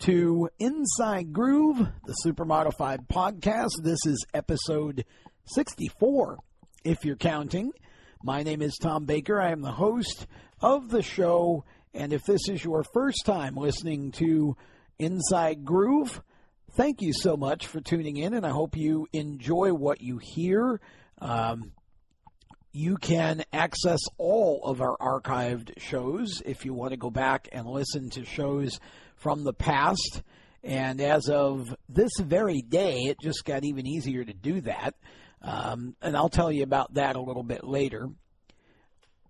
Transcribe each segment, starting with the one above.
to Inside Groove, the Super Modified podcast. This is episode 64, if you're counting. My name is Tom Baker. I am the host of the show, and if this is your first time listening to Inside Groove, thank you so much for tuning in, and I hope you enjoy what you hear. Um, you can access all of our archived shows if you want to go back and listen to shows from the past. And as of this very day, it just got even easier to do that. Um, and I'll tell you about that a little bit later.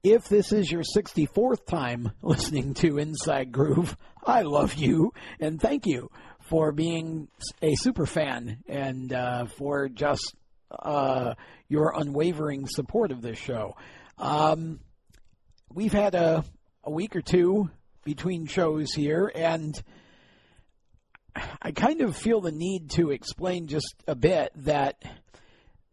If this is your 64th time listening to Inside Groove, I love you and thank you for being a super fan and uh, for just uh, your unwavering support of this show. Um, we've had a, a week or two between shows here, and I kind of feel the need to explain just a bit that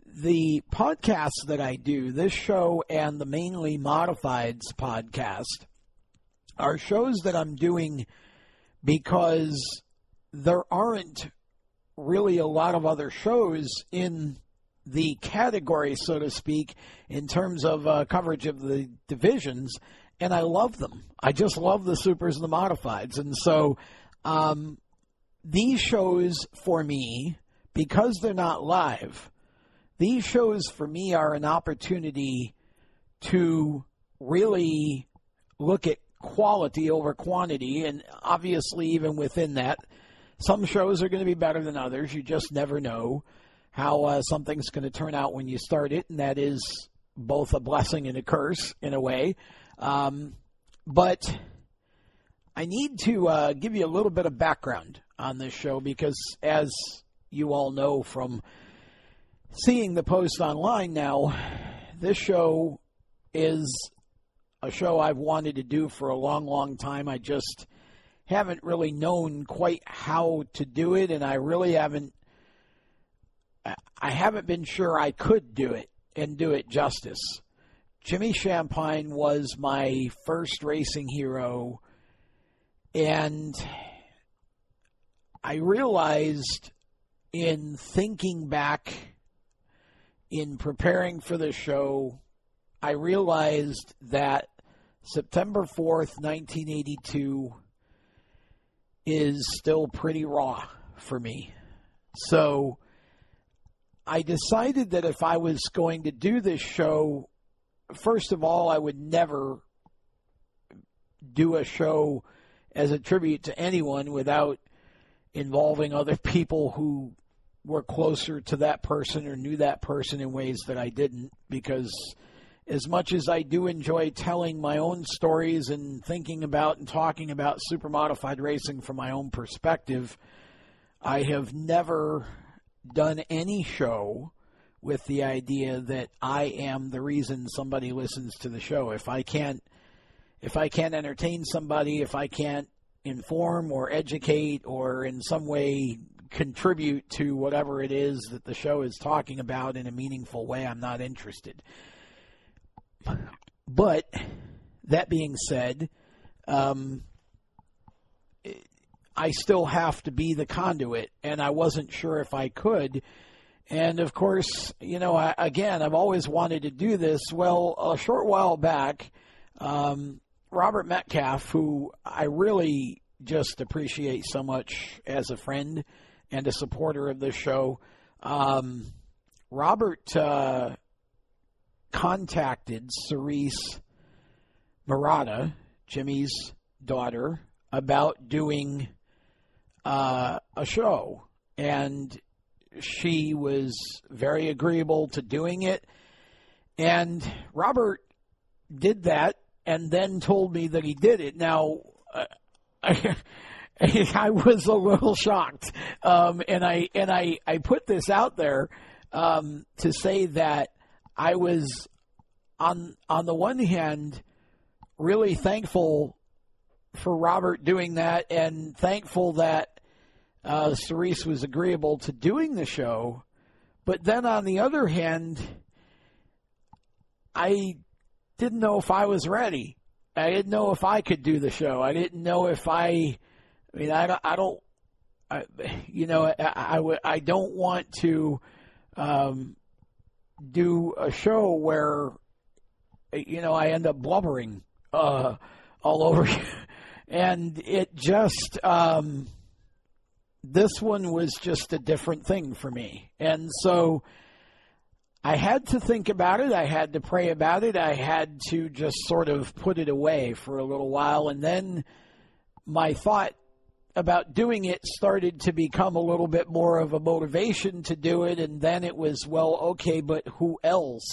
the podcasts that I do, this show and the Mainly Modifieds podcast, are shows that I'm doing because there aren't really a lot of other shows in the category, so to speak, in terms of uh, coverage of the divisions, and I love them. I just love the supers and the modifieds, and so um, these shows for me, because they're not live, these shows for me are an opportunity to really look at quality over quantity, and obviously, even within that, some shows are going to be better than others. You just never know how uh, something's going to turn out when you start it, and that is both a blessing and a curse in a way. Um, but I need to uh, give you a little bit of background on this show because, as you all know from seeing the post online now, this show is a show I've wanted to do for a long, long time. I just haven't really known quite how to do it, and I really haven't I haven't been sure I could do it and do it justice. Jimmy Shampine was my first racing hero, and I realized in thinking back, in preparing for the show, I realized that September 4th, 1982 is still pretty raw for me. So I decided that if I was going to do this show, first of all, I would never do a show as a tribute to anyone without involving other people who were closer to that person or knew that person in ways that I didn't because as much as I do enjoy telling my own stories and thinking about and talking about super modified racing from my own perspective, I have never done any show with the idea that I am the reason somebody listens to the show. If I can't if I can't entertain somebody, if I can't inform or educate or in some way contribute to whatever it is that the show is talking about in a meaningful way, I'm not interested. But that being said, um, I still have to be the conduit, and I wasn't sure if I could. And of course, you know, I, again, I've always wanted to do this. Well, a short while back, um, Robert Metcalf, who I really just appreciate so much as a friend and a supporter of the show, um, Robert uh, contacted Cerise Murata, Jimmy's daughter, about doing uh, a show, and she was very agreeable to doing it. And Robert did that and then told me that he did it. Now, uh, I was a little shocked, um, and I and I I put this out there um, to say that I was on on the one hand really thankful for Robert doing that, and thankful that uh, Cerise was agreeable to doing the show. But then on the other hand, I didn't know if I was ready. I didn't know if I could do the show. I didn't know if I. I mean, I don't. I don't I, you know, I, I, I don't want to um, do a show where, you know, I end up blubbering uh, all over. And it just, um, this one was just a different thing for me. And so I had to think about it. I had to pray about it. I had to just sort of put it away for a little while. And then my thought about doing it started to become a little bit more of a motivation to do it. And then it was, well, okay, but who else?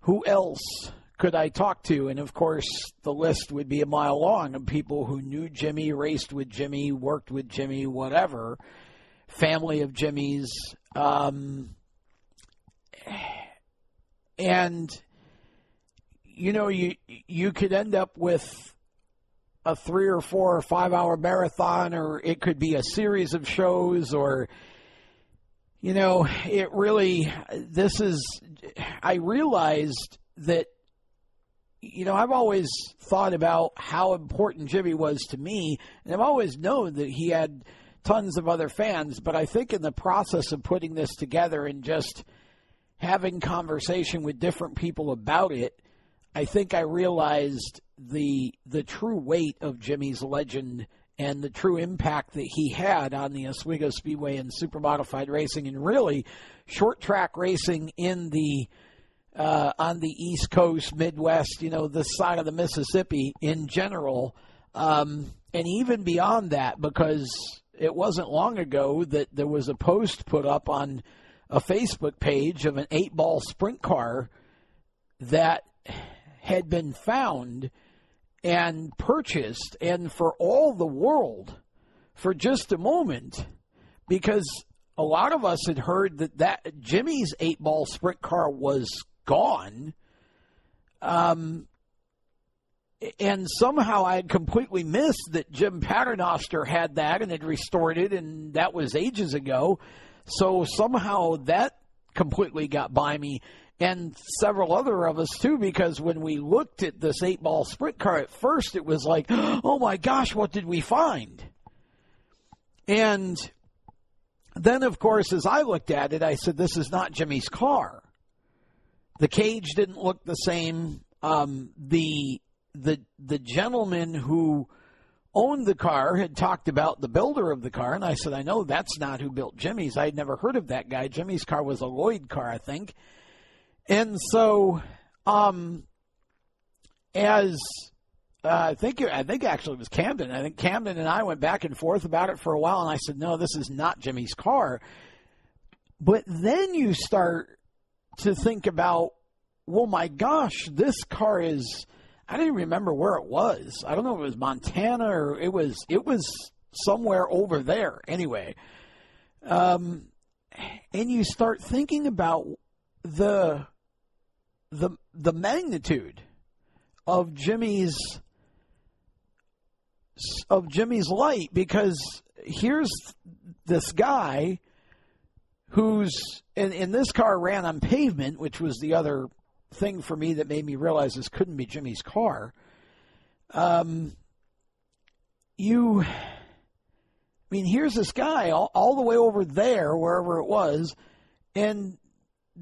Who else could I talk to? And of course, the list would be a mile long of people who knew Jimmy, raced with Jimmy, worked with Jimmy, whatever, family of Jimmy's. Um, and you know, you you could end up with a three or four or five hour marathon, or it could be a series of shows, or you know, it really. This is. I realized that you know, I've always thought about how important Jimmy was to me, and I've always known that he had tons of other fans. But I think in the process of putting this together and just having conversation with different people about it, I think I realized the the true weight of Jimmy's legend and the true impact that he had on the Oswego Speedway and supermodified racing and really short track racing in the uh, on the East Coast, Midwest, you know, this side of the Mississippi in general, um, and even beyond that, because it wasn't long ago that there was a post put up on a Facebook page of an eight ball sprint car that had been found and purchased, and for all the world, for just a moment, because a lot of us had heard that, that Jimmy's eight ball sprint car was gone. Um, and somehow I had completely missed that Jim Paternoster had that and had restored it, and that was ages ago. So somehow that completely got by me, and several other of us too, because when we looked at this eight ball sprint car at first, it was like, oh my gosh, what did we find? And then, of course, as I looked at it, I said, this is not Jimmy's car. The cage didn't look the same. Um, the the the gentleman who owned the car had talked about the builder of the car, and I said, I know that's not who built Jimmy's. I'd never heard of that guy. Jimmy's car was a Lloyd car, I think. And so, um, as uh, I think I think actually it was Camden. I think Camden and I went back and forth about it for a while, and I said, "No, this is not Jimmy's car." But then you start to think about, well, my gosh, this car is. I didn't remember where it was. I don't know if it was Montana or it was it was somewhere over there. Anyway, um, and you start thinking about the the the magnitude of Jimmy's of Jimmy's light because here's this guy who's and, and this car ran on pavement, which was the other thing for me that made me realize this couldn't be Jimmy's car. Um, you, I mean, here's this guy all, all the way over there, wherever it was, and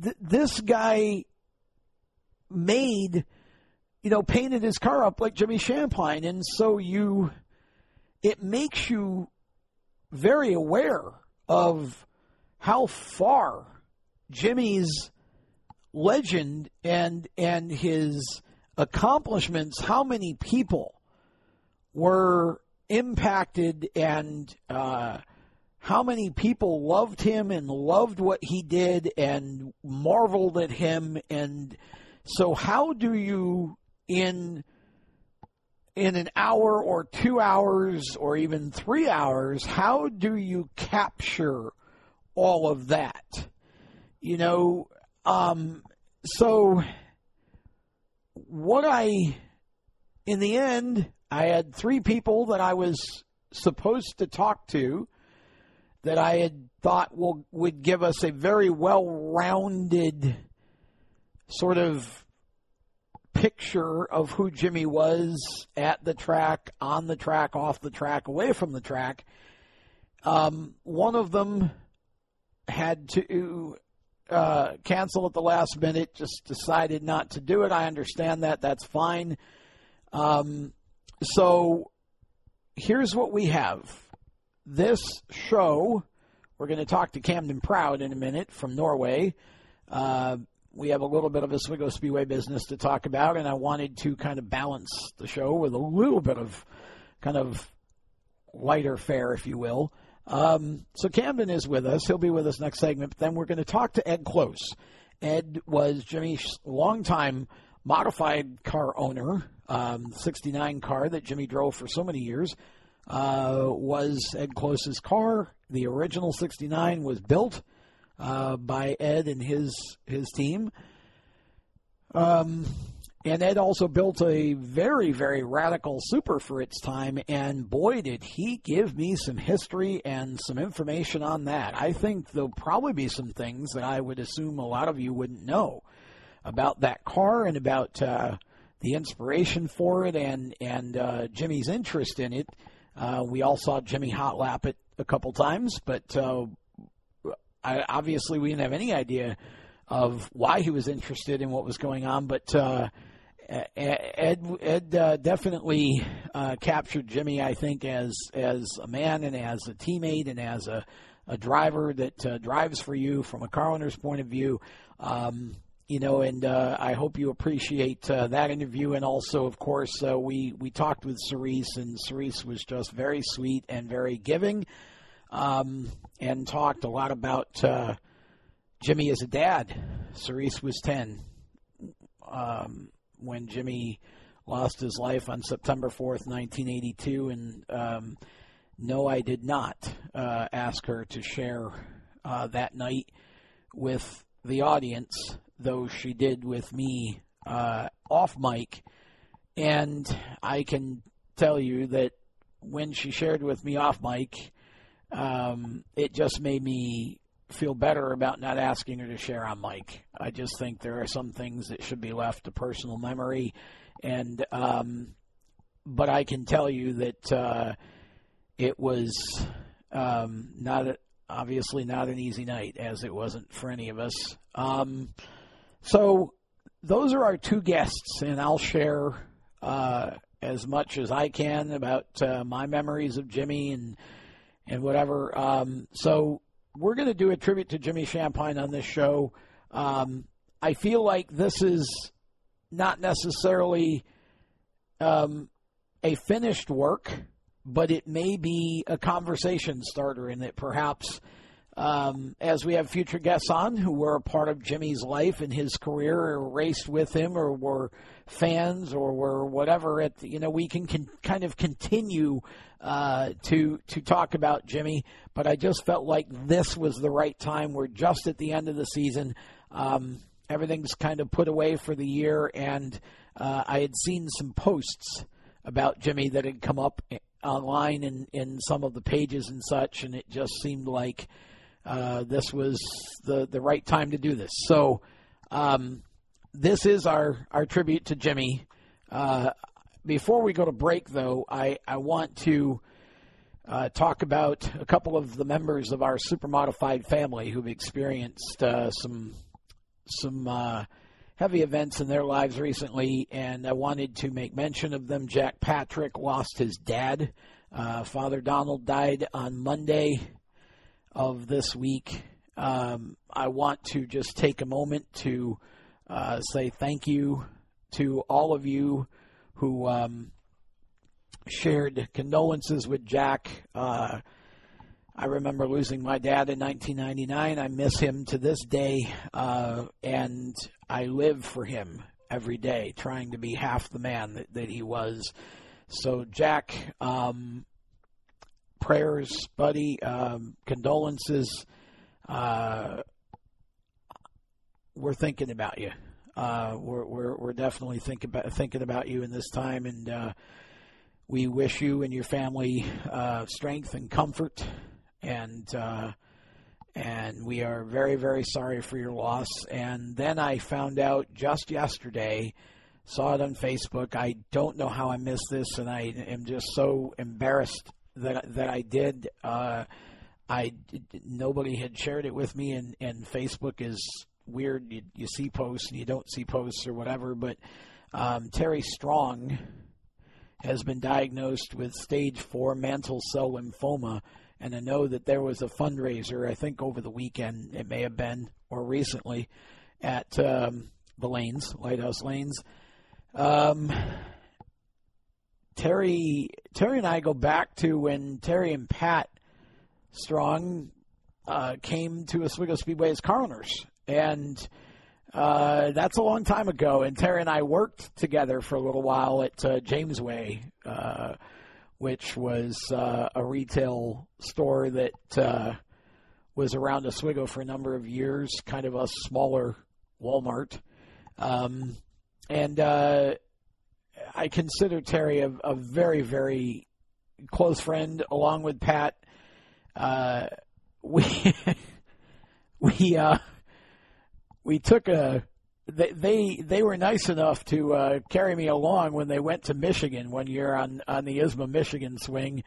th- this guy made, you know, painted his car up like Jimmy Shampine, and so you, it makes you very aware of how far Jimmy's legend and and his accomplishments, how many people were impacted and uh, how many people loved him and loved what he did and marveled at him. And so how do you in in an hour or two hours or even three hours, how do you capture all of that? You know, um, so what I, in the end, I had three people that I was supposed to talk to that I had thought will, would give us a very well rounded sort of picture of who Jimmy was at the track, on the track, off the track, away from the track. Um, one of them had to uh, cancel at the last minute, just decided not to do it. I understand that. That's fine. Um, so here's what we have this show. We're going to talk to Camden Proud in a minute from Norway. Uh, we have a little bit of Oswego Speedway business to talk about, and I wanted to kind of balance the show with a little bit of kind of lighter fare, if you will. Um, so Camden is with us. He'll be with us next segment. But then we're going to talk to Ed Close. Ed was Jimmy's longtime modified car owner, um, 69 car that Jimmy drove for so many years. Uh, was Ed Close's car. The original 69 was built uh, by Ed and his his team. Um, and Ed also built a very, very radical super for its time, and boy, did he give me some history and some information on that. I think there'll probably be some things that I would assume a lot of you wouldn't know about that car and about uh, the inspiration for it and and uh, Jimmy's interest in it. Uh, we all saw Jimmy hot lap it a couple times, but uh, I, obviously we didn't have any idea of why he was interested in what was going on, but uh, Ed Ed uh, definitely uh, captured Jimmy, I think, as as a man and as a teammate and as a, a driver that uh, drives for you from a car owner's point of view. Um, you know, and uh, I hope you appreciate uh, that interview. And also, of course, uh, we we talked with Cerise, and Cerise was just very sweet and very giving, um, and talked a lot about Jimmy as a dad. Cerise was ten. Um, when Jimmy lost his life on September 4th, 1982. And um, no, I did not uh, ask her to share uh, that night with the audience, though she did with me uh, off mic. And I can tell you that when she shared with me off mic, um, it just made me feel better about not asking her to share on mic. I just think there are some things that should be left to personal memory, and um, but I can tell you that uh, it was um, not a, obviously not an easy night, as it wasn't for any of us. Um, so those are our two guests, and I'll share uh, as much as I can about uh, my memories of Jimmy and and whatever. Um, so we're going to do a tribute to Jimmy Shampine on this show. Um, I feel like this is not necessarily um, a finished work, but it may be a conversation starter in that perhaps um, as we have future guests on who were a part of Jimmy's life and his career or raced with him or were fans or were whatever, at you know, we can, can kind of continue uh, to to talk about Jimmy. But I just felt like this was the right time. We're just at the end of the season. Um, everything's kind of put away for the year, and uh, I had seen some posts about Jimmy that had come up online in, in some of the pages and such, and it just seemed like uh, this was the, the right time to do this. So, um, this is our, our tribute to Jimmy. Uh, before we go to break, though, I, I want to uh, talk about a couple of the members of our super modified family who've experienced uh, some some uh, heavy events in their lives recently, and I wanted to make mention of them. Jack Patrick lost his dad. Uh, Father Donald died on Monday of this week. Um, I want to just take a moment to uh, say thank you to all of you who um, shared condolences with Jack. Uh, I remember losing my dad in 1999. I miss him to this day, uh, and I live for him every day, trying to be half the man that, that he was So, Jack, um, prayers, buddy, um, condolences. Uh, we're thinking about you. Uh, we're, we're we're definitely thinking about thinking about you in this time, and uh, we wish you and your family uh, strength and comfort, and uh, and we are very very sorry for your loss. And then I found out just yesterday, saw it on Facebook. I don't know how I missed this, and I am just so embarrassed that that I did. Uh, I nobody had shared it with me, and and Facebook is weird. You, you see posts and you don't see posts or whatever. But um, Terry Strong has been diagnosed with stage four mantle cell lymphoma. And I know that there was a fundraiser, I think over the weekend, it may have been, or recently, at um, the Lanes, Lighthouse Lanes. Um, Terry, Terry and I go back to when Terry and Pat Strong uh, came to Oswego Speedway as car owners, and uh, that's a long time ago. And Terry and I worked together for a little while at uh, Jamesway, uh, which was uh, a retail store that uh, was around Oswego for a number of years, kind of a smaller Walmart. Um, and I consider Terry a, a, very, very close friend, along with Pat. Uh, we we uh, we took a they they, they were nice enough to uh, carry me along when they went to Michigan one year on on the ISMA Michigan swing.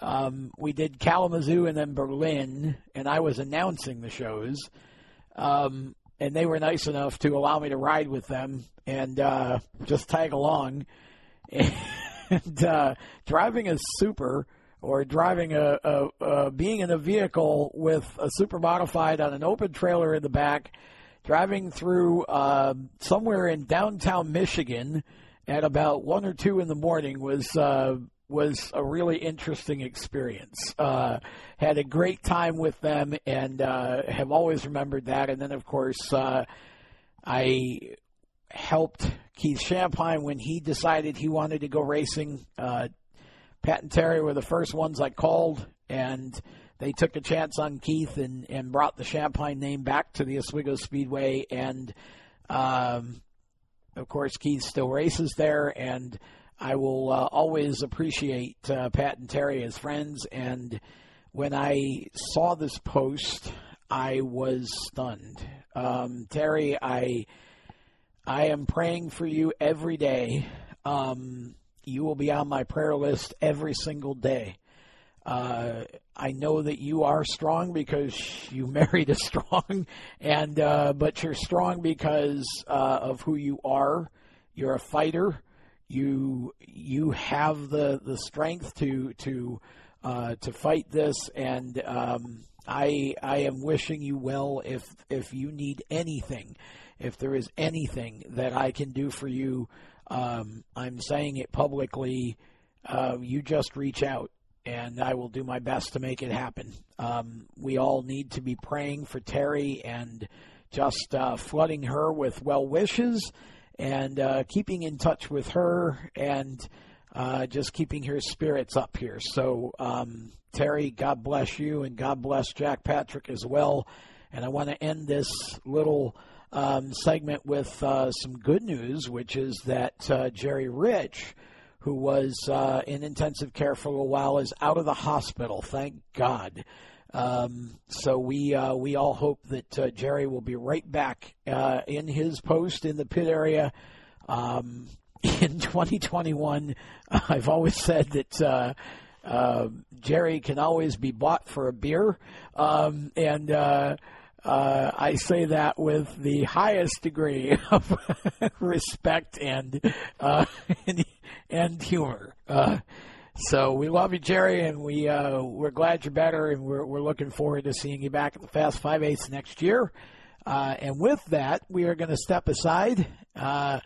Um, we did Kalamazoo and then Berlin, and I was announcing the shows. Um, and they were nice enough to allow me to ride with them and uh, just tag along. And uh, driving a super or driving a, a, a, being in a vehicle with a super modified on an open trailer in the back, driving through uh, somewhere in downtown Michigan at about one or two in the morning was uh, was a really interesting experience. Uh, had a great time with them, and uh, have always remembered that. And then, of course, uh, I helped Keith Shampine when he decided he wanted to go racing. Uh, Pat and Terry were the first ones I called, and they took a chance on Keith and, and brought the Shampine name back to the Oswego Speedway. And um, of course, Keith still races there, and I will uh, always appreciate uh, Pat and Terry as friends. And when I saw this post, I was stunned. Um, Terry, I I am praying for you every day. Um, you will be on my prayer list every single day. Uh, I know that you are strong because you married a strong, and uh, but you're strong because uh, of who you are. You're a fighter you you have the the strength to to uh, to fight this, and um, I I am wishing you well. If if you need anything, if there is anything that I can do for you, um, I'm saying it publicly. Uh, you just reach out, and I will do my best to make it happen. Um, we all need to be praying for Terry and just uh, flooding her with well wishes and uh, keeping in touch with her and uh, just keeping her spirits up here. So, um, Terry, God bless you, and God bless Jack Patrick as well. And I want to end this little um, segment with uh, some good news, which is that uh, Jerry Rich, who was uh, in intensive care for a while, is out of the hospital. Thank God. Um, so we uh, we all hope that uh, Jerry will be right back uh, in his post in the pit area um, in 2021. I've always said that uh, uh, Jerry can always be bought for a beer, um, and uh, I say that with the highest degree of respect and and, and humor. So we love you, Jerry, and we uh, we're glad you're better, and we're we're looking forward to seeing you back at the Fast Five Eights next year. Uh, and with that, we are going to step aside. Uh,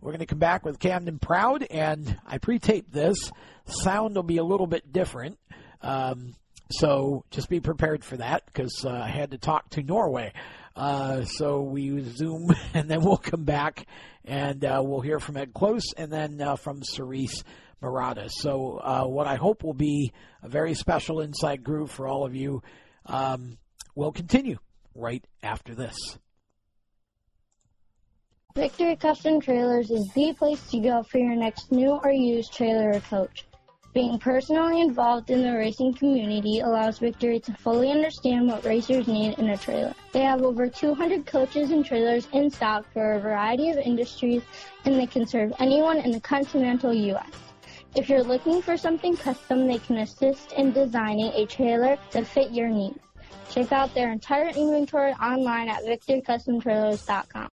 we're going to come back with Camden Proud, and I pre-taped this. Sound will be a little bit different, um, so just be prepared for that because uh, I had to talk to Norway. Uh, so we zoom, and then we'll come back, and uh, we'll hear from Ed Close, and then from Cerise Murata. So, uh, what I hope will be a very special inside groove for all of you um, will continue right after this. Victory Custom Trailers is the place to go for your next new or used trailer or coach. Being personally involved in the racing community allows Victory to fully understand what racers need in a trailer. They have over 200 coaches and trailers in stock for a variety of industries and they can serve anyone in the continental U.S. If you're looking for something custom, they can assist in designing a trailer to fit your needs. Check out their entire inventory online at victorycustomtrailers.com.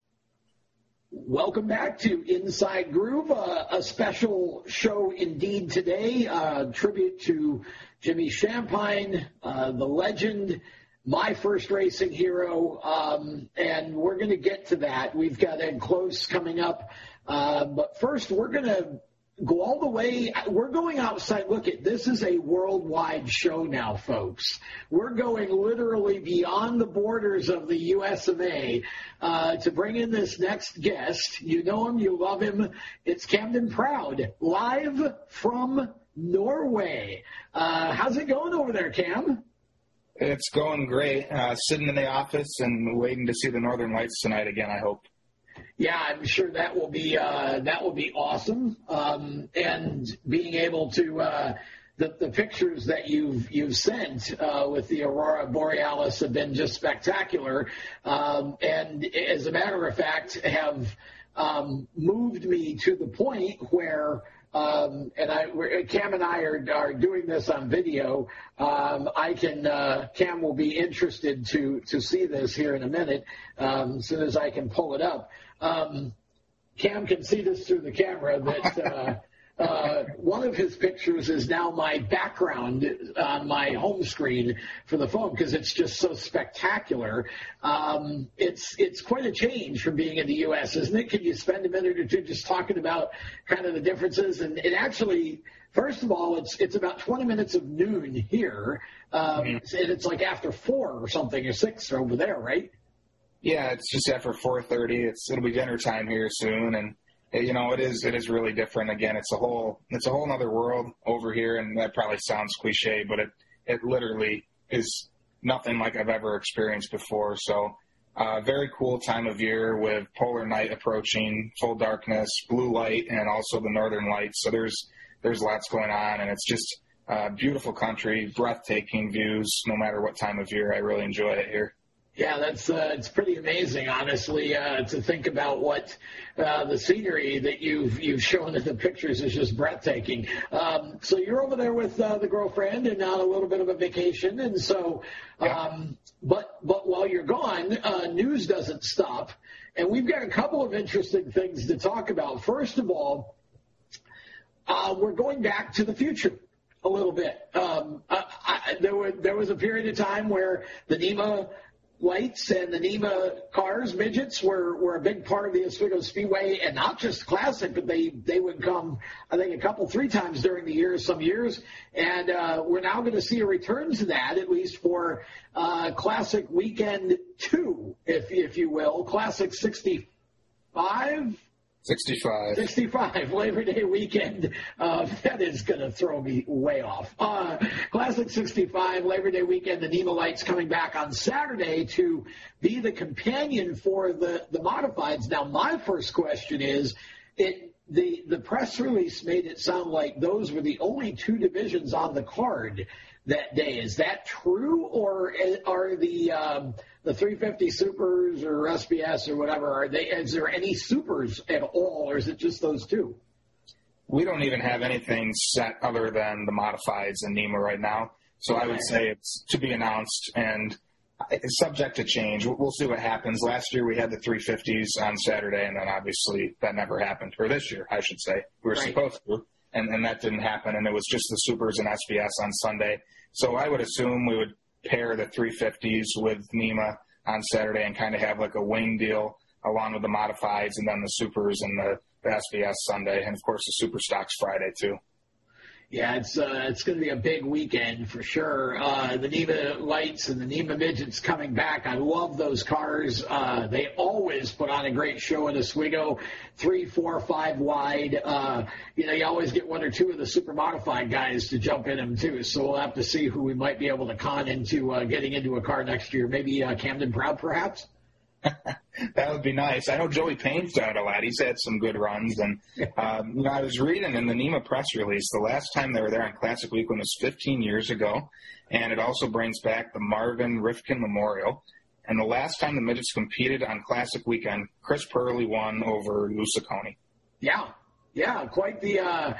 Welcome back to Inside Groove, uh, a special show indeed today. Uh, tribute to Jimmy Shampine, uh, the legend, my first racing hero, um, and we're going to get to that. We've got Ed Close coming up, uh, but first we're going to go all the way. We're going outside. Look at this is a worldwide show now, folks. We're going literally beyond the borders of the U.S. of A. Uh, to bring in this next guest. You know him, you love him. It's Camden Proud, live from Norway. Uh, how's it going over there, Cam? It's going great. Uh, sitting in the office and waiting to see the Northern Lights tonight again. I hope yeah, I'm sure that will be uh, that will be awesome. Um, and being able to uh, the, the pictures that you've you've sent uh, with the aurora borealis have been just spectacular. Um, and as a matter of fact, have um, moved me to the point where. Um, and I, Cam and I are, are doing this on video. Um, I can, uh, Cam will be interested to to see this here in a minute, um, as soon as I can pull it up. Um, Cam can see this through the camera that uh, uh, one of his pictures is now my background on my home screen for the phone because it's just so spectacular. Um, it's it's quite a change from being in the U.S., isn't it? Can you spend a minute or two just talking about kind of the differences? And it actually, first of all, it's it's about 20 minutes of noon here, um, mm-hmm. and it's like after four or something or six over there, right? Yeah, it's just after 4:30. It's it'll be dinner time here soon, and you know it is it is really different. Again, it's a whole it's a whole other world over here, and that probably sounds cliche, but it it literally is nothing like I've ever experienced before. So, uh, very cool time of year with polar night approaching, full darkness, blue light, and also the northern lights. So there's there's lots going on, and it's just a beautiful country, breathtaking views. No matter what time of year, I really enjoy it here. Yeah, that's uh, it's pretty amazing, honestly, uh, to think about what uh, the scenery that you've you've shown in the pictures is just breathtaking. Um, so you're over there with uh, the girlfriend and on a little bit of a vacation, and so, um, but but while you're gone, uh, news doesn't stop, and we've got a couple of interesting things to talk about. First of all, uh, we're going back to the future a little bit. Um, I, I, there, were, there was a period of time where the NEMA lights and the NEMA cars, midgets, were, were a big part of the Oswego Speedway, and not just classic, but they, they would come, I think, a couple, three times during the year, some years. And uh, we're now going to see a return to that, at least for uh, Classic Weekend 2, if, if you will. Classic 65 65. 65, Labor Day weekend. Uh, that is going to throw me way off. Uh, Classic 65, Labor Day weekend. The NEMA Lights coming back on Saturday to be the companion for the, the modifieds. Now, my first question is, it, the, the press release made it sound like those were the only two divisions on the card that day. Is that true, or are the um, the 350 supers or SBS or whatever? Are they? Is there any supers at all, or is it just those two? We don't even have anything set other than the modifieds and NEMA right now. So. I would say it's to be announced and uh, it's subject to change. We'll see what happens. Last year we had the 350s on Saturday, and then obviously that never happened. Or this year, I should say, we were right. supposed to, and, and that didn't happen. And it was just the supers and SBS on Sunday. So I would assume we would pair the 350s with NEMA on Saturday and kind of have like a wing deal along with the modifieds and then the supers and the, the SBS Sunday. And of course the super stocks Friday too. Yeah, it's uh, it's going to be a big weekend for sure. Uh, the NEMA lights and the NEMA midgets coming back. I love those cars. Uh, they always put on a great show in Oswego, three, four, five wide. Uh, you know, you always get one or two of the super modified guys to jump in them too. So we'll have to see who we might be able to con into uh, getting into a car next year. Maybe uh, Camden Proud, perhaps. That would be nice. I know Joey Payne's done it a lot. He's had some good runs, and um, you know, I was reading in the NEMA press release the last time they were there on Classic Weekend was 15 years ago, and it also brings back the Marvin Rifkin Memorial. And the last time the midgets competed on Classic Weekend, Chris Perley won over Lou Yeah, yeah, quite the. Uh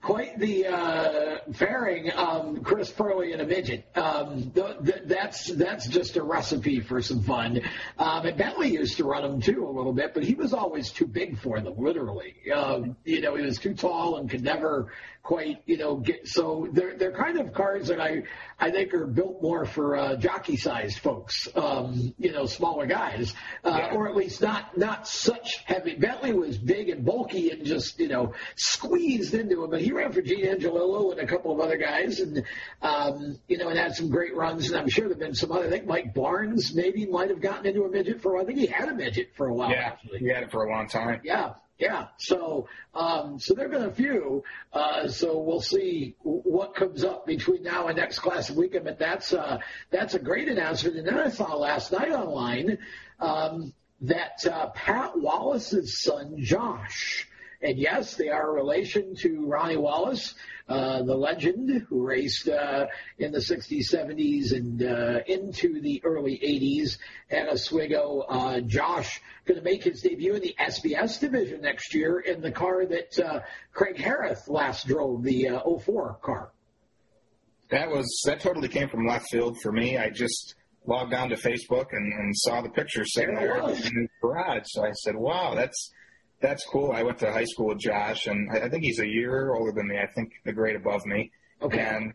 quite the uh, pairing, um, Chris Perley and a midget. Um, th- th- that's that's just a recipe for some fun. Um, and Bentley used to run them too a little bit, but he was always too big for them, literally. Um, you know, he was too tall and could never quite, you know, get. So they're they're kind of cars that I I think are built more for uh, jockey-sized folks, um, you know, smaller guys, uh, yeah. or at least not not such heavy. Bentley was big and bulky and just you know squeezed into him, but he ran for Gene Angelillo and a couple of other guys, and um, you know, and had some great runs. And I'm sure there've been some other. I think Mike Barnes maybe might have gotten into a midget for a while. I think he had a midget for a while. Yeah, actually. he had it for a long time. Yeah, yeah. So, um, so there've been a few. Uh, so we'll see what comes up between now and next classic weekend. But that's uh, that's a great announcement. And then I saw last night online um, that uh, Pat Wallace's son Josh and yes, they are a relation to Ronnie Wallace, uh, the legend who raced uh, in the 60s, 70s, and uh, into the early 80s at Oswego. Uh, Josh going to make his debut in the SBS division next year in the car that uh, Craig Harris last drove, the uh, 04 car. That was that totally came from left field for me. I just logged on to Facebook and, and saw the picture sitting there, there in his garage. So I said, "Wow, that's that's cool. I went to high school with Josh, and I, I think he's a year older than me. I think the grade above me. Okay. And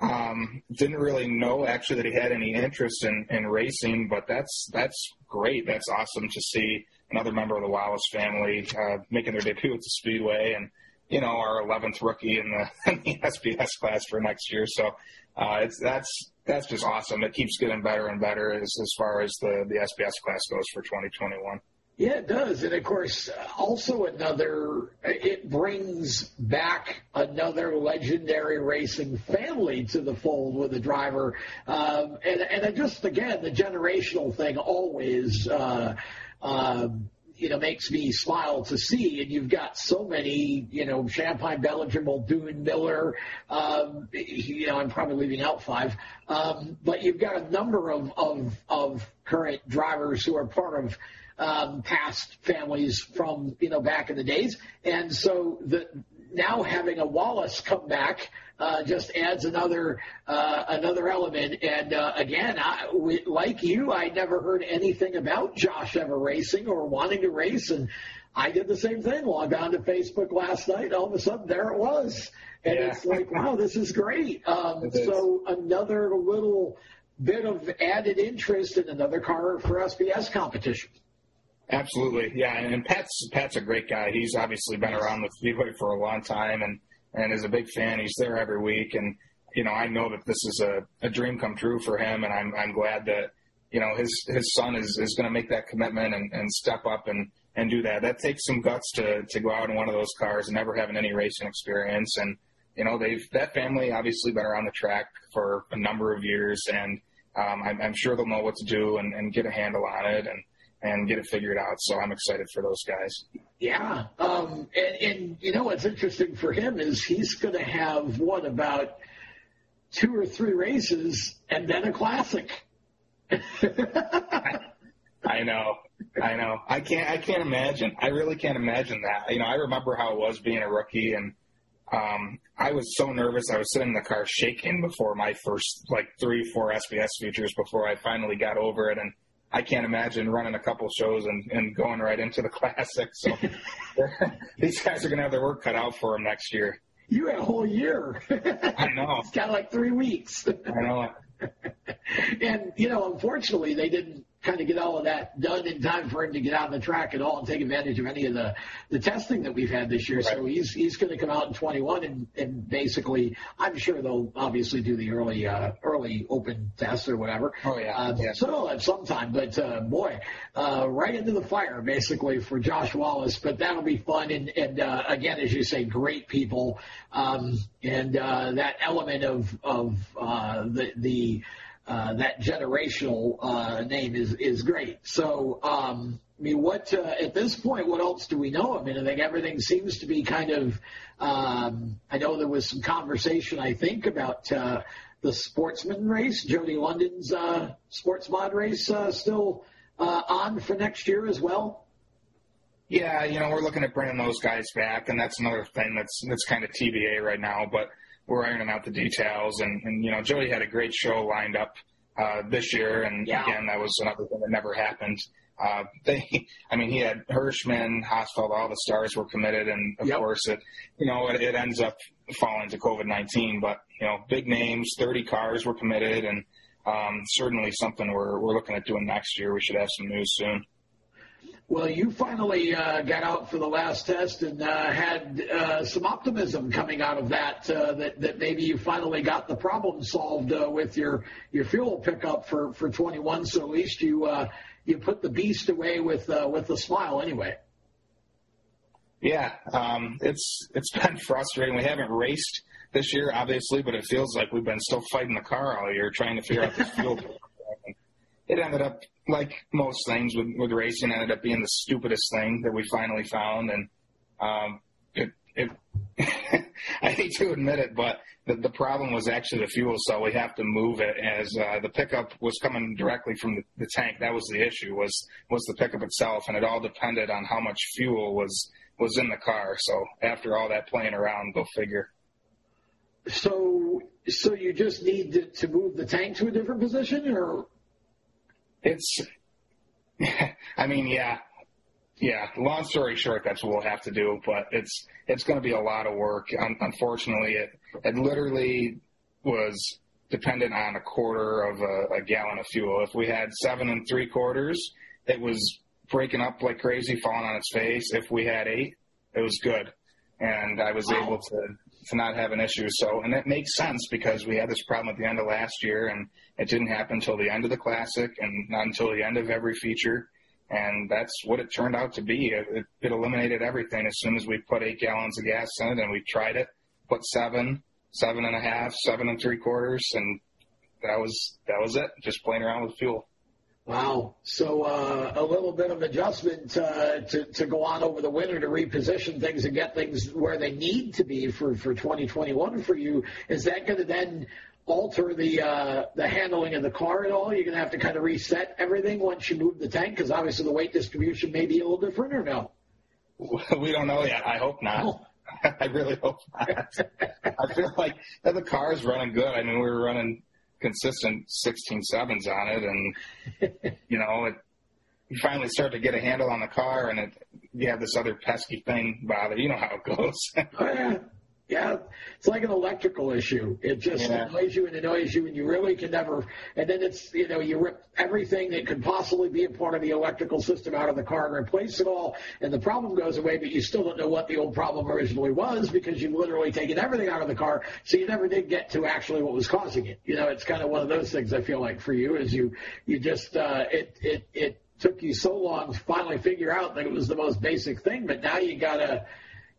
um, didn't really know actually that he had any interest in, in racing, but that's that's great. That's awesome to see another member of the Wallace family uh, making their debut at the Speedway, and you know our 11th rookie in the, in the SBS class for next year. So uh, it's that's that's just awesome. It keeps getting better and better as as far as the the SBS class goes for 2021. Yeah, it does. And of course, also another, it brings back another legendary racing family to the fold with the driver. Um, and, and just, again, the generational thing always, uh, uh, you know, makes me smile to see. And you've got so many, you know, Shampine, Bellinger, Muldoon, Miller. Um, you know, I'm probably leaving out five. Um, but you've got a number of, of, of current drivers who are part of um, past families from you know back in the days, and so the now having a Wallace come back uh, just adds another uh, another element. And uh, again, I, we, like you, I never heard anything about Josh ever racing or wanting to race, and I did the same thing. Logged on to Facebook last night, all of a sudden there it was, and yeah. it's like, wow, this is great. Um, so another little bit of added interest in another car for SBS competition. Absolutely, yeah. And Pat's Pat's a great guy. He's obviously been around the Speedway for a long time, and and is a big fan. He's there every week, and you know I know that this is a, a dream come true for him, and I'm I'm glad that you know his his son is is going to make that commitment and, and step up and and do that. That takes some guts to to go out in one of those cars and never having any racing experience. And you know they've that family obviously been around the track for a number of years, and um, I'm, I'm sure they'll know what to do and, and get a handle on it. And and get it figured out. So I'm excited for those guys. Yeah, um, and, and you know what's interesting for him is he's going to have what about two or three races and then a classic. I know, I know. I can't. I can't imagine. I really can't imagine that. You know, I remember how it was being a rookie, and um, I was so nervous. I was sitting in the car shaking before my first like three, four SBS features before I finally got over it, and I can't imagine running a couple shows and, and going right into the classic. So these guys are going to have their work cut out for them next year. You had a whole year. I know. it's got like three weeks. I know. and you know, unfortunately, they didn't kind of get all of that done in time for him to get out on the track at all and take advantage of any of the, the testing that we've had this year. Right. So he's he's going to come out in 21 and, and basically, I'm sure they'll obviously do the early uh, early open test or whatever. Oh yeah. Uh, yeah. So at some time, but uh, boy, uh, right into the fire basically for Josh Wallace. But that'll be fun and and uh, again, as you say, great people um, and uh, that element of of uh, the the uh, that generational uh, name is is great. So, um, I mean, what uh, at this point, what else do we know? I mean, I think everything seems to be kind of. Um, I know there was some conversation, I think, about uh, the sportsman race, Jody London's uh, sports mod race, uh, still uh, on for next year as well. Yeah, you know, we're looking at bringing those guys back, and that's another thing that's that's kind of TBA right now, but we're ironing out the details. And, and you know, Jody had a great show lined up uh, this year, and yeah. again, that was another thing that never happened. Uh, they, I mean, he had Hirschman, Hosfeld, all the stars were committed, and of yep. course, it, you know, it, it ends up falling to COVID nineteen. But you know, big names, thirty cars were committed, and um, certainly something we're we're looking at doing next year. We should have some news soon. Well, you finally uh, got out for the last test and uh, had uh, some optimism coming out of that, uh, that. That maybe you finally got the problem solved uh, with your your fuel pickup for, for 21. So at least you uh, you put the beast away with with a smile, anyway. Yeah, um, it's it's been frustrating. We haven't raced this year, obviously, but it feels like we've been still fighting the car all year, trying to figure out this fuel. It ended up like most things with, with racing, ended up being the stupidest thing that we finally found, and um, it, it I hate to admit it, but the, the problem was actually the fuel cell. We have to move it as uh, the pickup was coming directly from the, the tank. That was the issue was was the pickup itself, and it all depended on how much fuel was was in the car. So after all that playing around, go figure. So, so you just need to, to move the tank to a different position, or it's, I mean, yeah, yeah. Long story short, that's what we'll have to do, but it's it's going to be a lot of work. unfortunately, it it literally was dependent on a quarter of a, a gallon of fuel. If we had seven and three quarters, it was breaking up like crazy, falling on its face. If we had eight, it was good, and I was wow. able to to not have an issue. So, and it makes sense because we had this problem at the end of last year, and it didn't happen until the end of the classic, and not until the end of every feature. And that's what it turned out to be. It, it, it eliminated everything as soon as we put eight gallons of gas in it, and we tried it. Put seven, seven and a half, seven and three quarters, and that was that was it. Just playing around with fuel. Wow. So uh, a little bit of adjustment uh, to, to go on over the winter to reposition things and get things where they need to be for, for 2021 for you. Is that going to then alter the uh, the handling of the car at all? You're going to have to kind of reset everything once you move the tank because obviously the weight distribution may be a little different or no? We don't know yet. I hope not. Oh. I really hope not. I feel like the car is running good. I mean, we were running consistent 16 sevens on it, and you know, it, you finally start to get a handle on the car, and it, you have this other pesky thing bother. You know how it goes. oh, yeah. Yeah, it's like an electrical issue. It just yeah. annoys you and annoys you, and you really can never. And then it's you know you rip everything that could possibly be a part of the electrical system out of the car and replace it all, and the problem goes away, but you still don't know what the old problem originally was because you've literally taken everything out of the car, so you never did get to actually what was causing it. You know, it's kind of one of those things. I feel like for you is you you just uh, it it it took you so long to finally figure out that it was the most basic thing, but now you gotta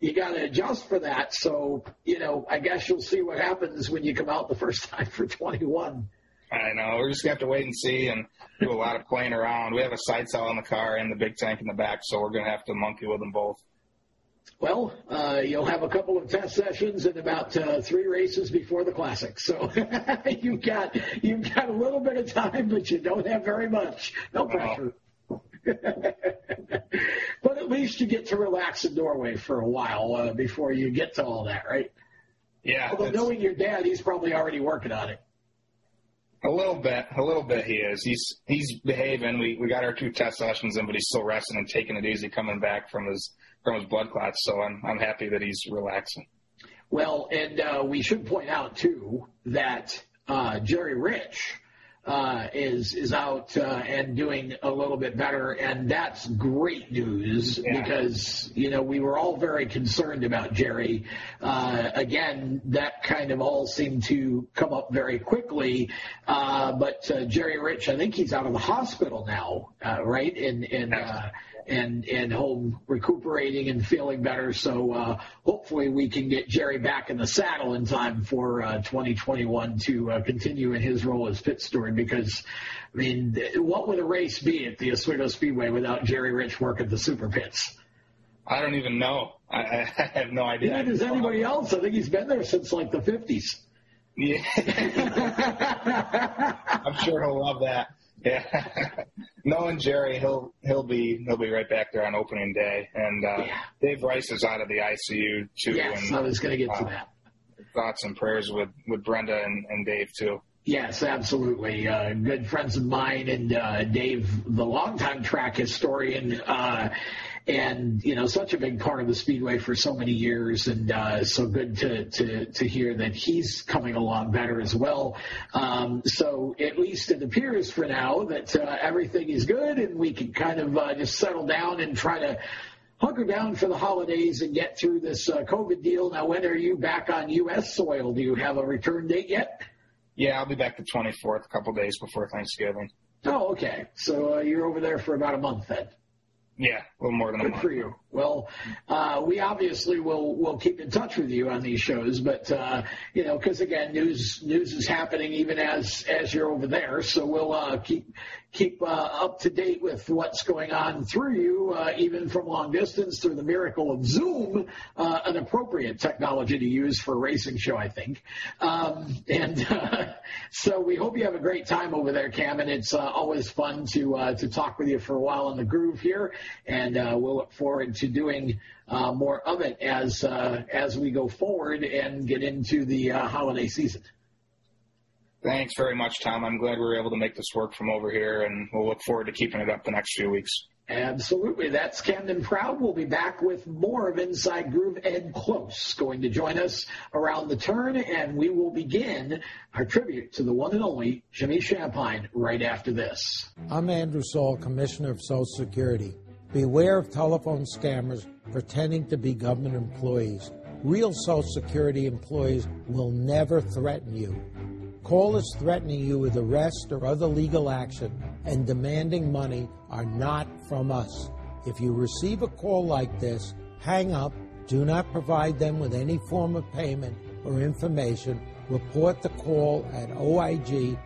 you got to adjust for that. So, you know, I guess you'll see what happens when you come out the first time for 21. I know. We're just going to have to wait and see and do a lot of playing around. We have a side cell in the car and the big tank in the back, so we're going to have to monkey with them both. Well, uh, you'll have a couple of test sessions and about uh, three races before the classic. So you've got you've got a little bit of time, but you don't have very much. No pressure. but at least you get to relax in Norway for a while uh, before you get to all that, right? Yeah. Although knowing your dad, he's probably already working on it. A little bit, a little bit. He is. He's he's behaving. We we got our two test sessions in, but he's still resting and taking it easy, coming back from his from his blood clots. So I'm I'm happy that he's relaxing. Well, and uh, we should point out too that uh, Jerry Rich uh, is is out uh, and doing a little bit better, and that's great news Yeah. because you know we were all very concerned about Jerry. Uh, again, that kind of all seemed to come up very quickly, uh, but uh, Jerry Rich, I think he's out of the hospital now, uh, right? In in uh, and and home recuperating and feeling better. So uh, hopefully we can get Jerry back in the saddle in time for uh, 2021 to uh, continue in his role as pit steward. Because I mean, what would a race be at the Oswego Speedway without Jerry Rich working the super pits? I don't even know. I, I have no idea. Neither does anybody else. I think he's been there since like the 50s. Yeah. I'm sure he'll love that. Yeah. Knowing Jerry, he'll he'll be he'll be right back there on opening day. And uh, Yeah. Dave Rice is out of the ICU too. yes, and I was going to get to uh, that. thoughts and prayers with with Brenda and, and Dave too. Yes, absolutely. Uh, good friends of mine and uh, Dave, the longtime track historian, uh, and you know, such a big part of the speedway for so many years, and uh, so good to, to to hear that he's coming along better as well. Um, so at least it appears for now that uh, everything is good, and we can kind of uh, just settle down and try to hunker down for the holidays and get through this uh, COVID deal. Now, when are you back on U.S. soil? Do you have a return date yet? Yeah, I'll be back the 24th, a couple days before Thanksgiving. Oh, okay. So uh, you're over there for about a month then. Yeah, a little more than Good for you. Well, uh, we obviously will will keep in touch with you on these shows, but uh, you know, because again, news news is happening even as as you're over there. So we'll uh, keep keep uh, up to date with what's going on through you, uh, even from long distance through the miracle of Zoom, uh, an appropriate technology to use for a racing show, I think. Um, and uh, so we hope you have a great time over there, Cam, and it's uh, always fun to uh, to talk with you for a while in the groove here, and uh, we'll look forward to doing uh, more of it as uh, as we go forward and get into the uh, holiday season. Thanks very much, Tom. I'm glad we were able to make this work from over here, and we'll look forward to keeping it up the next few weeks. Absolutely. That's Camden Proud. We'll be back with more of Inside Groove. Ed Close going to join us around the turn, and we will begin our tribute to the one and only Jimmy Shampine right after this. I'm Andrew Saul, Commissioner of Social Security. Beware of telephone scammers pretending to be government employees. Real Social Security employees will never threaten you. Callers threatening you with arrest or other legal action and demanding money are not from us. If you receive a call like this, hang up, do not provide them with any form of payment or information, report the call at oig.ssa.gov.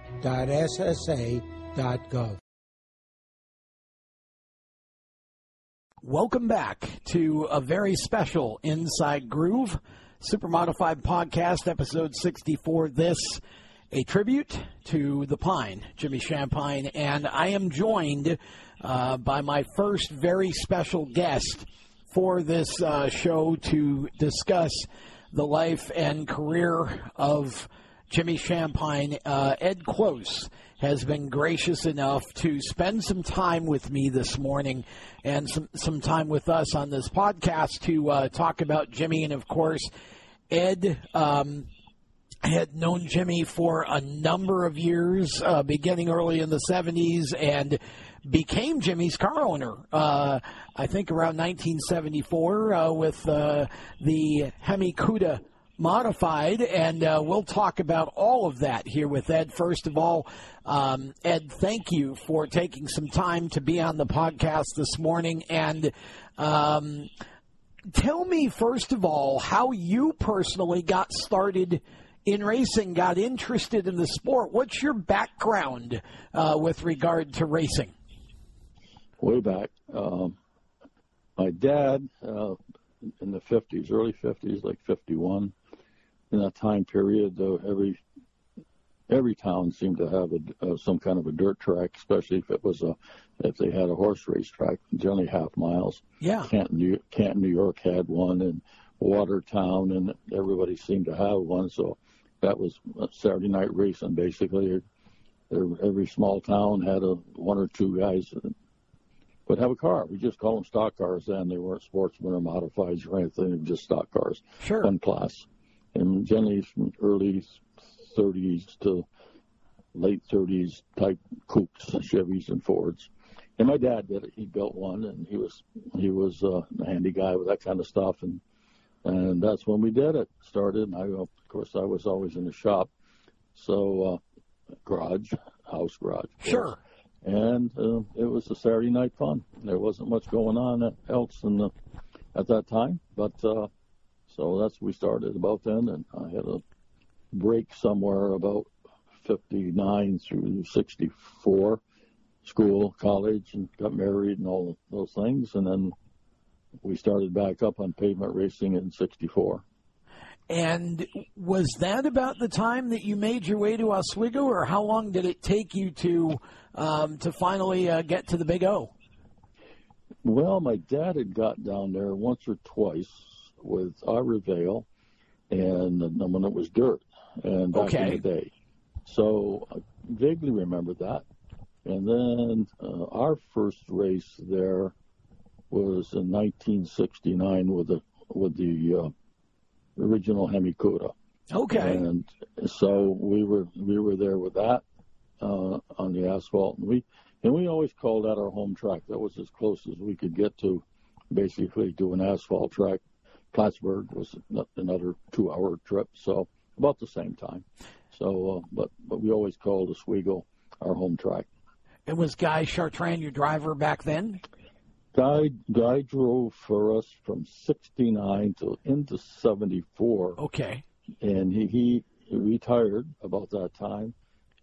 Welcome back to a very special Inside Groove Super Modified Podcast, episode 64. This, a tribute to the Pine, Jimmy Shampine, and I am joined uh, by my first very special guest for this uh, show to discuss the life and career of Jimmy Shampine. Uh, Ed Close has been gracious enough to spend some time with me this morning and some, some time with us on this podcast to uh, talk about Jimmy. And of course, Ed um, had known Jimmy for a number of years, uh, beginning early in the 70s, and became Jimmy's car owner, uh, I think around 1974, uh, with uh, the Hemi Cuda modified, and uh, we'll talk about all of that here with Ed. First of all, um, Ed, thank you for taking some time to be on the podcast this morning, and um, tell me first of all how you personally got started in racing, got interested in the sport. What's your background uh, with regard to racing? way back. Um, my dad, uh, in the 50s, early 50s, like 51, in that time period, uh, every every town seemed to have a, uh, some kind of a dirt track, especially if it was a if they had a horse race track, generally half miles. Yeah. Canton, New, Canton, New York had one, and Watertown, and everybody seemed to have one. So that was Saturday night racing, basically. Every small town had a one or two guys would have a car. We just call them stock cars then. They weren't sportsmen or modifieds or anything, they were just stock cars, Sure. one class. And generally from early 30s to late 30s type coupes, Chevys and Fords. And my dad did it. He built one, and he was he was uh, a handy guy with that kind of stuff. And and that's when we did it. Started. And I, of course, I was always in the shop, so uh, garage, house garage. Sure. And uh, it was a Saturday night fun. There wasn't much going on else in the, at that time, but uh, so that's we started about then. And I had a break somewhere about 59 through 64 school, college, and got married and all those things. And then we started back up on pavement racing in 64. And was that about the time that you made your way to Oswego, or how long did it take you to um, to finally uh, get to the Big O? Well, my dad had got down there once or twice with Ira Vale, and when it was dirt, and back okay. in the day. So I vaguely remember that. And then uh, our first race there was in 1969 with the with the uh, original Hemi Cuda. Okay. And so we were we were there with that uh, on the asphalt, and we and we always called that our home track. That was as close as we could get to basically to an asphalt track. Plattsburgh was another two-hour trip, so about the same time. So, uh, but but we always called Oswego our home track. And was Guy Chartrand your driver back then? Guy Guy drove for us from '69 to into '74. Okay. And he, he retired about that time,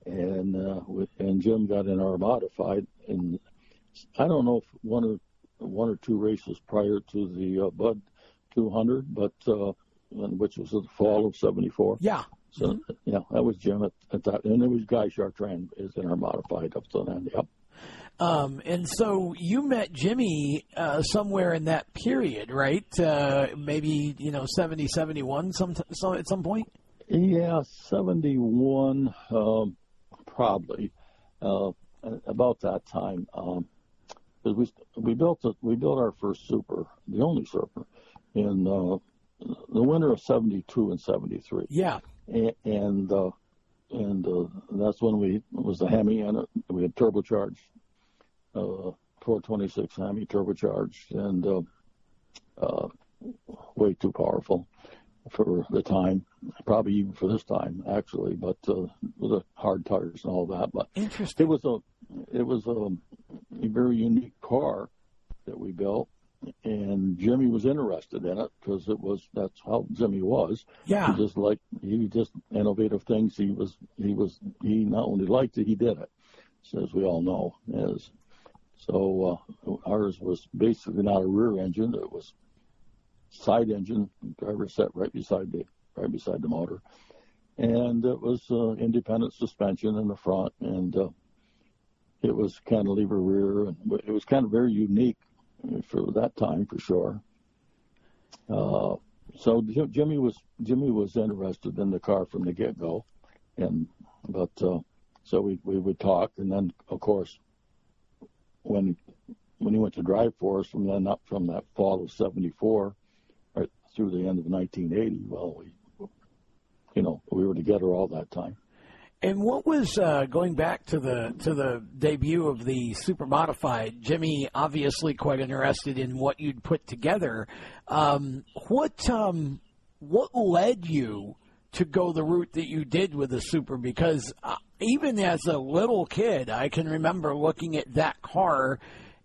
and uh, with, and Jim got in our modified, and I don't know if one or one or two races prior to the uh, Bud 200, but uh, which was the fall of '74. Yeah. So mm-hmm. yeah, that was Jim at, at, that, and it was Guy Chartrand is in our modified up to then. Yep. Um, and so you met Jimmy uh, somewhere in that period, right? Uh, maybe you know 70, 71 some, some at some point. Yeah, seventy one, um, probably uh, about that time. Um, because we we built a, we built our first super, the only super, in uh, the winter of '72 and '73. Yeah, and and, uh, and uh, that's when we it was the Hemi and we had turbocharged, uh, 426 Hemi turbocharged, and uh, uh, way too powerful for the time, probably even for this time actually, but uh, with the hard tires and all that. But interesting. It was a it was a, a very unique car that we built and Jimmy was interested in it because it was that's how Jimmy was. Yeah, he just like he just innovative things. He was he was he not only liked it, he did it. So as we all know, as so uh, ours was basically not a rear engine; it was side engine. Driver sat right beside the right beside the motor, and it was uh, independent suspension in the front, and uh, it was cantilever rear, and it was kind of very unique for that time for sure. Uh, so Jimmy was Jimmy was interested in the car from the get go, and but uh, so we we would talk, and then of course when when he went to drive for us from then up from that fall of '74 right through the end of 1980, well we you know we were together all that time. And what was uh, going back to the to the debut of the super modified? Jimmy obviously quite interested in what you'd put together. Um, what um, what led you to go the route that you did with the super? Because uh, even as a little kid, I can remember looking at that car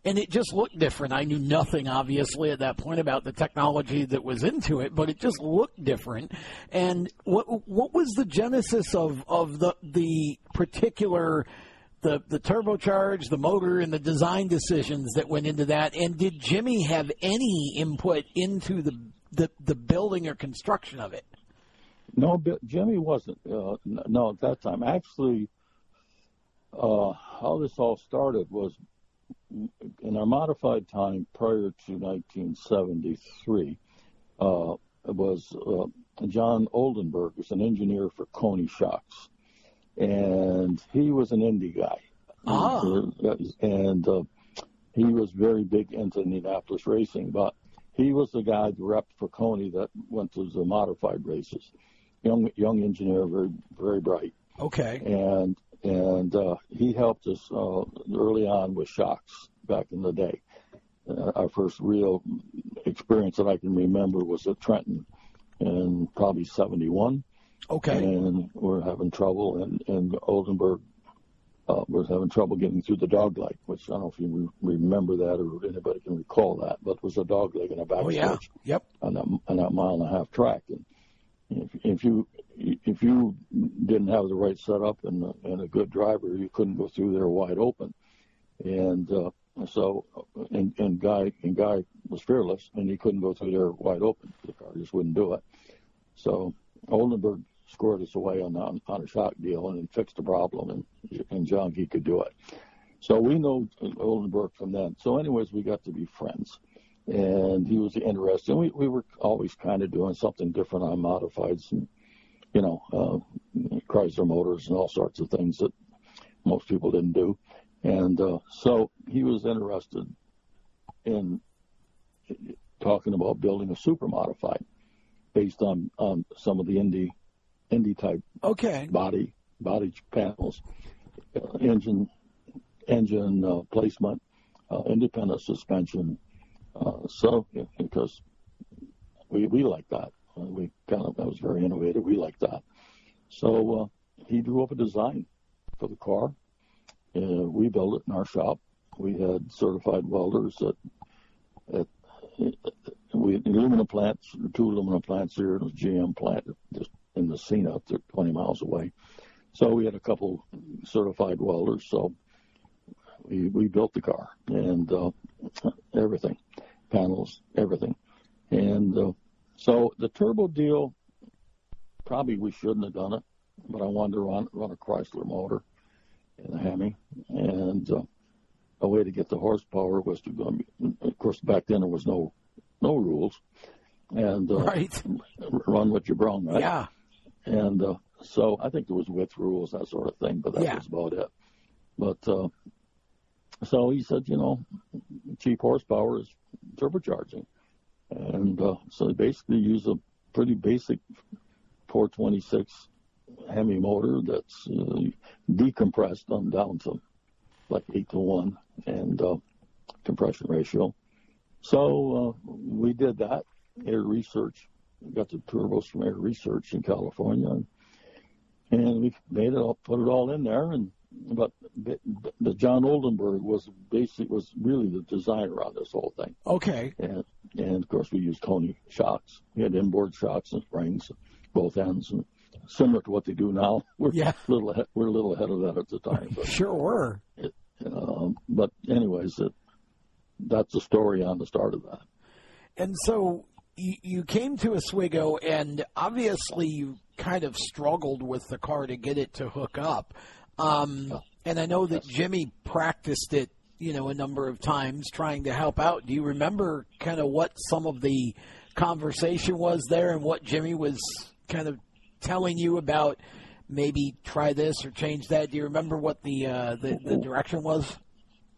and it just looked different. I knew nothing, obviously, at that point about the technology that was into it, but it just looked different. And what what was the genesis of of the the particular the the turbocharge, the motor, and the design decisions that went into that? And did Jimmy have any input into the the, the building or construction of it? No, Jimmy wasn't. Uh, no, at that time, actually, uh, how this all started was in our modified time prior to 1973 uh, was uh, John Oldenburg was an engineer for Koni Shocks, and he was an Indy guy. Ah. And uh, he was very big into Indianapolis racing, but he was the guy, the rep for Koni, that went to the modified races. Young young engineer, very very bright. Okay. And and uh, he helped us uh, early on with shocks back in the day. Uh, our first real experience that I can remember was at Trenton in probably 71. Okay. And we're having trouble, and, and Oldenburg uh, was having trouble getting through the dog leg, which I don't know if you re- remember that or anybody can recall that, but it was a dog leg in a back Oh yeah. Yep. on that, on that mile and a half track. And if, if you if you didn't have the right setup and, and a good driver, you couldn't go through there wide open. And uh, so, and, and guy and guy was fearless, and he couldn't go through there wide open. The car just wouldn't do it. So Oldenburg scored us away on on, on a shock deal and he fixed the problem, and and John he could do it. So we know Oldenburg from then. So, anyways, we got to be friends and he was interested. We, we were always kind of doing something different on modifieds and, you know, uh, Chrysler motors and all sorts of things that most people didn't do. And uh, so he was interested in talking about building a super modified based on, on some of the Indy Indy type Okay. body body panels, uh, engine engine uh, placement, uh, independent suspension. Uh, so because we we like that, uh, we kind of that was very innovative. We like that. So uh, he drew up a design for the car. Uh, we built it in our shop. We had certified welders that at we had aluminum plants, two aluminum plants here, and a GM plant just in Massena, 20 miles away. So we had a couple certified welders. So we we built the car and uh, everything, panels, everything, and uh, so the turbo deal. Probably we shouldn't have done it, but I wanted to run run a Chrysler motor in a Hemi, and uh, a way to get the horsepower was to go. Of course, back then there was no no rules, and uh, Right. run what you brung, right? Yeah. And uh, so I think there was width rules, that sort of thing, but that Yeah. was about it. But uh, so he said, you know, cheap horsepower is turbocharging, and uh, so they basically use a pretty basic 426 Hemi motor that's uh, decompressed on down to like eight to one and uh, compression ratio. So uh, we did that AiResearch We got the turbos from AiResearch in California, and, and we made it all, put it all in there. And but the, the John Oldenburg was basic was really the designer on this whole thing, Okay. and and of course we used Koni shocks. We had inboard shocks and springs, both ends, and similar to what they do now. We're Yeah. a little ahead, we're a little ahead of that at the time, but Sure were. um, but anyways, it, that's the story on the start of that. And so you, you came to Oswego, and obviously you kind of struggled with the car to get it to hook up. Um, and I know that Jimmy practiced it, you know, a number of times trying to help out. Do you remember kind of what some of the conversation was there, and what Jimmy was kind of telling you about? Maybe try this or change that. Do you remember what the uh, the, the direction was?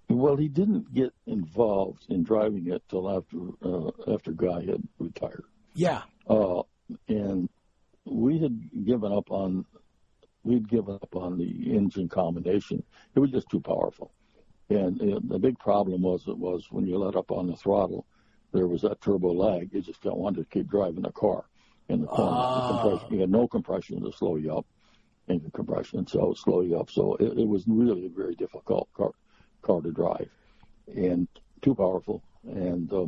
Well, he didn't get involved in driving it till after uh, after Guy had retired, Yeah. uh, and we had given up on we'd given up on the engine combination. It was just too powerful, and uh, the big problem was it was when you let up on the throttle, there was that turbo lag. You just don't want to keep driving the car in the corner. Ah. The compression, you had no compression to slow you up, engine compression, so slow you up. So it, it was really a very difficult car car to drive, and too powerful and uh,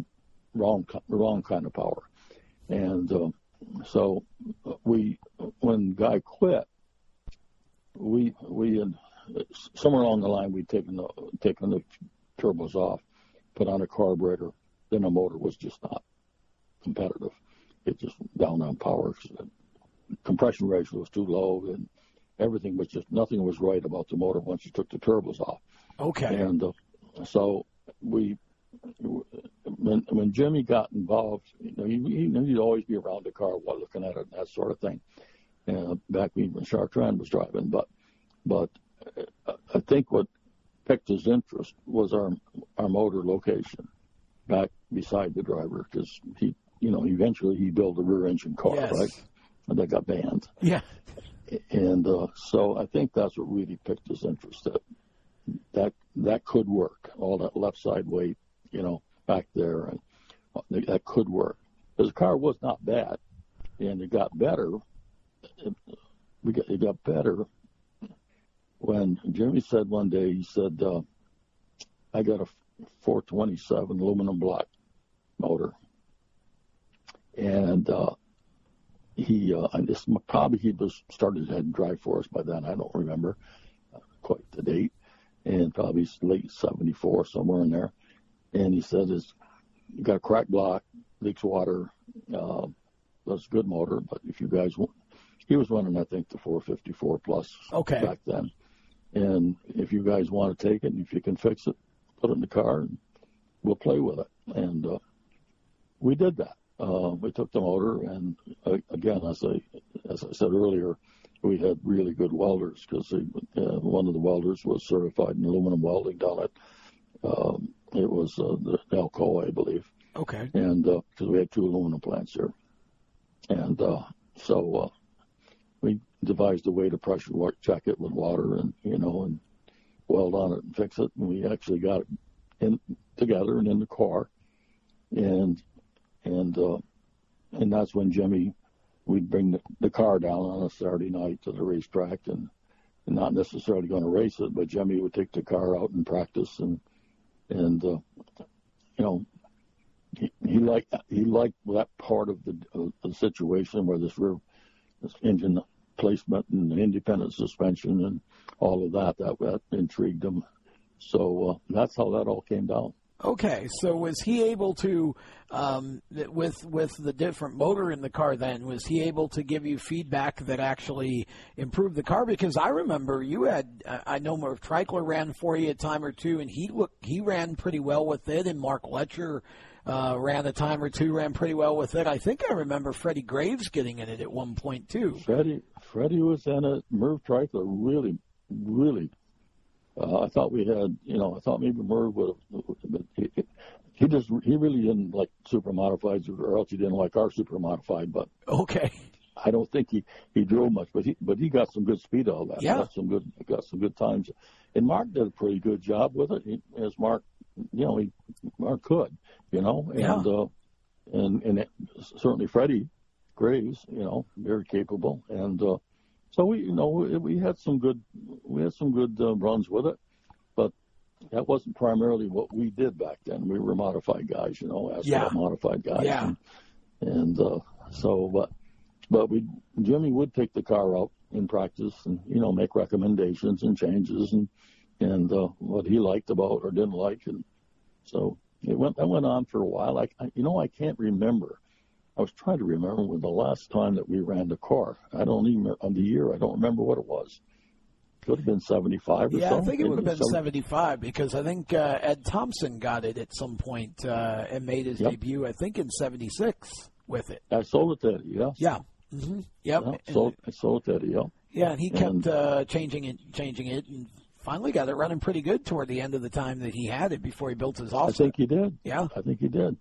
wrong wrong kind of power. And uh, so we, when Guy quit, we we had somewhere along the line we'd taken the taken the turbos off, put on a carburetor, then the motor was just not competitive. It just down on power. Compression ratio was too low, and everything was just nothing was right about the motor once you took the turbos off. Okay. And uh, so we, when when Jimmy got involved, you know, he, he, he'd always be around the car while looking at it and that sort of thing. Uh, back when Chartrand was driving, but but uh, I think what picked his interest was our our motor location back beside the driver because he, you know, eventually he built a rear engine car, Yes. right? And that got banned. Yeah. and uh, so I think that's what really picked his interest. That that that could work. All that left side weight, you know, back there, and uh, that could work. His car was not bad, and it got better. It, we got, it got better when Jimmy said one day, he said, uh, "I got a 427 aluminum block motor," and uh, he, uh, and this probably he was started head drive for us by then. I don't remember uh, quite the date, and probably late '74 somewhere in there. And he said, "Is you got a cracked block, leaks water. Uh, that's a good motor, but if you guys want, he was running, I think, the 454 plus okay. back then. And if you guys want to take it, and if you can fix it, put it in the car, and we'll play with it. And uh, we did that. Uh, we took the motor, and uh, again, as I as I said earlier, we had really good welders because uh, one of the welders was certified in aluminum welding down at um, it was uh, the Alcoa, I believe. Okay. And because uh, we had two aluminum plants here, and uh, so uh, we devised a way to pressure check it with water and you know and weld on it and fix it. And we actually got it in together and in the car, and and uh, and that's when Jimmy we'd bring the, the car down on a Saturday night to the racetrack and, not necessarily going to race it, but Jimmy would take the car out and practice and and uh, you know he, he liked he liked that part of the, of the situation where this rear this engine placement and independent suspension and all of that that that intrigued him. So uh, that's how that all came down. Okay, so was he able to, um, with with the different motor in the car? Then was he able to give you feedback that actually improved the car? Because I remember you had, I know Merv Treichler ran for you a time or two, and he looked he ran pretty well with it, and Mark Letcher uh, ran a time or two, ran pretty well with it. I think I remember Freddie Graves getting in it at one point too. Freddie Freddie was in it. Merv Treichler really, really uh, I thought we had, you know, I thought maybe Merv would have, but he, he just he really didn't like super modifieds, or else he didn't like our super modified. But okay, I don't think he he drove much, but he but he got some good speed out of that. Yeah, got some good got some good times, and Mark did a pretty good job with it. He, as Mark, you know, he Mark could, you know, and yeah. uh, and and it, certainly Freddie Graves, you know, very capable, and uh, so we, you know, we had some good, we had some good uh, runs with it, but that wasn't primarily what we did back then. We were modified guys, you know, asphalt yeah. modified guys. Yeah. And, and uh, so, but, but we, Jimmy would take the car out in practice and, you know, make recommendations and changes and, and uh, what he liked about or didn't like. And so it went, that went on for a while. I, I you know, I can't remember I was trying to remember when the last time that we ran the car. I don't even on the year. I don't remember what it was. Could have been seventy-five or something. yeah, something. I think it would have been seventy-five because I think uh, Ed Thompson got it at some point uh, and made his yep. debut. I think in '76 with it. I sold it to Eddie. Yeah. Yeah. Mm-hmm. Yep. Yeah, sold, I sold it to Eddie. Yeah. Yeah, and he kept And- uh, changing it, changing it, and finally got it running pretty good toward the end of the time that he had it before he built his office. I think he did. Yeah. I think he did.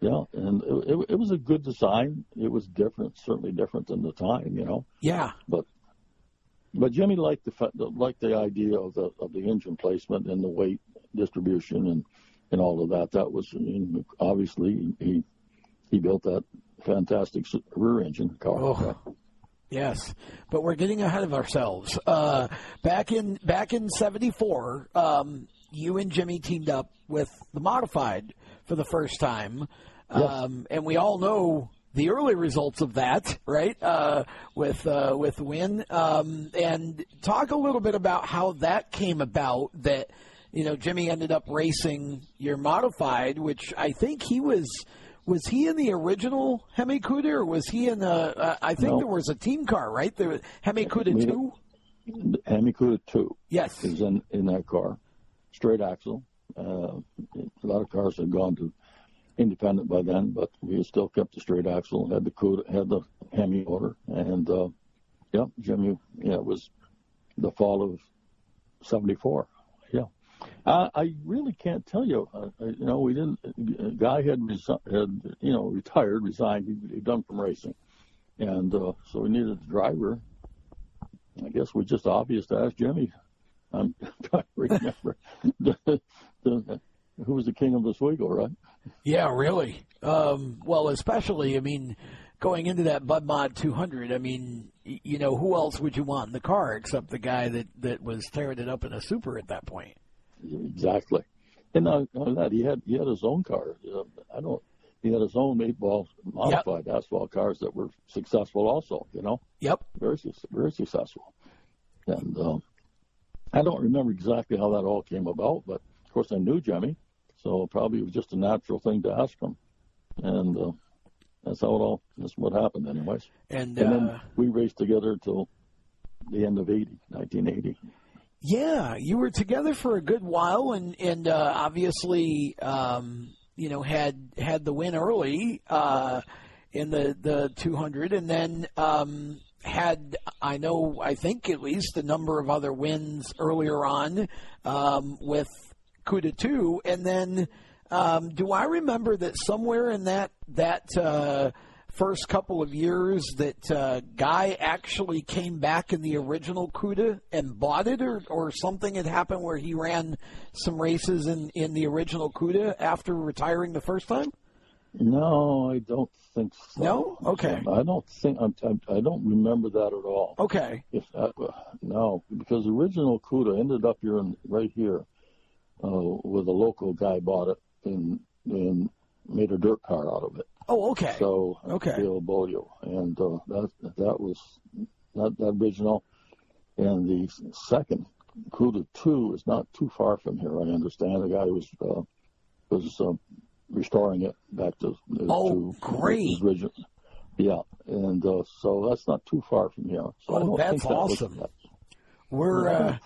Yeah, and it, it, it was a good design. It was different, certainly different than the time, you know. Yeah. But but Jimmy liked the liked the idea of the of the engine placement and the weight distribution and and all of that. That was I mean, obviously he he built that fantastic rear engine car. Oh. Yes, but we're getting ahead of ourselves. Uh, back in back in '74, um, you and Jimmy teamed up with the modified for the first time, um, and we all know the early results of that, right? Uh, with uh, with win, um, and talk a little bit about how that came about. That you know, Jimmy ended up racing your modified, which I think he was. Was he in the original Hemi Cuda, or was he in the? Uh, I think No. there was a team car, right? There was Hemi Cuda two. Hemi Cuda two Yes. is in in that car, straight axle. Uh, a lot of cars had gone to independent by then, but we still kept the straight axle. Had the Cuda, had the Hemi motor, and uh, yeah, Jimmy. Yeah, it was the fall of '74. Yeah, I, I really can't tell you. Uh, you know, we didn't. Guy had resi- had you know retired, resigned. He, he'd done from racing, and uh, so we needed a driver. I guess we just obvious to ask Jimmy. I'm trying to remember the, the, who was the king of Oswego, right? Yeah, really. Um, well, especially, I mean, going into that Bud Mod 200, I mean, you know, who else would you want in the car except the guy that, that was tearing it up in a super at that point? Exactly. And not only that, he had he had his own car. I don't. He had his own eight ball modified yep. asphalt cars that were successful, also. You know. Yep. Very very successful. And um, I don't remember exactly how that all came about, but of course I knew Jimmy, so probably it was just a natural thing to ask him. And uh, that's how it all. That's what happened, anyways. And, and uh, then we raced together till the end of 80, 1980. Yeah, you were together for a good while, and and uh, obviously, um, you know, had had the win early uh, in the the 200, and then um, had I know I think at least a number of other wins earlier on um, with CUDA 2, and then um, do I remember that somewhere in that that uh, first couple of years that uh, Guy actually came back in the original CUDA and bought it, or, or something had happened where he ran some races in, in the original CUDA after retiring the first time? No, I don't think so. No, okay. I don't think I'm, I'm, I do not remember that at all. Okay. If that, no, because original CUDA ended up here in, right here, uh, where the local guy bought it and and made a dirt car out of it. Oh, okay. So okay, Bill Bolio, and uh, that that was not that original. And the second CUDA two is not too far from here. I understand the guy was uh, was uh, restoring it back to oh to great original. Yeah, and uh, so that's not too far from here. So oh, that's awesome. That We're uh,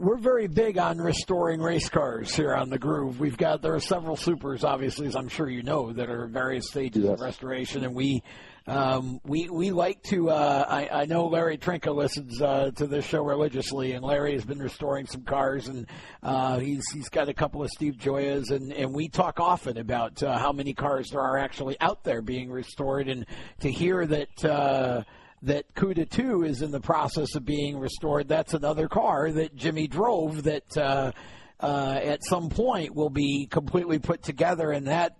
we're very big on restoring race cars here on the Groove. We've got there are several supers, obviously, as I'm sure you know, that are various stages yes. of restoration, and we um, we we like to. Uh, I, I know Larry Trinka listens uh, to this show religiously, and Larry has been restoring some cars, and uh, he's he's got a couple of Steve Gioias, and and we talk often about uh, how many cars there are actually out there being restored, and to hear that uh, that CUDA 2 is in the process of being restored. That's another car that Jimmy drove that uh, uh, at some point will be completely put together, and that.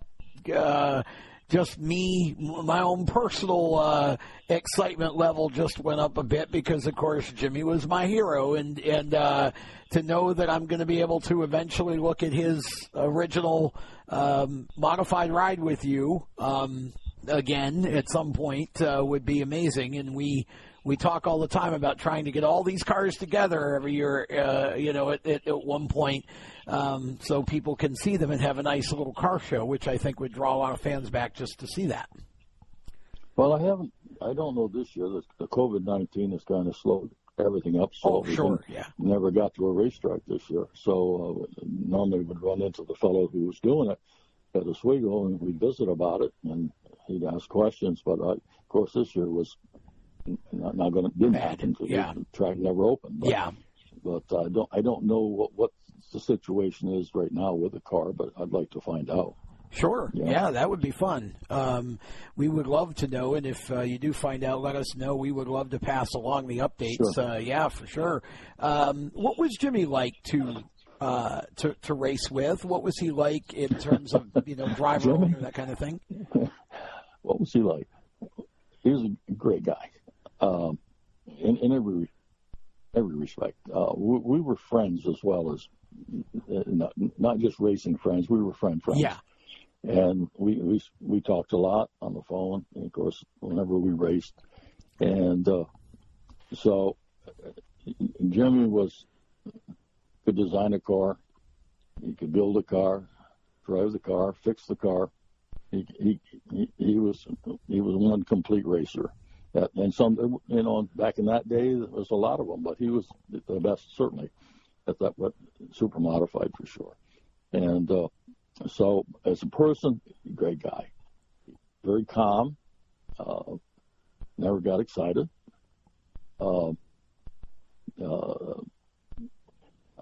Uh, just me, my own personal uh, excitement level just went up a bit because, of course, Jimmy was my hero, and and uh, to know that I'm going to be able to eventually look at his original um, modified ride with you um, again at some point uh, would be amazing. And we we talk all the time about trying to get all these cars together every year. Uh, you know, at, at, at one point, um, so people can see them and have a nice little car show, which I think would draw a lot of fans back just to see that. Well, I haven't. I don't know this year. The, the COVID nineteen has kind of slowed everything up. So oh, sure, yeah. Never got to a racetrack this year. So uh, normally would run into the fellow who was doing it at Oswego, and we'd visit about it, and he'd ask questions. But uh, of course, this year was not, not going to didn't Bad. happen because yeah. the track never opened. But, yeah. But I don't I don't know what what the situation is right now with the car, but I'd like to find out. Sure. Yeah. yeah, that would be fun. Um, we would love to know, and if uh, you do find out, let us know. We would love to pass along the updates. Sure. Uh, yeah, for sure. Um, what was Jimmy like to uh, to to race with? What was he like in terms of you know driver that kind of thing? what was he like? He was a great guy, um, in, in every every respect. Uh, we, we, were friends as well as uh, not, not just racing friends. We were friend friends. Yeah. And we, we we talked a lot on the phone, and of course, whenever we raced, and uh, so Jimmy was could design a car, he could build a car, drive the car, fix the car, he, he, he, was he was one complete racer. and some, you know, back in that day, there was a lot of them, but he was the best, certainly, at that, what, super modified for sure. And uh, so, as a person, great guy, very calm, uh, never got excited. Uh, uh,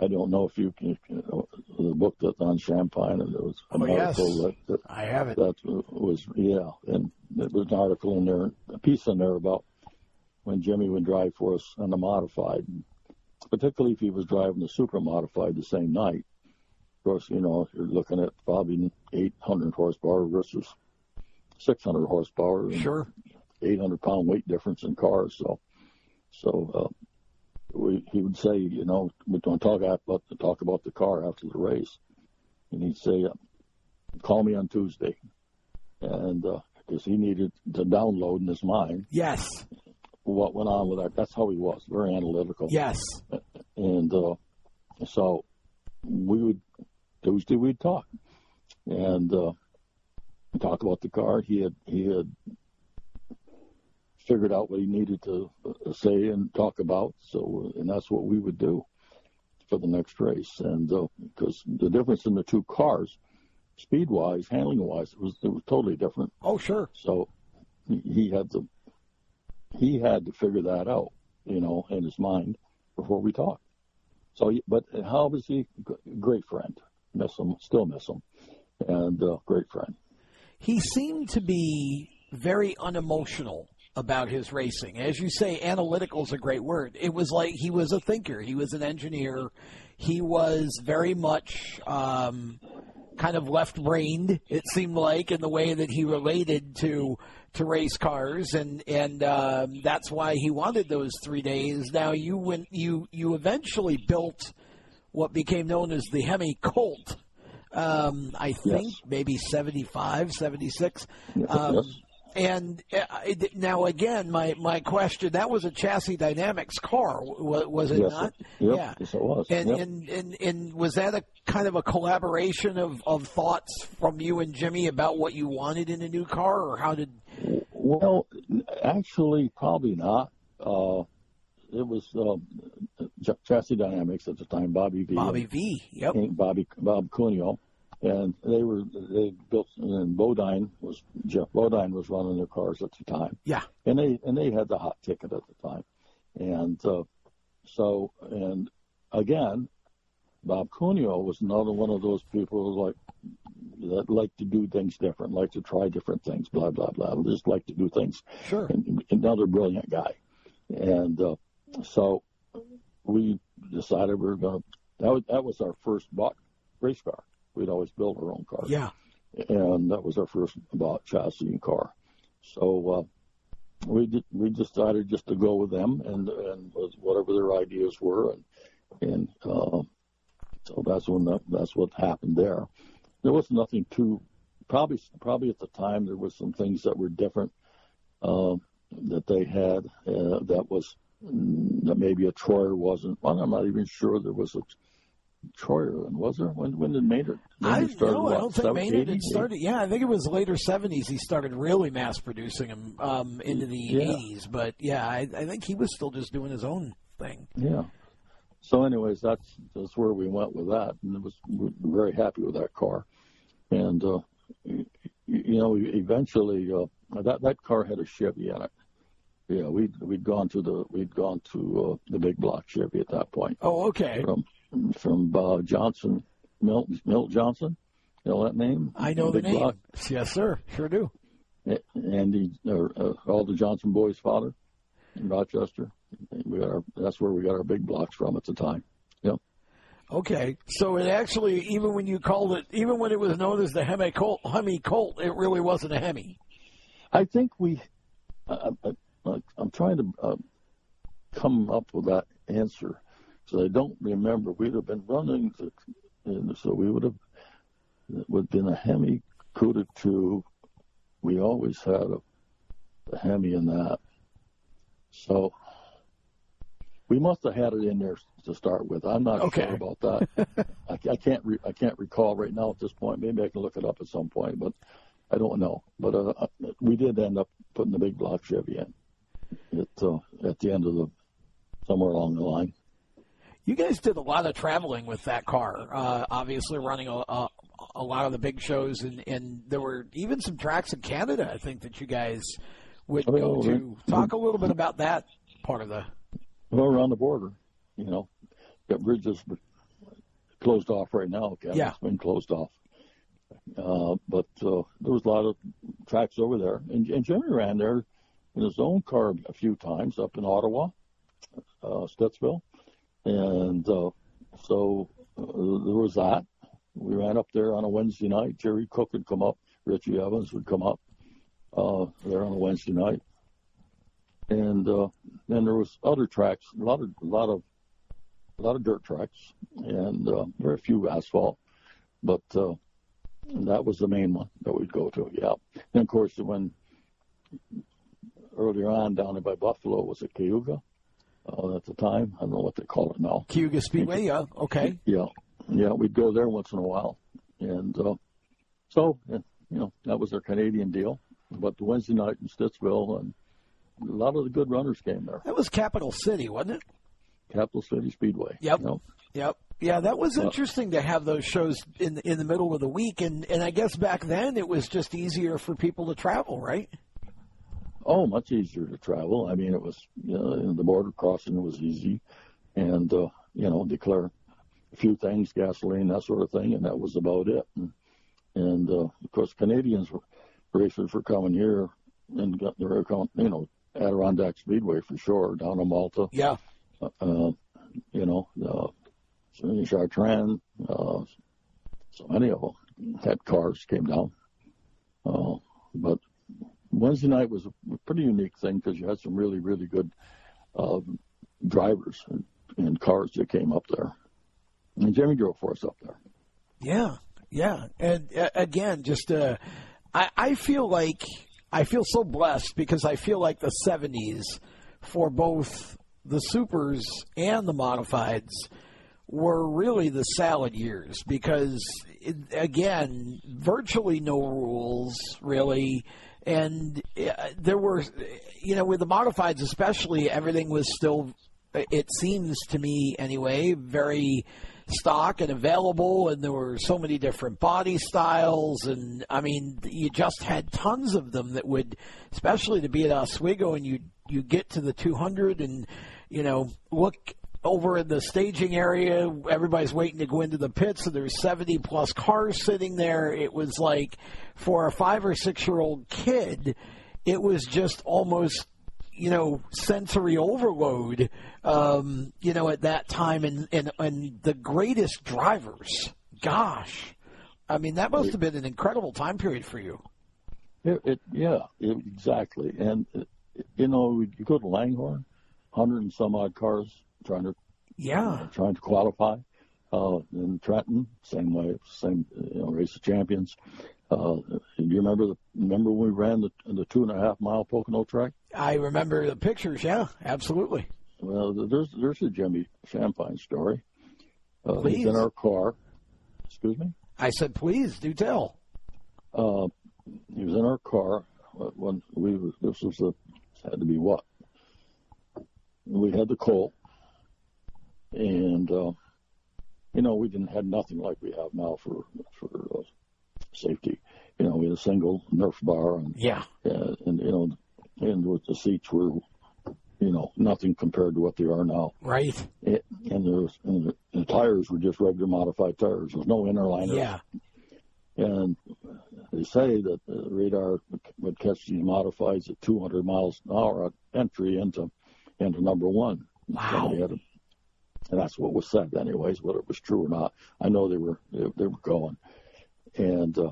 I don't know if you can, you know, the book that's on Shampine, and there was an oh, article yes. that, that, I have it. That was, yeah, and there was an article in there, a piece in there about when Jimmy would drive for us on the modified, particularly if he was driving the super modified the same night. Of course, you know, you're looking at probably 800 horsepower versus 600 horsepower. Sure. 800 pound weight difference in cars. So, so uh, we, he would say, you know, we don't talk about talk about the car after the race, and he'd say, uh, "Call me on Tuesday," and because he needed to download in his mind Yes. what went on with that. That's how he was, very analytical. Yes. And uh, so we would Tuesday we'd talk and uh, talk about the car. He had he had figured out what he needed to uh, say and talk about. So and that's what we would do for the next race. And because the difference in the two cars, speed wise, handling wise, it was it was totally different. Oh, sure. So he- had to he had to figure that out, you know, in his mind before we talked. So, but how was he? Great friend. Miss him, still miss him, and uh, great friend. He seemed to be very unemotional about his racing. As you say, analytical is a great word. It was like he was a thinker. He was an engineer. He was very much um, kind of left-brained. It seemed like in the way that he related to to race cars, and and um, that's why he wanted those three days. Now you went you you eventually built what became known as the Hemi Colt. Um, I think Yes. maybe 75, 76. Um, yes. And uh, now again, my, my question, that was a chassis dynamics car, was, it yes, not? Yep, Yeah. yes, it was. And, Yep. and, and, and was that a kind of a collaboration of, of thoughts from you and Jimmy about what you wanted in a new car, or how did? Well, actually, probably not. Uh, it was um, Ch- Chassis Dynamics at the time, Bobby V. Bobby V. Yep. Bobby Bob Cuneo, and they were they built and Bodine was Jeff Bodine was running their cars at the time. Yeah. and they and they had the hot ticket at the time, and uh, so and again, Bob Cuneo was another one of those people who like that like to do things different, like to try different things, blah blah blah, just like to do things. Sure. And another brilliant guy, and uh, so we decided we were going to. That was, that was our first bought race car. We'd always built our own cars Yeah. and that was our first bought chassis and car. So uh, we did, we decided just to go with them and and with whatever their ideas were, and and uh, so that's when that, that's what happened there. There was nothing too probably probably at the time there was some things that were different uh, that they had uh, that was mm, that maybe a Troyer wasn't. Well, I'm not even sure there was a Troyer, and was there? When when did Maynard? I Maynard started no, I don't think 70, Maynard 80? had started. Yeah, I think it was later seventies. He started really mass producing them um, into the Yeah. eighties. But yeah, I, I think he was still just doing his own thing. Yeah. So, anyways, that's that's where we went with that, and it was we we're very happy with that car. And uh, you, you know, eventually, uh, that that car had a Chevy in it. Yeah, we'd we'd gone to the we'd gone to uh, the big block Chevy at that point Oh, okay. from from uh, Johnson, Milt Milt Johnson. You know that name? I know the Big name. Block. Yes, sir. Sure do. Andy, or uh, all the Johnson boys' father in Rochester. We got our, that's where we got our big blocks from at the time. Okay, so it actually, even when you called it, even when it was known as the Hemi Colt, Hemi Colt, it really wasn't a Hemi. I think we. I, I, I'm trying to uh, come up with that answer I don't remember. We'd have been running, the, and so we would have it would have been a Hemi Cuda two. We always had a, a Hemi in that, so we must have had it in there to start with. I'm not Okay. sure about that. I, I can't re, I can't recall right now at this point. Maybe I can look it up at some point, but I don't know. But uh, we did end up putting the big block Chevy in it, uh, at the end of the somewhere along the line. You guys did a lot of traveling with that car. Uh, obviously, running a, a, a lot of the big shows, and, and there were even some tracks in Canada. I think that you guys would Oh, go yeah. to. Talk a little bit about that part of the. Well, around the border, you know, got bridges closed off right now. Kevin. Yeah. It's been closed off. Uh, but uh, there was a lot of tracks over there, and, and Jimmy ran there in his own car a few times up in Ottawa, uh, and uh, so uh, there was that. We ran up there on a Wednesday night. Jerry Cook would come up. Richie Evans would come up uh, there on a Wednesday night, and uh, then there was other tracks, a lot of a lot of a lot of dirt tracks, and uh, very few asphalt, but uh, that was the main one that we'd go to. Yeah, and of course when earlier on down there by Buffalo was it Cayuga uh, at the time. I don't know what they call it now. Cayuga Speedway. Yeah. Okay. Yeah, yeah, we'd go there once in a while, and uh, so you know that was our Canadian deal. But the Wednesday night in Stittsville, and a lot of the good runners came there. That was Capital City, wasn't it? Capital City Speedway. Yep. You know? Yep. Yeah, that was interesting to have those shows in the, in the middle of the week, and and I guess back then it was just easier for people to travel, right? Oh, much easier to travel. I mean, it was you know, the border crossing was easy, and uh, you know declare a few things, gasoline, that sort of thing, and that was about it. And, and uh, of course, Canadians were racers were coming here and got their account, you know, Adirondack Speedway for sure, down in Malta. Yeah. Uh, you know, uh, Chartrand, uh, so many of them had cars came down. Uh, but Wednesday night was a pretty unique thing because you had some really, really good uh, drivers and, and cars that came up there. And Jimmy drove for us up there. Yeah, yeah, and uh, again, just uh, I, I feel like I feel so blessed because I feel like the '70s for both the supers and the modifieds were really the salad years because it, again, virtually no rules really. And uh, there were, you know, with the modifieds especially, everything was still, it seems to me anyway, very stock and available, and there were so many different body styles, and I mean, you just had tons of them that would, especially to be at Oswego, and you you get to the 200, and you know, look over in the staging area, everybody's waiting to go into the pits, so there's 70 plus cars sitting there. It was like for a five or six year old kid, it was just almost you know sensory overload um, you know at that time. And, and and the greatest drivers gosh i mean that must have been an incredible time period for you. It, it yeah it, exactly. And uh, you know you go to langhorne 100 and some odd cars trying to yeah trying to qualify uh, in Trenton, same way, same you know, race of champions. Uh, do you remember the remember when we ran the the two and a half mile Pocono track? I remember the pictures. Yeah, absolutely. Well, there's there's a Jimmy Shampine story. Uh, Please. He's in our car. Excuse me. I said, please do tell. Uh, he was in our car when we this was the had to be what we had the Colt, and uh, you know we didn't had nothing like we have now for for uh, safety. You know, we had a single Nerf bar, and Yeah. uh, and you know, and with the seats were, you know, nothing compared to what they are now. Right. It, and there was and the, the tires were just regular modified tires. There was no inner liner. Yeah. And they say that the radar would catch these modifieds at 200 miles an hour at entry into into number one. Wow. Somebody had a- and that's what was said, anyways. Whether it was true or not, I know they were they, they were going. And uh,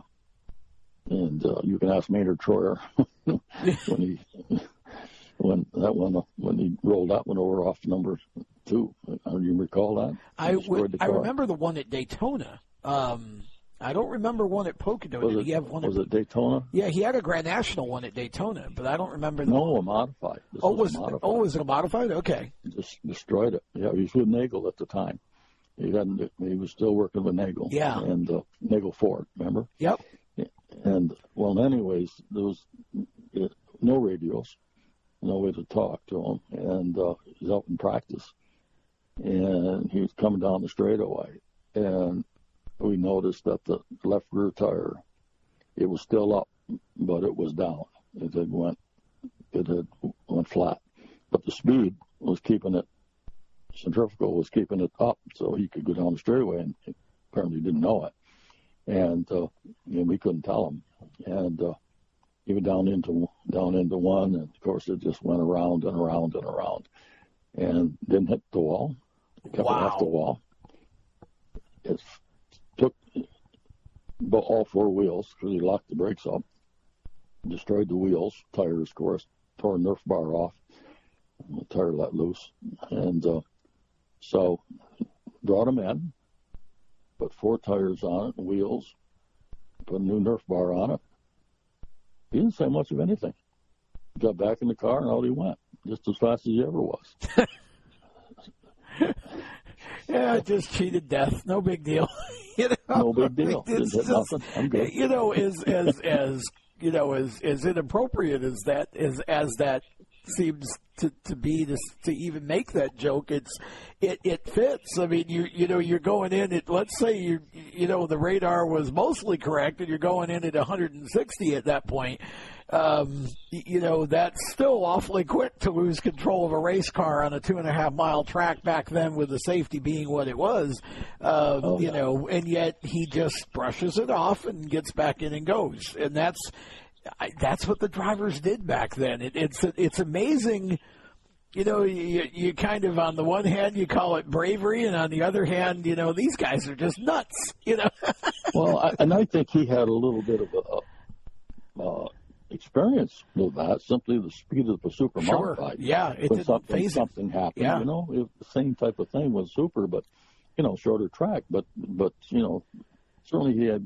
and uh, you can ask Maynard Troyer when he when that one when he rolled that one over off number two. Do you recall that? I, would, I remember the one at Daytona. Um, I don't remember one at Pocono. Was Did it, he have one was at, it Daytona? Yeah, he had a Grand National one at Daytona, but I don't remember the No, a modified. This Oh, was, was a modified. oh was it a modified? Okay. just destroyed it. Yeah, he was with Nagel at the time. He hadn't. He was still working with Nagel. Yeah. And uh, Nagel Ford, remember? Yep. And well, anyways, there was uh, no radios, no way to talk to him, and uh, he was out in practice, and he was coming down the straightaway, and we noticed that the left rear tire, it was still up, but it was down. It had went, it had went flat, but the speed was keeping it. Centrifugal was keeping it up, so he could go down the straightaway, and he apparently didn't know it and uh, and we couldn't tell him. And uh, even down into down into one, and of course it just went around and around and around, and didn't hit the wall. It kept Wow. it off the wall. It took bo- all four wheels because he locked the brakes up, destroyed the wheels, tires, of course, tore a Nerf bar off, the tire let loose, and uh, so brought him in, put four tires on it, wheels, put a new Nerf bar on it. He didn't say much of anything. Got back in the car and out he went, just as fast as he ever was. Yeah, just cheated death. No big deal. you know, No big deal. It's Didn't just. I'm good. you know, as as as you know, as as inappropriate as that as as that seems to, to be to to even make that joke, it's it it fits. I mean, you you know, you're going in at let's say you you know the radar was mostly correct, and you're going in at 160 at that point. Um, you know, that's still awfully quick to lose control of a race car on a two and a half mile track back then, with the safety being what it was. Um, Oh, you yeah. know, and yet he just brushes it off and gets back in and goes, and that's I, that's what the drivers did back then. It, it's it's amazing. You know, you, you kind of on the one hand you call it bravery, and on the other hand, you know these guys are just nuts. You know, Well, I, and I think he had a little bit of a, uh, experience with that. Simply the speed of the super sure, modified. yeah, it when didn't something something happened, Yeah. you know, it, the same type of thing with super, but you know, shorter track. But but you know, certainly he had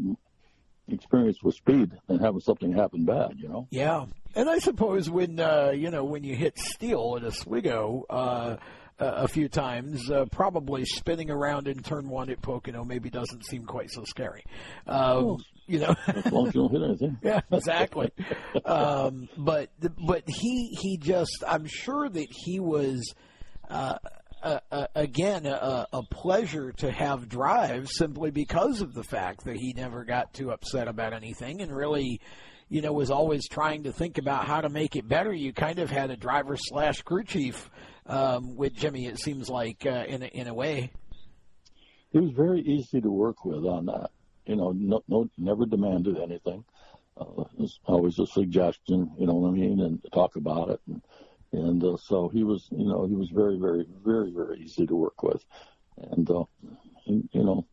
experience with speed and having something happen bad. You know, Yeah, and I suppose when uh, you know when you hit steel at Oswego uh, a a few times, uh, probably spinning around in turn one at Pocono maybe doesn't seem quite so scary. Um, you know, as long as you don't hit anything. yeah, exactly. um, but but he he just I'm sure that he was. Uh, uh, again, a, a pleasure to have drive simply because of the fact that he never got too upset about anything and really, you know, was always trying to think about how to make it better. You kind of had a driver slash crew chief um, with Jimmy. It seems like uh, in a, in a way. He was very easy to work with on that. You know, no, no never demanded anything. Uh, it was always a suggestion. You know what I mean, and talk about it. And, and uh, so he was, you know, he was very, very, very, very easy to work with, and uh, he, you know,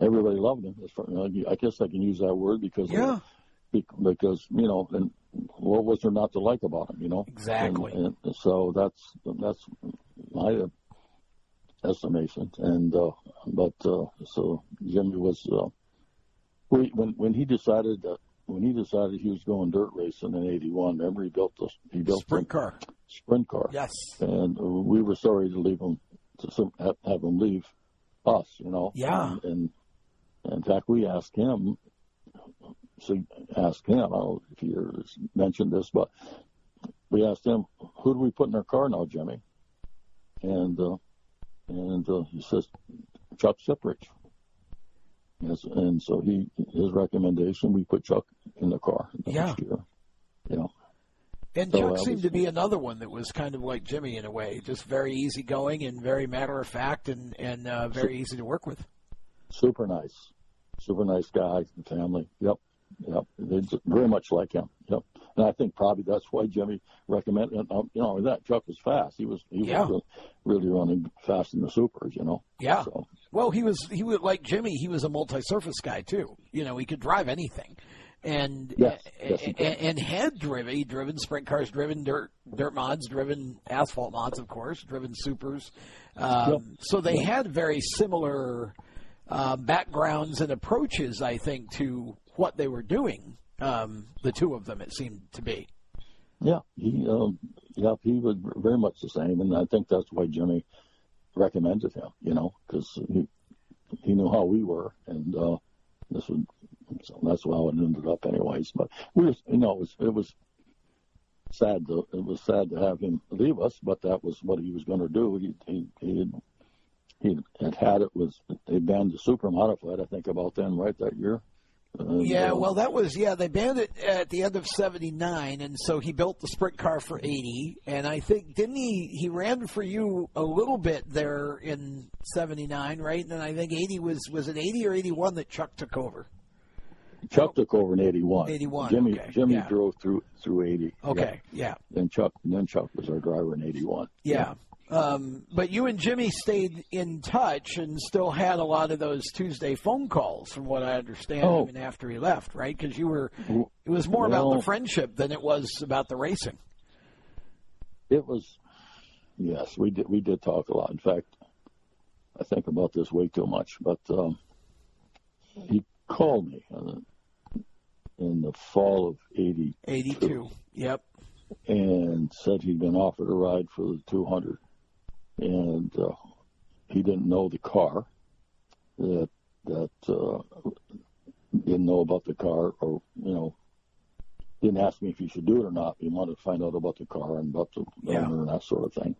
everybody loved him. As far, I guess I can use that word because Yeah. be- because you know, and what was there not to like about him? You know, Exactly. And, and so that's that's my estimation. And uh, but uh, so Jimmy was uh, we, when when he decided that when he decided he was going dirt racing in '81. Remember he built the he built Sprint car. sprint car, Yes. and we were sorry to leave him to some, have, have him leave us. You know. Yeah. And, and in fact, we asked him. So asked him. I don't know if he mentioned this, but we asked him, "Who do we put in our car now, Jimmy?" And uh, and uh, he says, "Chuck Ciprich." Yes, and so he his recommendation we put Chuck in the car next Yeah. year. Know, And So Chuck that seemed to be another one that was kind of like Jimmy in a way, just very easygoing and very matter of fact and and uh, very easy to work with. super nice, super nice guy, and family. Yep, yep. They just very much like him. Yep. And I think probably that's why Jimmy recommended. uh, You know, that Chuck was fast. He was he Yeah. was really running fast in the supers. You know. Yeah. So Well, he was he was like Jimmy. He was a multi-surface guy too. You know, he could drive anything, and Yes, yes, and, and had driven. He driven sprint cars, driven dirt dirt mods, driven asphalt mods, of course, driven supers. Um, Yep. So they had very similar uh, backgrounds and approaches, I think, to what they were doing. Um, the two of them, it seemed to be. yeah, he um, yeah he was very much the same, and I think that's why Jimmy recommended him. You know, because he he knew how we were, and uh, this was so that's how it ended up, anyways. But we, was, you know, it was it was sad to it was sad to have him leave us, but that was what he was going to do. He he he had, he had had it was they banned the super modified. I think about then, right that year. Yeah, well, that was yeah. They banned it at the end of '79, and so he built the sprint car for '80. And I think didn't he? He ran for you a little bit there in '79, right? And then I think '80 was was it '80 or '81 that Chuck took over. Chuck took over in '81. '81. Jimmy okay. Jimmy yeah. drove through through '80. Okay. Yeah. Then Chuck then Chuck was our driver in '81. Yeah. Um, but you and Jimmy stayed in touch and still had a lot of those Tuesday phone calls, from what I understand, Oh. even after he left, right? Because you were, it was more about the friendship than it was about the racing. It was, yes, we did we did talk a lot. In fact, I think about this way too much. But um, he called me in the fall of '80 82. Yep. and said he'd been offered a ride for the 200, and uh, he didn't know the car. That that uh, didn't know about the car, or you know, didn't ask me if he should do it or not. He wanted to find out about the car and about the Yeah. owner and that sort of thing.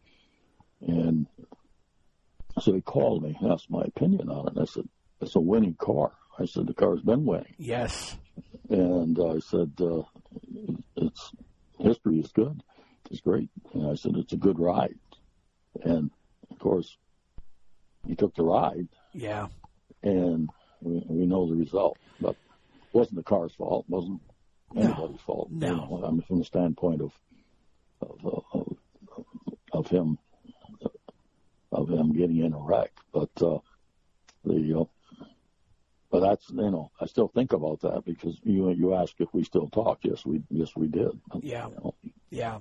And so he called me, and asked my opinion on it. And I said, "It's a winning car." I said, "The car's been winning." Yes. And I said, uh, it's history is good. It's great. And I said, it's a good ride. And of course, he took the ride Yeah. and we, we know the result. But it wasn't the car's fault. It wasn't anybody's fault. No. You know, I mean, from the standpoint of, of, uh, of, of him, of him getting in a wreck. But, uh, the, uh, but that's you know I still think about that because you you asked if we still talk. Yes, we yes we did. Yeah. You know, Yeah,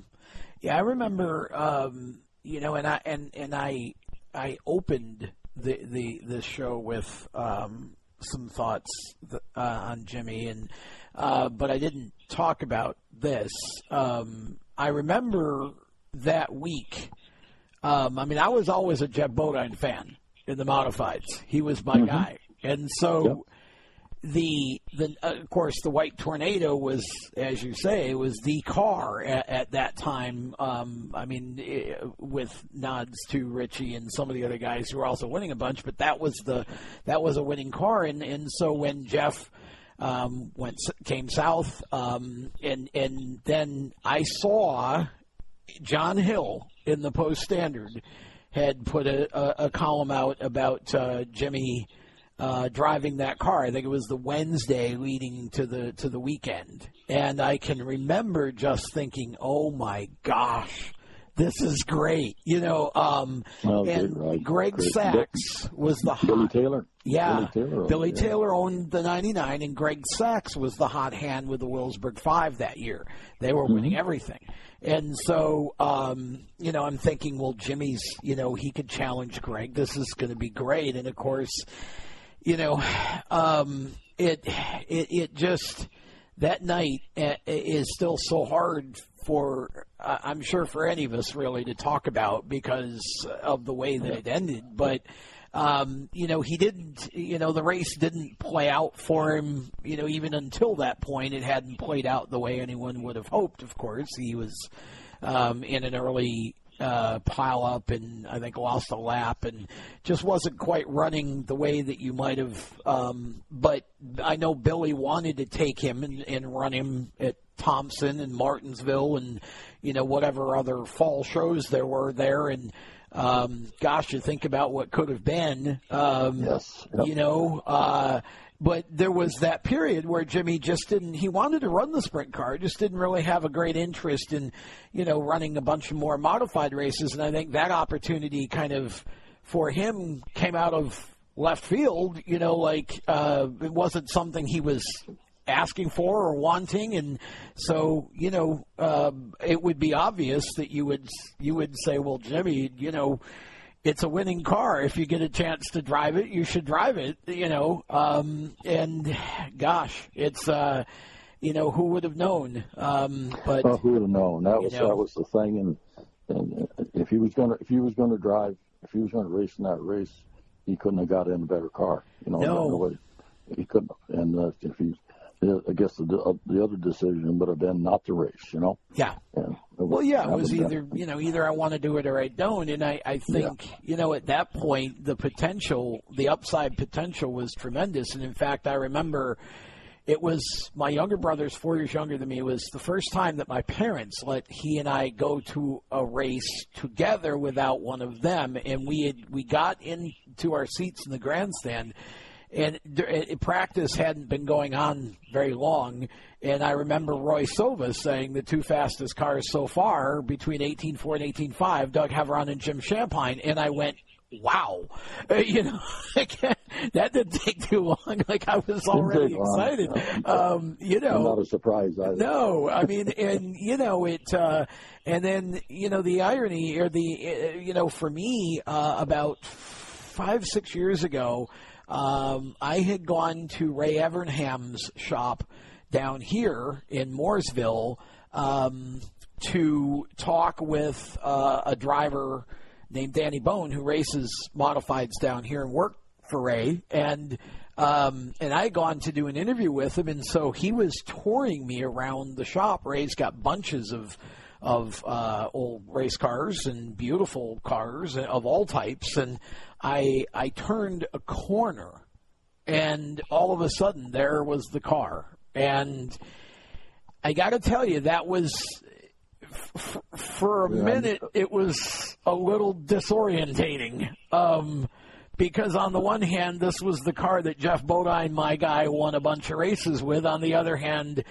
yeah. I remember, um, you know, and I and and I I opened the the the show with um, some thoughts th- uh, on Jimmy, and uh, but I didn't talk about this. Um, I remember that week. Um, I mean, I was always a Jeff Bodine fan in the modifieds. He was my guy, and so the the of course the white tornado was as you say was the car at, at that time. Um i mean eh, with nods to richie and some of the other guys who were also winning a bunch but that was the that was a winning car. And and so when jeff um went came south um and and then i saw john hill in the post standard had put a, a, a column out about uh, jimmy uh, driving that car. I think it was the Wednesday leading to the to the weekend, and I can remember just thinking, "Oh my gosh, this is great!" You know, um, Well, and. Greg Great. Sachs was the Billy hot. Taylor. Yeah, Billy Taylor. Billy yeah. Taylor owned the 99, and Greg Sachs was the hot hand with the Wilsburg 5 that year. They were winning everything. And so, um, you know, I'm thinking, well, Jimmy's, you know, he could challenge Greg. This is going to be great. And of course, you know, um, it, it, it just, that night uh, is still so hard for, I'm sure for any of us really to talk about because of the way that it ended. But, um, you know, he didn't, you know, the race didn't play out for him, you know, even until that point. It hadn't played out the way anyone would have hoped, of course. He was um, in an early uh, pile up and I think lost a lap and just wasn't quite running the way that you might have. Um, but I know Billy wanted to take him and, and run him at Thompson and Martinsville and, you know, whatever other fall shows there were there. And, um, gosh, you think about what could have been. Um, Yes. Yep. you know. Uh, but there was that period where Jimmy just didn't. He wanted to run the sprint car, just didn't really have a great interest in, you know, running a bunch of more modified races. And I think that opportunity kind of for him came out of left field. You know, like uh, it wasn't something he was asking for or wanting, and so you know, um, it would be obvious that you would you would say, well, Jimmy, you know it's a winning car. If you get a chance to drive it, you should drive it. You know, um, and gosh, it's uh, you know who would have known? Um, but Oh, who would have known? That was know. that was the thing. And, and if he was going to if he was going to drive if he was going to race in that race, he couldn't have got in a better car. You know, No. he couldn't. have. And uh, if he, I guess the uh, the other decision would have been not to race. You know. yeah, Well, yeah, it was either been- you know either I want to do it or I don't, and I I think you know at that point the potential, the upside potential was tremendous, and in fact I remember it was my younger brother's four years younger than me. It was the first time that my parents let he and I go to a race together without one of them, and we had we got into our seats in the grandstand. And practice hadn't been going on very long. And I remember Roy Silva saying the two fastest cars so far between 18.4 and 18.5, Doug Heveron and Jim Shampine. And I went, wow, uh, you know, that didn't take too long. Like I was already excited. Um, you know, I'm not a surprise. Either. No, I mean, and you know it, uh, and then you know the irony, or the uh, you know, for me, uh, about five six years ago, um, I had gone to Ray Evernham's shop down here in Mooresville um, to talk with uh, a driver named Danny Bohn who races modifieds down here and work for Ray and um, and I had gone to do an interview with him and so he was touring me around the shop. Ray's got bunches of of uh, old race cars and beautiful cars of all types and I I turned a corner and all of a sudden there was the car and I got to tell you that was f- for a yeah. minute, it was a little disorientating. Um, because on the one hand, this was the car that Jeff Bodine, my guy, won a bunch of races with. On the other hand,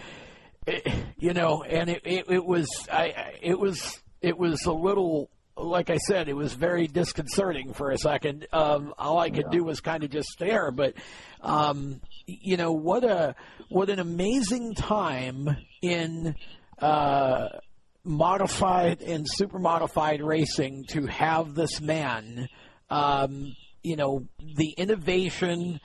it, you know, and it, it, it was, I, it was, it was a little, like I said, it was very disconcerting for a second. Um, all I could yeah. do was kind of just stare, but, um, you know, what a, what an amazing time in, uh, modified and super modified racing to have this man, um, you know, the innovation,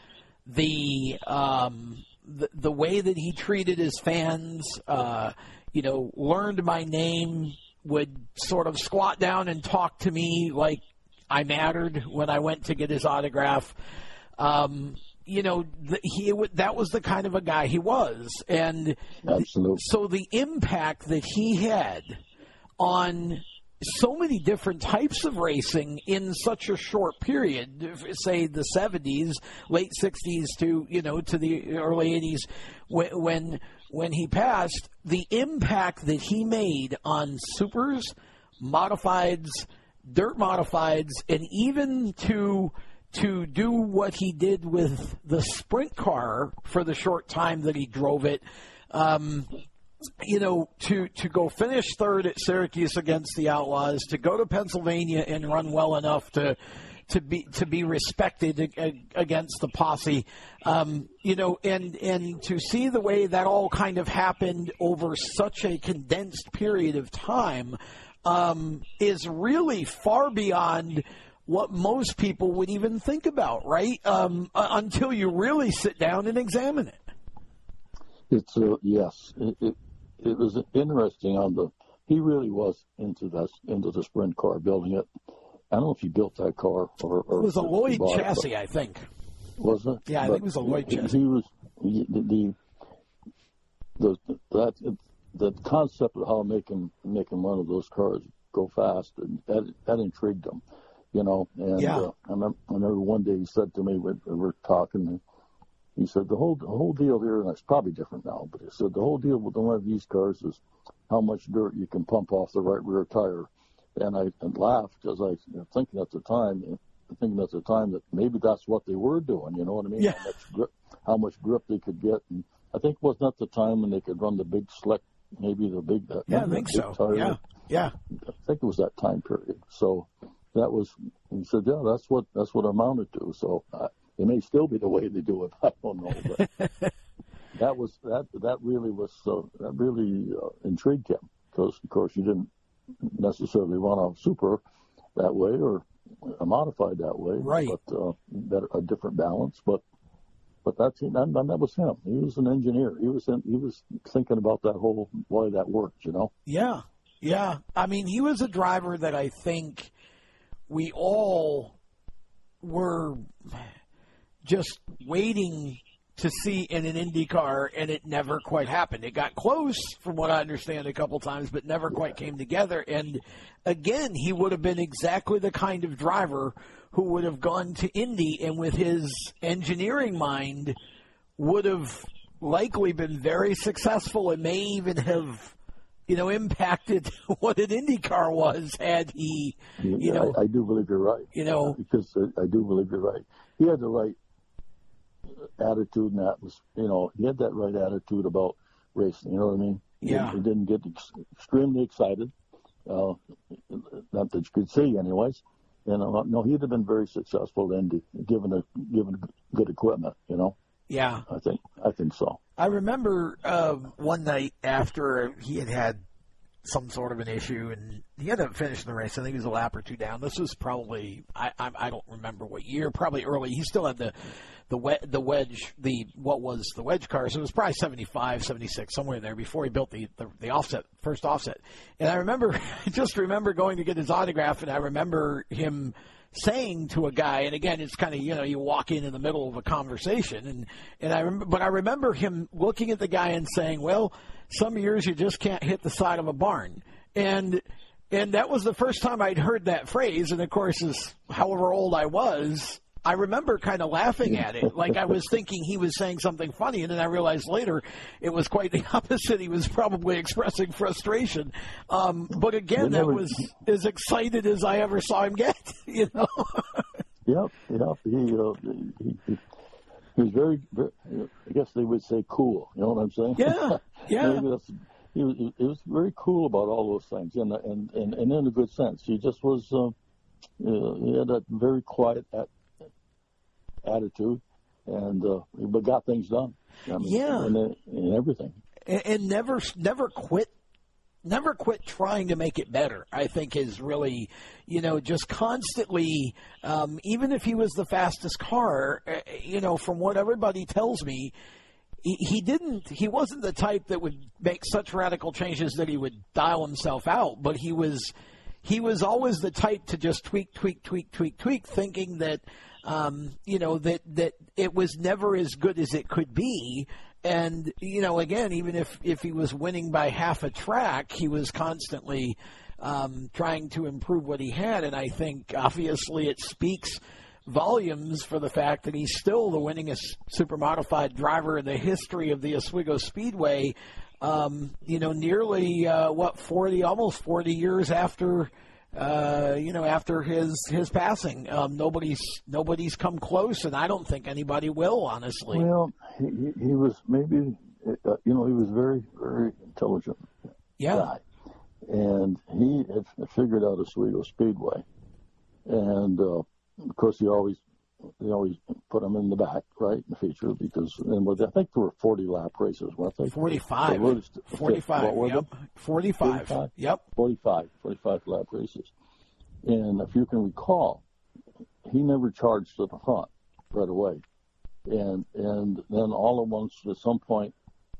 the, um, the the way that he treated his fans, uh, you know, learned my name, would sort of squat down and talk to me like I mattered when I went to get his autograph. Um, you know, he that was the kind of a guy he was, and Absolutely. so the impact that he had on so many different types of racing in such a short period say the 70s late 60s to you know to the early 80s when when he passed the impact that he made on supers modifieds dirt modifieds and even to to do what he did with the sprint car for the short time that he drove it. Um, you know, to, to go finish third at Syracuse against the Outlaws, to go to Pennsylvania and run well enough to to be to be respected against the posse, um, you know, and and to see the way that all kind of happened over such a condensed period of time um, is really far beyond what most people would even think about, right? Um, until you really sit down and examine it. It's uh, yes, it, it, it, was interesting on the. He really was into that into the sprint car, building it. I don't know if he built that car or. or it was a Lloyd chassis, it, I think. Was it? Yeah, I but think it was a Lloyd he, chassis. He was he, the, the the that the concept of how making making one of those cars go fast and that that intrigued him you know. And yeah. uh, I, remember, I remember one day he said to me, we, we were talking, he said, the whole, the whole deal here, and it's probably different now, but he said, the whole deal with one of these cars is how much dirt you can pump off the right rear tire. And I and laughed because I was thinking at the time, thinking at the time that maybe that's what they were doing, you know what I mean? Yeah. How much grip, how much grip they could get. And I think it was not the time when they could run the big slick, maybe the big, that, yeah, I think so. Tire. Yeah. Yeah. I think it was that time period. So, that was he said, yeah, that's what that's what amounted to. So uh, it may still be the way they do it. I don't know, but that was that that really was uh, that really uh, intrigued him because of course you didn't necessarily run a super that way or a modified that way, right? But uh, better, a different balance, but. But that's and that, that was him. He was an engineer. He was in, he was thinking about that whole why that worked. You know. Yeah, yeah. I mean, he was a driver that I think we all were just waiting to see in an Indy car, and it never quite happened. It got close, from what I understand, a couple times, but never quite came together. And again, he would have been exactly the kind of driver who would have gone to Indy and, with his engineering mind, would have likely been very successful and may even have you know, impacted what an IndyCar was had he, you yeah, know. I, I, do believe you're right. You know, because I, I do believe you're right. He had the right. Attitude, and that was, you know, he had that right attitude about racing. You know what I mean? Yeah. He, he didn't get ex- extremely excited. Uh, not that you could see, anyways. And uh, no, he'd have been very successful in given a given good equipment. You know, Yeah. I think I think so. I remember uh, one night after he had had some sort of an issue, and he ended up finishing the race. I think he was a lap or two down. This was probably I I, I don't remember what year. Probably early. He still had the the we, the wedge the what was the wedge car. So it was probably 75, 76, somewhere in there before he built the, the the offset first offset. And I remember just remember going to get his autograph, and I remember him saying to a guy, and again, it's kind of you know you walk in in the middle of a conversation, and and I remember, but I remember him looking at the guy and saying, "Well, some years you just can't hit the side of a barn," and and that was the first time I'd heard that phrase, and of course, as however old I was. I remember kind of laughing at it, like I was thinking he was saying something funny, and then I realized later it was quite the opposite. He was probably expressing frustration. Um, but again, that was as excited as I ever saw him get. You know. Yep, yep. He, uh, he, he, he was very, very, I guess they would say cool. You know what I'm saying? Yeah, yeah. Maybe that's- he was, he was very cool about all those things, and and and, and in a good sense. He just was. Uh, uh, he had a very quiet at, attitude, and uh, but got things done. I mean, Yeah. and, and everything. and, and never never quit never quit trying to make it better i think is really you know just constantly um, even if he was the fastest car uh, you know from what everybody tells me he, he didn't he wasn't the type that would make such radical changes that he would dial himself out but he was he was always the type to just tweak tweak tweak tweak tweak thinking that um, you know that that it was never as good as it could be. And you know again even if if he was winning by half a track he was constantly um, trying to improve what he had. And i think obviously it speaks volumes for the fact that he's still the winningest super modified driver in the history of the oswego speedway um, you know nearly uh, what 40 almost 40 years after uh, you know, after his his passing, um, nobody's nobody's come close, and I don't think anybody will, honestly. Well, he, he, he was maybe, uh, you know, he was very, very intelligent yeah, guy, and he had figured out Oswego Speedway, and uh, of course he always, they always put him in the back, right, in the feature because, and with, I think there were forty lap races, weren't they? forty-five. Or was it- Forty-five. What were Yep. 45? Yep. 45, 45 lap races. And if you can recall, he never charged to the front right away. And and then all at once, at some point,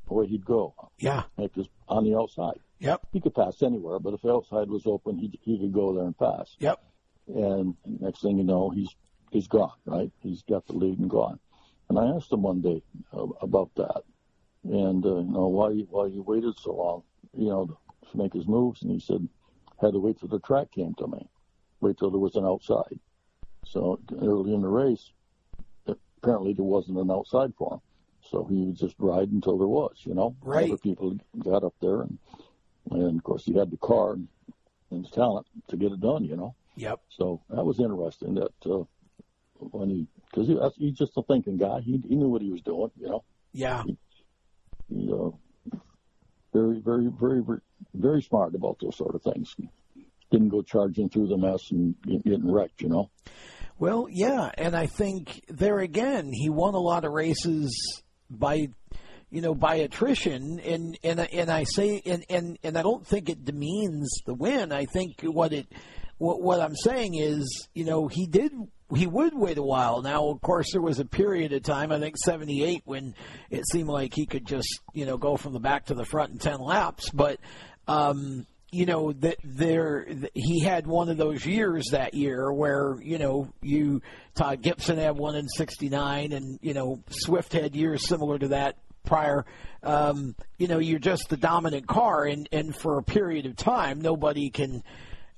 away he'd go, Yeah. like just on the outside. Yep. He could pass anywhere, but if the outside was open, he he could go there and pass. Yep. And next thing you know, he's he's gone, right? He's got the lead and gone. And I asked him one day uh, about that, and uh, you know why why you waited so long, you know, to make his moves. And he said, had to wait till the track came to me, wait till there was an outside. So early in the race, apparently there wasn't an outside for him, so he would just ride until there was, you know. Right. Other people got up there, and and of course he had the car and, and the talent to get it done, you know. Yep. So that was interesting that uh, when he, because he, he's just a thinking guy. He he knew what he was doing, you know. Yeah. He, uh, very very very very very smart about those sort of things. Didn't go charging through the mess and getting wrecked, you know. Well, yeah, and I think there again, he won a lot of races by, you know, by attrition, and and and I say, and and and I don't think it demeans the win. I think what it, what what I'm saying is, you know, he did. He would wait a while. Now, of course, there was a period of time, I think '78, when it seemed like he could just, you know, go from the back to the front in ten laps. But um, you know that there th- he had one of those years that year where you know you Todd Gibson had one in '69 and you know Swift had years similar to that prior. Um, you know you're just the dominant car and and for a period of time nobody can.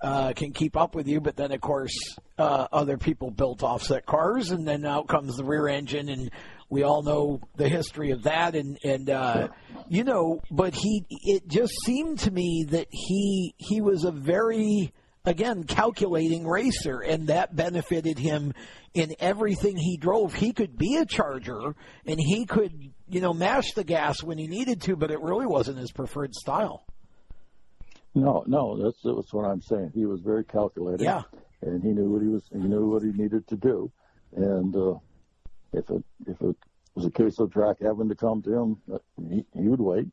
Uh, can keep up with you, but then of course uh, other people built offset cars, and then out comes the rear engine, and we all know the history of that, and and uh, you know, but he it just seemed to me that he he was a very again calculating racer, and that benefited him in everything he drove. He could be a charger, and he could you know mash the gas when he needed to, but it really wasn't his preferred style. No, no, that's that's what I'm saying. He was very calculated. Yeah. And he knew what he was. He knew what he needed to do. And uh, if it if it was a case of track having to come to him, uh, he, he would wait.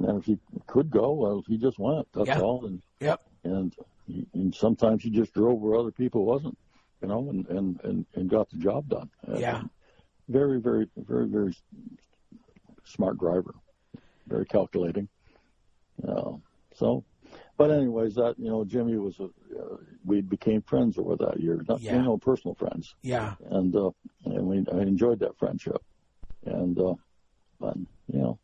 And if he could go, well, he just went. That's Yeah. all. And Yep. and, he, and sometimes he just drove where other people wasn't, you know, and and and, and got the job done. Yeah. Very, very, very, very smart driver. Very calculating. Uh, so, but anyways, that you know, Jimmy was a. Uh, we became friends over that year. Not Yeah. you know, personal friends, Yeah. and uh, and we I enjoyed that friendship, and uh, but you know,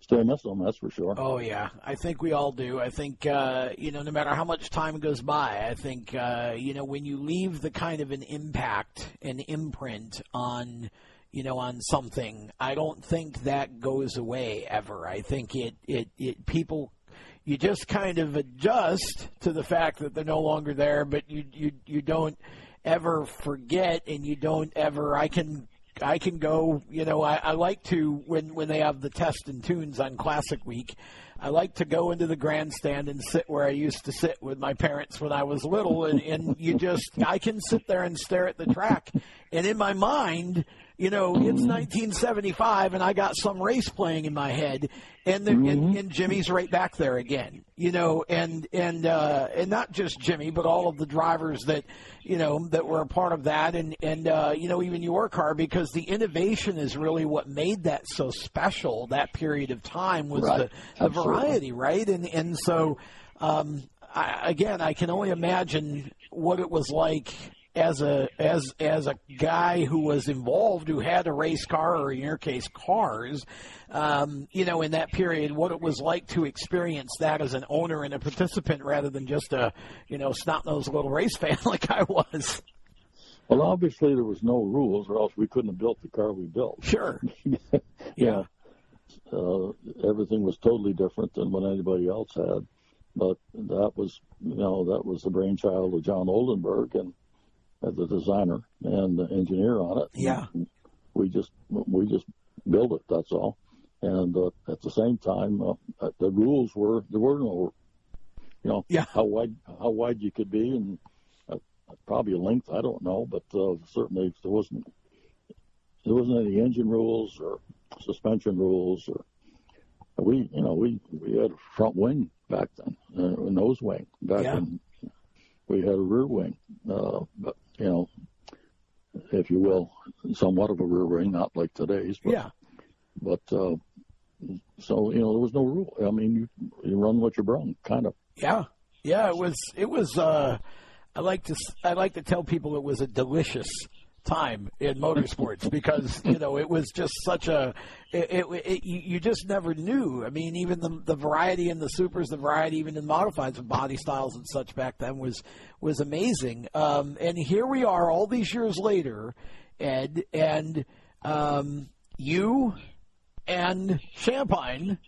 still miss him. That's for sure. Oh yeah, I think we all do. I think uh, you know, no matter how much time goes by, I think uh, you know when you leave the kind of an impact, an imprint on you know on something, I don't think that goes away ever. I think it it, it people. You just kind of adjust to the fact that they're no longer there, but you you you don't ever forget, and you don't ever. I can I can go, you know, I, I like to when when they have the test and tunes on Classic Week. I like to go into the grandstand and sit where I used to sit with my parents when I was little, and, and you just I can sit there and stare at the track, and in my mind, you know, it's 1975, and I got some race playing in my head, and the, and, and Jimmy's right back there again, you know, and and uh, and not just Jimmy, but all of the drivers that you know that were a part of that, and and uh, you know even your car because the innovation is really what made that so special. That period of time was Right. the, the variety, right? And and so um, I, again, I can only imagine what it was like as a as as a guy who was involved, who had a race car, or in your case, cars. Um, you know, in that period, what it was like to experience that as an owner and a participant, rather than just a you know snot nosed little race fan like I was. Well, obviously there was no rules, or else we couldn't have built the car we built. Sure. yeah. Uh, everything was totally different than what anybody else had, but that was, you know, that was the brainchild of John Oldenburg and uh, the designer and the engineer on it. Yeah. We just we just built it. That's all. And uh, at the same time, uh, the rules were there were no, you know, Yeah. how wide how wide you could be and uh, probably a length. I don't know, but uh, certainly there wasn't there wasn't any engine rules or suspension rules or we you know we we had a front wing back then uh, a nose wing back Yeah. then we had a rear wing uh, but you know if you will somewhat of a rear wing not like today's but Yeah. but uh, so you know there was no rule I mean you you run what you brung kind of Yeah, yeah. It was. It was. Uh, I like to. s- I like to tell people it was a delicious time in motorsports because you know it was just such a. It, it, it, you just never knew. I mean, even the the variety in the supers, the variety even in modifieds and body styles and such back then was was amazing. Um, and here we are, all these years later, Ed, and um, you and Shampine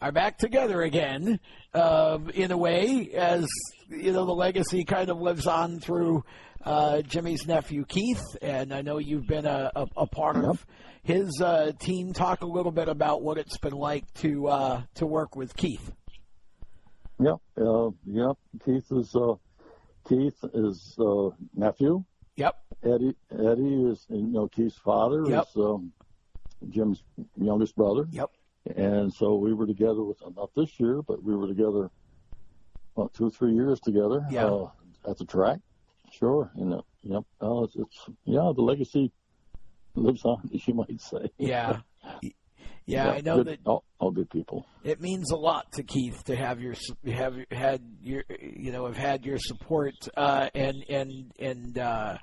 are back together again uh, in a way as you know the legacy kind of lives on through uh, Jimmy's nephew Keith and I know you've been a, a, a part of his uh, team talk a little bit about what it's been like to uh, to work with Keith yeah uh, yeah Keith is uh, Keith is uh, nephew yep Eddie Eddie is you know Keith's father Yep. is um, Jim's youngest brother. Yep. And so we were together with not this year, but we were together well, two or three years together. Yeah. Uh, at the track. Sure. you know, yep. Uh, it's, it's yeah. The legacy lives on, as you might say. yeah yeah I know good, that all, all good people. it means a lot to Keith to have your have had your you know have had your support uh, and and and uh,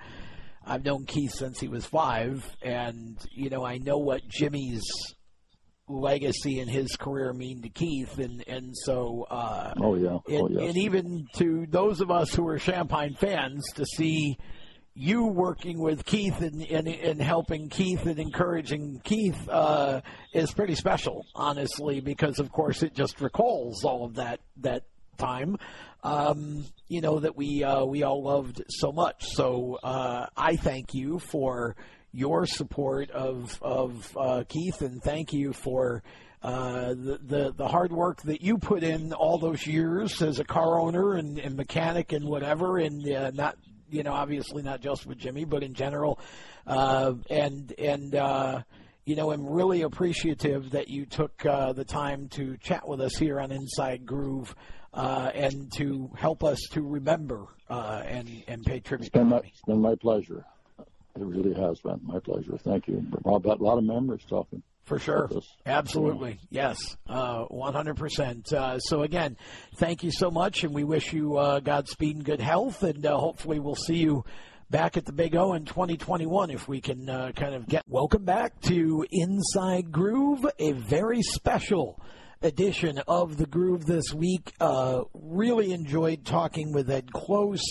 I've known Keith since he was five, and you know I know what Jimmy's legacy and his career mean to Keith, and and so uh, Oh yeah. and, oh yes. and even to those of us who are Shampine fans to see you working with Keith and, and, and helping Keith and encouraging Keith uh, is pretty special, honestly, because of course it just recalls all of that that time. Um, you know that we uh, we all loved so much. So uh, I thank you for your support of of uh, Keith, and thank you for uh, the, the the hard work that you put in all those years as a car owner and, and mechanic and whatever, and uh, not you know obviously not just with Jimmy, but in general, uh, and and uh, you know I'm really appreciative that you took uh, the time to chat with us here on Inside Groove. Uh, and to help us to remember uh, and and pay tribute. It's been, my, it's been my pleasure. It really has been my pleasure. Thank you. Rob. A lot of memories talking. For sure. Absolutely. Yes. Uh, 100%. Uh, so, again, thank you so much, and we wish you uh, Godspeed and good health, and uh, hopefully we'll see you back at the Big O in 2021 if we can uh, kind of get. Welcome back to Inside Groove, a very special edition of the Groove this week. Uh, really enjoyed talking with Ed Close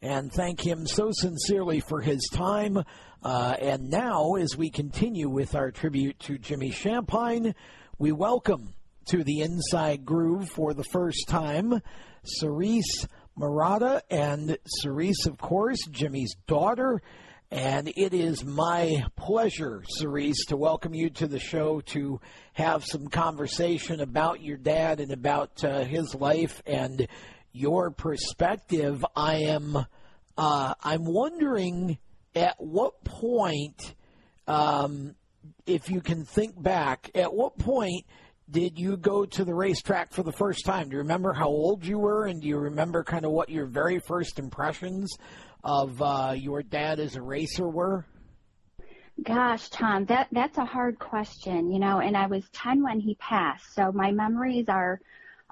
and thank him so sincerely for his time. Uh, and now, as we continue with our tribute to Jimmy Shampine, we welcome to the Inside Groove for the first time Serese Marotta. And Serese, of course, Jimmy's daughter. And it is my pleasure, Serese, to welcome you to the show to have some conversation about your dad and about uh, his life and your perspective. I am, uh, I'm wondering at what point, um, if you can think back, at what point did you go to the racetrack for the first time? Do you remember how old you were, and do you remember kind of what your very first impressions of uh, your dad as a racer were? Gosh, Tom, that that's a hard question, you know. And I was ten when he passed, so my memories are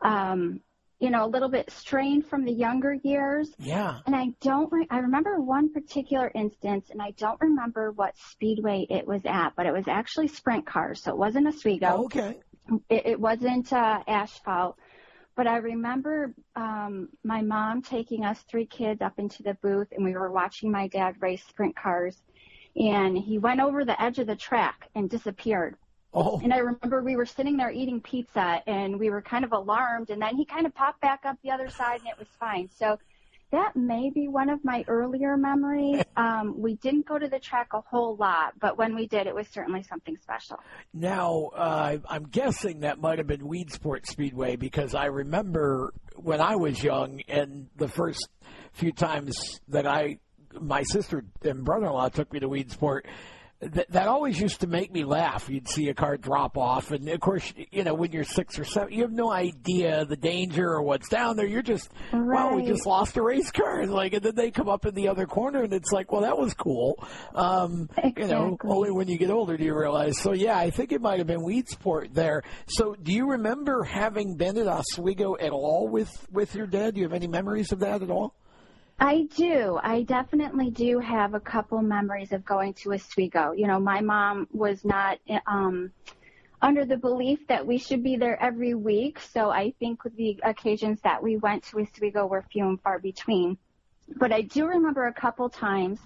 um, you know, a little bit strained from the younger years. Yeah. And I don't, re- I remember one particular instance, and I don't remember what speedway it was at, but it was actually sprint cars, so it wasn't Oswego. Oh, okay. It, it wasn't uh, asphalt. But I remember um, my mom taking us three kids up into the booth, and we were watching my dad race sprint cars. And he went over the edge of the track and disappeared. Oh. And I remember we were sitting there eating pizza and we were kind of alarmed and then he kind of popped back up the other side and it was fine. So that may be one of my earlier memories. Um, we didn't go to the track a whole lot, but when we did, it was certainly something special. Now, uh, I'm guessing that might have been Weedsport Speedway because I remember when I was young and the first few times that I, my sister and brother-in-law took me to Weedsport, that, that always used to make me laugh. You'd see a car drop off, and of course, you know, when you're six or seven, you have no idea the danger or what's down there. You're just, right. wow, we just lost a race car, and like, and then they come up in the other corner, and it's like, well, that was cool. Um, exactly. You know, only when you get older do you realize. So yeah, I think it might have been Weedsport there. So do you remember having been at Oswego at all with with your dad? Do you have any memories of that at all? I do. I definitely do have a couple memories of going to Oswego. You know, my mom was not um, under the belief that we should be there every week, so I think the occasions that we went to Oswego were few and far between. But I do remember a couple times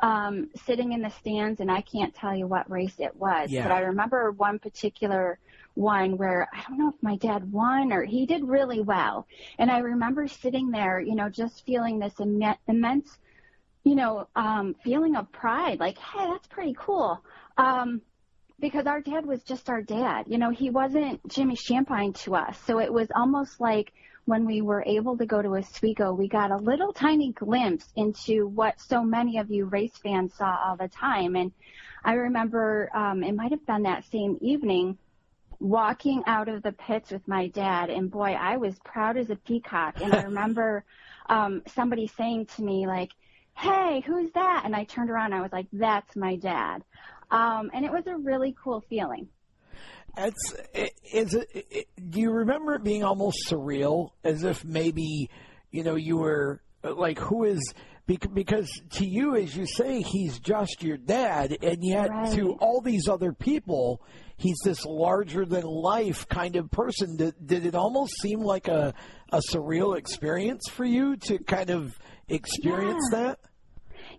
um, sitting in the stands, and I can't tell you what race it was, yeah. but I remember one particular one where I don't know if my dad won or he did really well. And I remember sitting there, you know, just feeling this Im- immense, you know, um, feeling of pride, like, hey, that's pretty cool. Um, because our dad was just our dad. You know, he wasn't Jimmy Shampine to us. So it was almost like when we were able to go to Oswego, we got a little tiny glimpse into what so many of you race fans saw all the time. And I remember um, it might have been that same evening walking out of the pits with my dad and boy i was proud as a peacock. And i remember um somebody saying to me like hey who's that? And i turned around and i was like that's my dad. Um and it was a really cool feeling. It's is it, it do you remember it being almost surreal as if maybe you know you were like who is because to you as you say he's just your dad and yet right. to all these other people he's this larger than life kind of person. Did, did it almost seem like a, a surreal experience for you to kind of experience yeah. that?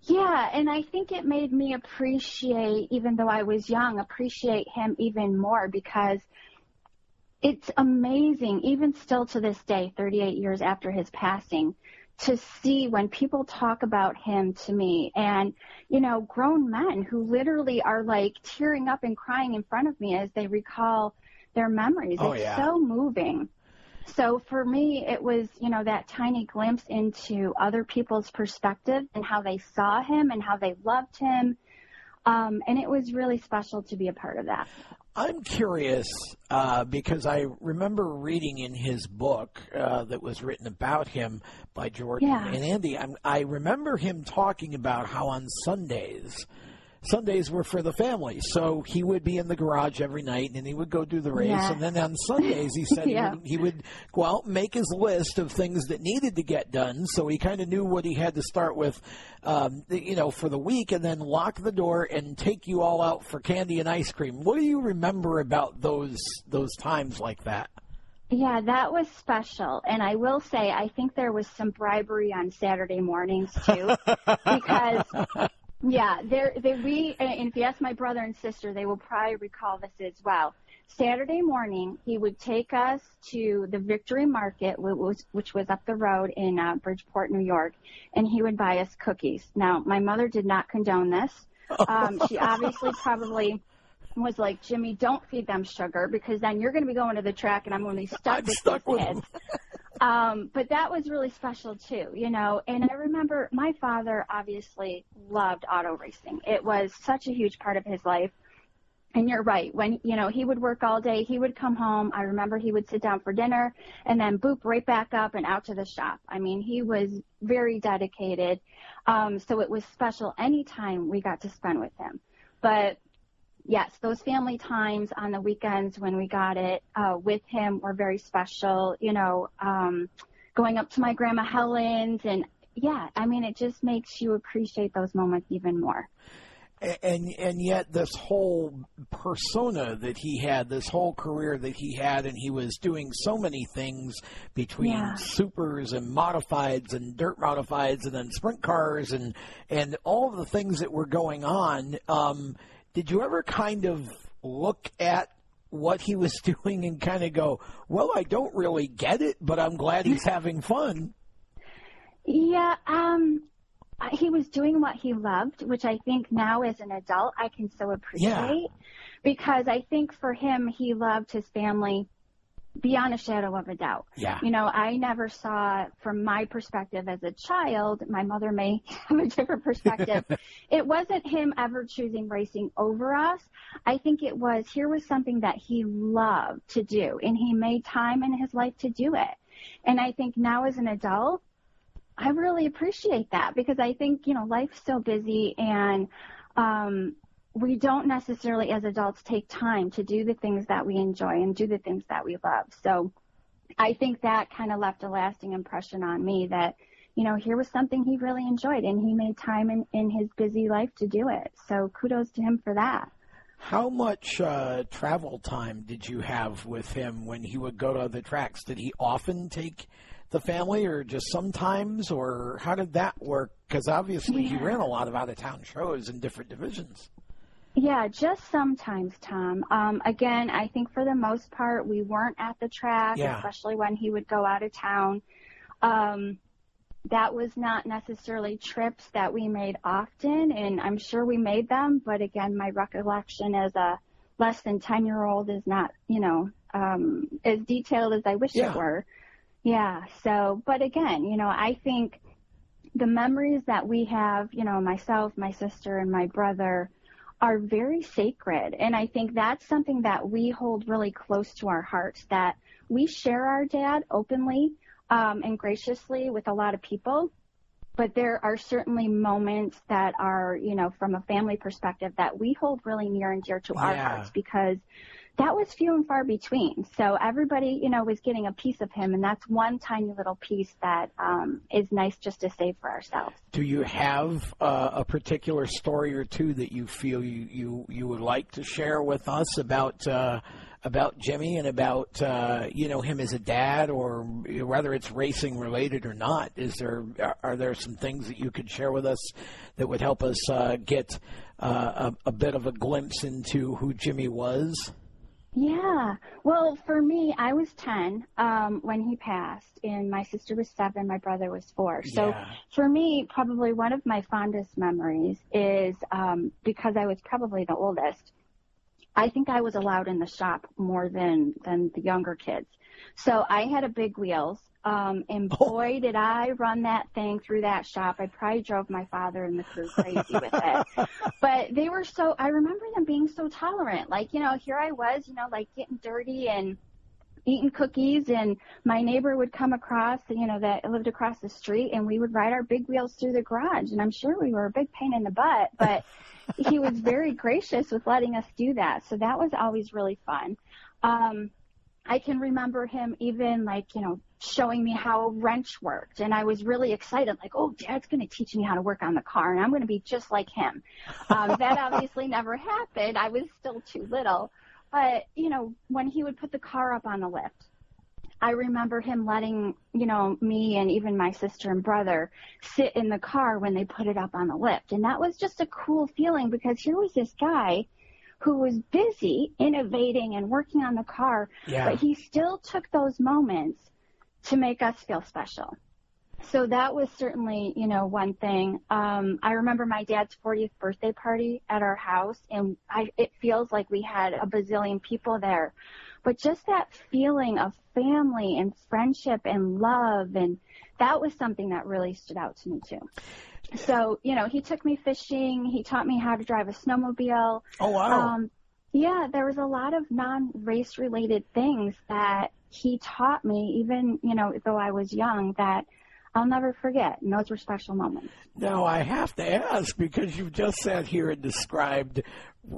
Yeah, and I think it made me appreciate, even though I was young, appreciate him even more because it's amazing, even still to this day, 38 years after his passing, to see when people talk about him to me and, you know, grown men who literally are like tearing up and crying in front of me as they recall their memories. Oh, it's yeah. so moving. So for me, it was, you know, that tiny glimpse into other people's perspective and how they saw him and how they loved him. Um, and it was really special to be a part of that. I'm curious uh, because I remember reading in his book uh, that was written about him by Jordan Yeah. and Andy. I'm, I remember him talking about how on Sundays, Sundays were for the family, so he would be in the garage every night and he would go do the race. Yeah. And then on Sundays, he said Yeah. he, would, he would go out and make his list of things that needed to get done. So he kind of knew what he had to start with, um, you know, for the week, and then lock the door and take you all out for candy and ice cream. What do you remember about those those times like that? Yeah, that was special. And I will say, I think there was some bribery on Saturday mornings too, because yeah, there, they, we, and if you ask my brother and sister, they will probably recall this as well. Saturday morning, he would take us to the Victory Market, which was, which was up the road in uh, Bridgeport, New York, and he would buy us cookies. Now, my mother did not condone this. Um, she obviously probably was like, Jimmy, don't feed them sugar because then you're going to be going to the track and I'm going to be stuck I'm with stuck these with kids. Um, but that was really special too, you know. And I remember my father obviously loved auto racing. It was such a huge part of his life. And you're right. When, you know, he would work all day, he would come home. I remember he would sit down for dinner and then boop right back up and out to the shop. I mean, he was very dedicated. Um, so it was special any time we got to spend with him. But yes, those family times on the weekends when we got it uh, with him were very special. You know, um, going up to my grandma Helen's, and yeah, I mean, it just makes you appreciate those moments even more. and and yet this whole persona that he had this whole career that he had and he was doing so many things between Yeah. supers and modifieds and dirt modifieds and then sprint cars and and all of the things that were going on um did you ever kind of look at what he was doing and kind of go well I don't really get it but I'm glad he's having fun Yeah, um, I- he was doing what he loved, which I think now as an adult I can so appreciate. Because I think for him, he loved his family beyond a shadow of a doubt. yeah You know, I never saw, from my perspective as a child, my mother may have a different perspective. it wasn't him ever choosing racing over us. I think it was, here was something that he loved to do, and he made time in his life to do it. And I think now as an adult, I really appreciate that because I think, you know, life's so busy and, um, we don't necessarily as adults take time to do the things that we enjoy and do the things that we love. So I think that kind of left a lasting impression on me that, you know, here was something he really enjoyed and he made time in, in his busy life to do it. So kudos to him for that. How much uh, travel time did you have with him when he would go to the tracks? Did he often take the family, or just sometimes, or how did that work? Because obviously he ran a lot of out of town shows in different divisions. Yeah, just sometimes, Tom. Um, again, I think for the most part, we weren't at the track, Yeah. especially when he would go out of town. Um, that was not necessarily trips that we made often, and I'm sure we made them, but again, my recollection as a less than 10 year old is not, you know, um, as detailed as I wish Yeah. it were. Yeah, so, but again, you know, I think the memories that we have, you know, myself, my sister, and my brother, are very sacred. And I think that's something that we hold really close to our hearts that we share our dad openly um, and graciously with a lot of people. But there are certainly moments that are, you know, from a family perspective that we hold really near and dear to our hearts because that was few and far between. So everybody, you know, was getting a piece of him. And that's one tiny little piece that um, is nice just to save for ourselves. Do you have uh, a particular story or two that you feel you, you, you would like to share with us about uh, about Jimmy and about uh, you know him as a dad, or whether it's racing related or not? Is there are, there some things that you could share with us that would help us uh, get uh, a, a bit of a glimpse into who Jimmy was? Yeah. Well, for me, I was 10 um, when he passed, and my sister was seven, my brother was four. So Yeah. for me, probably one of my fondest memories is um, because I was probably the oldest. I think I was allowed in the shop more than than the younger kids. So I had a big wheels, um, and Oh. boy, did I run that thing through that shop. I probably drove my father and the crew crazy with it. But they were so. I remember them being so tolerant. Like you know, here I was, you know, like getting dirty and eating cookies and my neighbor would come across you know that lived across the street and we would ride our big wheels through the garage and i'm sure we were a big pain in the butt but he was very gracious with letting us do that so that was always really fun um i can remember him even like you know showing me how a wrench worked and i was really excited like oh dad's going to teach me how to work on the car and i'm going to be just like him um that obviously never happened i was still too little but, you know, when he would put the car up on the lift, I remember him letting, you know, me and even my sister and brother sit in the car when they put it up on the lift. And that was just a cool feeling because here was this guy who was busy innovating and working on the car, Yeah. but he still took those moments to make us feel special. So that was certainly, you know, one thing. Um, I remember my dad's 40th birthday party at our house, and I, it feels like we had a bazillion people there. But just that feeling of family and friendship and love, and that was something that really stood out to me too. So, you know, he took me fishing. He taught me how to drive a snowmobile. Oh wow. Um, yeah, there was a lot of non-race related things that he taught me, even, you know, though I was young, that I'll never forget. And those were special moments. Now I have to ask because you've just sat here and described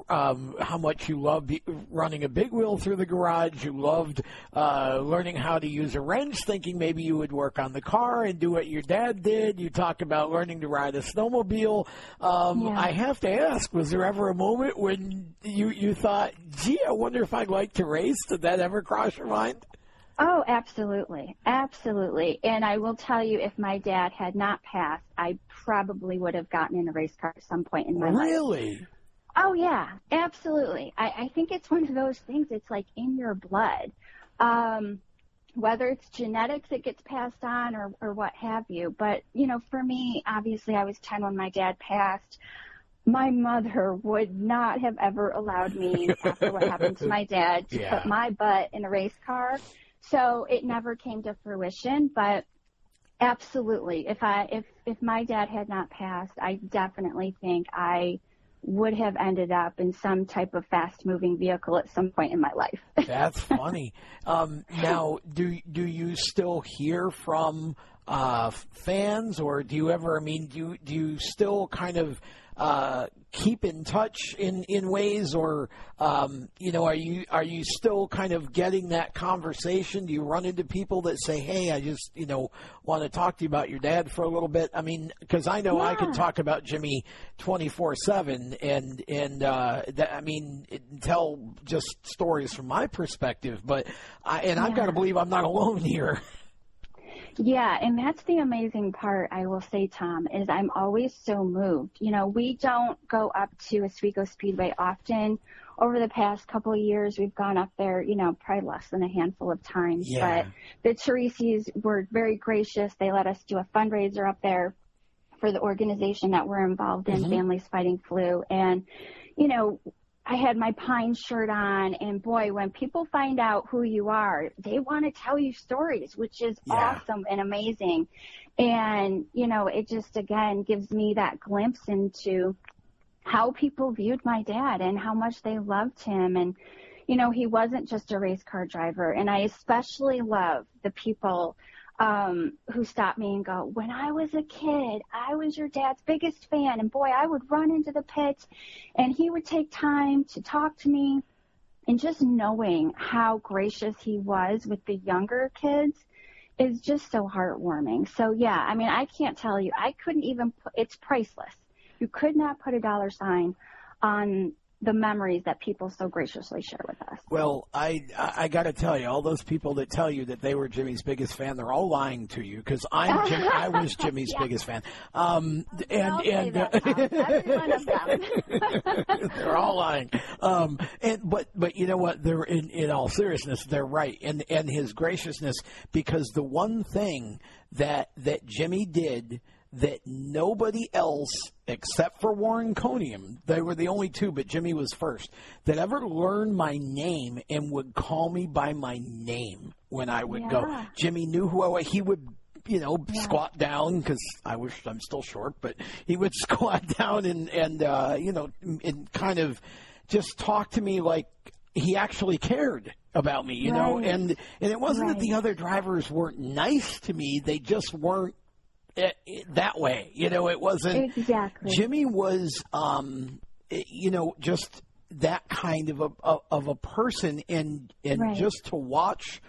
um, how much you loved running a big wheel through the garage. You loved uh, learning how to use a wrench, thinking maybe you would work on the car and do what your dad did. You talk about learning to ride a snowmobile. Um, Yeah. I have to ask: Was there ever a moment when you you thought, "Gee, I wonder if I'd like to race"? Did that ever cross your mind? Oh, absolutely. Absolutely. And I will tell you, if my dad had not passed, I probably would have gotten in a race car at some point in my life. Really? Oh yeah, absolutely. I, I think it's one of those things. It's like in your blood. Um, whether it's genetics that gets passed on or, or what have you. But, you know, for me, obviously I was 10 when my dad passed. My mother would not have ever allowed me, after what happened to my dad, to Yeah. put my butt in a race car. So it never came to fruition, but absolutely. If I, if, if my dad had not passed, I definitely think I would have ended up in some type of fast moving vehicle at some point in my life. That's funny. Um, now, do do you still hear from uh, fans, or do you ever? I mean, do do you still kind of uh, keep in touch in, in ways, or um, you know, are you are you still kind of getting that conversation? Do you run into people that say, "Hey, I just you know want to talk to you about your dad for a little bit"? I mean, because I know I could talk about Jimmy twenty four seven, and and uh, that, I mean, it, tell just stories from my perspective. But I, and I've got to believe I'm not alone here. Yeah, and that's the amazing part, I will say, Tom, is I'm always so moved. You know, we don't go up to Oswego Speedway often. Over the past couple of years, we've gone up there, you know, probably less than a handful of times. Yeah. But the Teresis were very gracious. They let us do a fundraiser up there for the organization that we're involved in, Mhm. Families Fighting Flu. And, you know, I had my pine shirt on and boy, when people find out who you are, they want to tell you stories, which is Yeah. awesome and amazing. And, you know, it just again gives me that glimpse into how people viewed my dad and how much they loved him. And, you know, he wasn't just a race car driver. And I especially love the people um, who stop me and go, when I was a kid, I was your dad's biggest fan. And boy, I would run into the pits and he would take time to talk to me. And just knowing how gracious he was with the younger kids is just so heartwarming. So yeah, I mean, I can't tell you, I couldn't even put, it's priceless. You could not put a dollar sign on the memories that people so graciously share with us. Well, I I, got to tell you, all those people that tell you that they were Jimmy's biggest fan, they're all lying to you because I'm Jim, I was Jimmy's Yeah. biggest fan. Um, and and that, Tom. Every one of them. they're all lying. Um, and but but you know what? They're in in all seriousness, they're right. And and his graciousness because the one thing that that Jimmy did that nobody else except for Warren Coniam, they were the only two, but Jimmy was first, that ever learned my name and would call me by my name when I would go. Jimmy knew who I was. He would you know, squat down because I wish I'm still short, but he would squat down and and uh, you know and kind of just talk to me like he actually cared about me, you know, and and it wasn't that the other drivers weren't nice to me; they just weren't eh, eh, that way, you know. It wasn't. Exactly. Jimmy was, um, eh, you know, just that kind of a of- of a person, and and Right. just to watch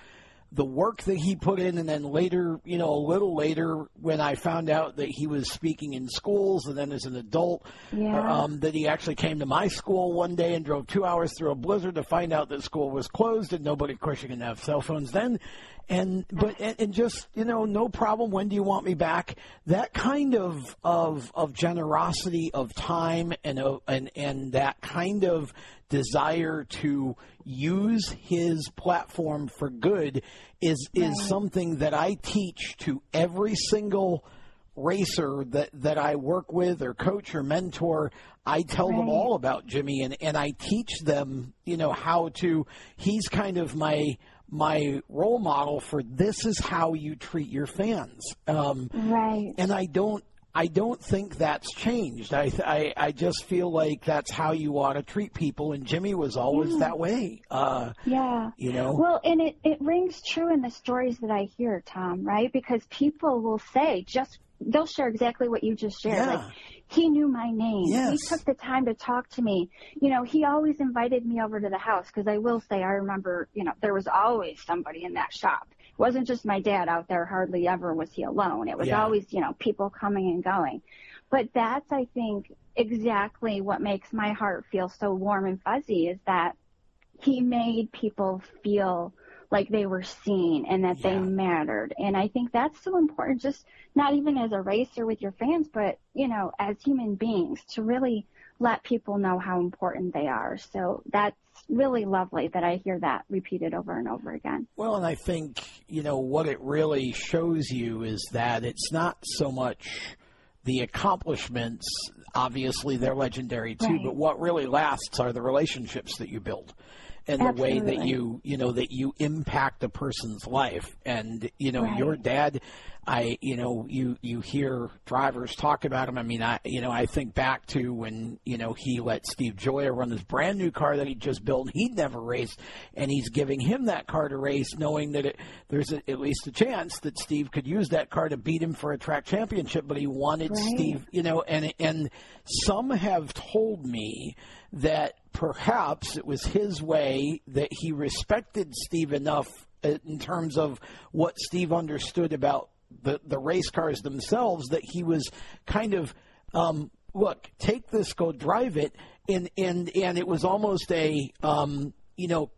the work that he put in, and then later, you know, a little later, when I found out that he was speaking in schools, and then as an adult, Yeah. um, that he actually came to my school one day and drove two hours through a blizzard to find out that school was closed, and nobody, of course, you didn't have cell phones then, and but and, and just you know, no problem. When do you want me back? That kind of of of generosity of time and of- and and that kind of desire to use his platform for good is is something that I teach to every single racer that that I work with or coach or mentor, I tell them all about Jimmy and and I teach them, you know, how to he's kind of my my role model for this is how you treat your fans. Um right. and I don't I don't think that's changed. I, I I just feel like that's how you ought to treat people, and Jimmy was always that way. Uh, Yeah. you know, Well, and it, it rings true in the stories that I hear, Tom, right? Because people will say just, they'll share exactly what you just shared. Yeah. Like, he knew my name. Yes. He took the time to talk to me. You know, he always invited me over to the house because I will say, I remember, you know, there was always somebody in that shop. It wasn't just my dad out there. Hardly ever was he alone. It was Yeah. always, you know, people coming and going. But that's, I think, exactly what makes my heart feel so warm and fuzzy is that he made people feel like they were seen and that they mattered. And I think that's so important, just not even as a racer with your fans, but, you know, as human beings to really let people know how important they are. So that's really lovely that I hear that repeated over and over again. Well, and I think, you know, what it really shows you is that it's not so much the accomplishments, obviously they're legendary too, Right. but what really lasts are the relationships that you build. And the way that you, you know, that you impact a person's life. And, you know, Right. your dad, I, you know, you, you hear drivers talk about him. I mean, I, you know, I think back to when, you know, he let Steve Gioia run this brand new car that he just built. He'd never raced and he's giving him that car to race knowing that it, there's a, at least a chance that Steve could use that car to beat him for a track championship, but he wanted Right. Steve, you know, and, and some have told me that perhaps it was his way that he respected Steve enough uh, in terms of what Steve understood about the, the race cars themselves that he was kind of um, look take this go drive it. And and and it was almost a um, you know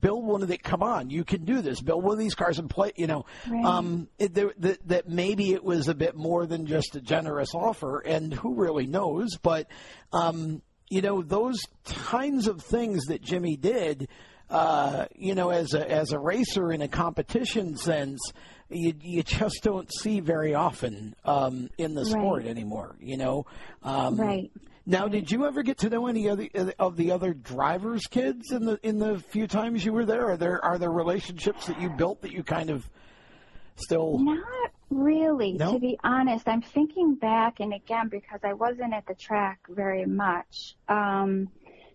build one of the come on you can do this. Build one of these cars and play you know. Right. um it, there, that, that maybe it was a bit more than just a generous offer and who really knows but um you know those kinds of things that Jimmy did uh, you know, as a as a racer in a competition sense, you you just don't see very often um, in the sport anymore. You know, um, Right. Now, did you ever get to know any other of the other drivers' kids in the in the few times you were there? Are there are there relationships that you built that you kind of still? Not really, No? to be honest. I'm thinking back, and again, because I wasn't at the track very much. Um,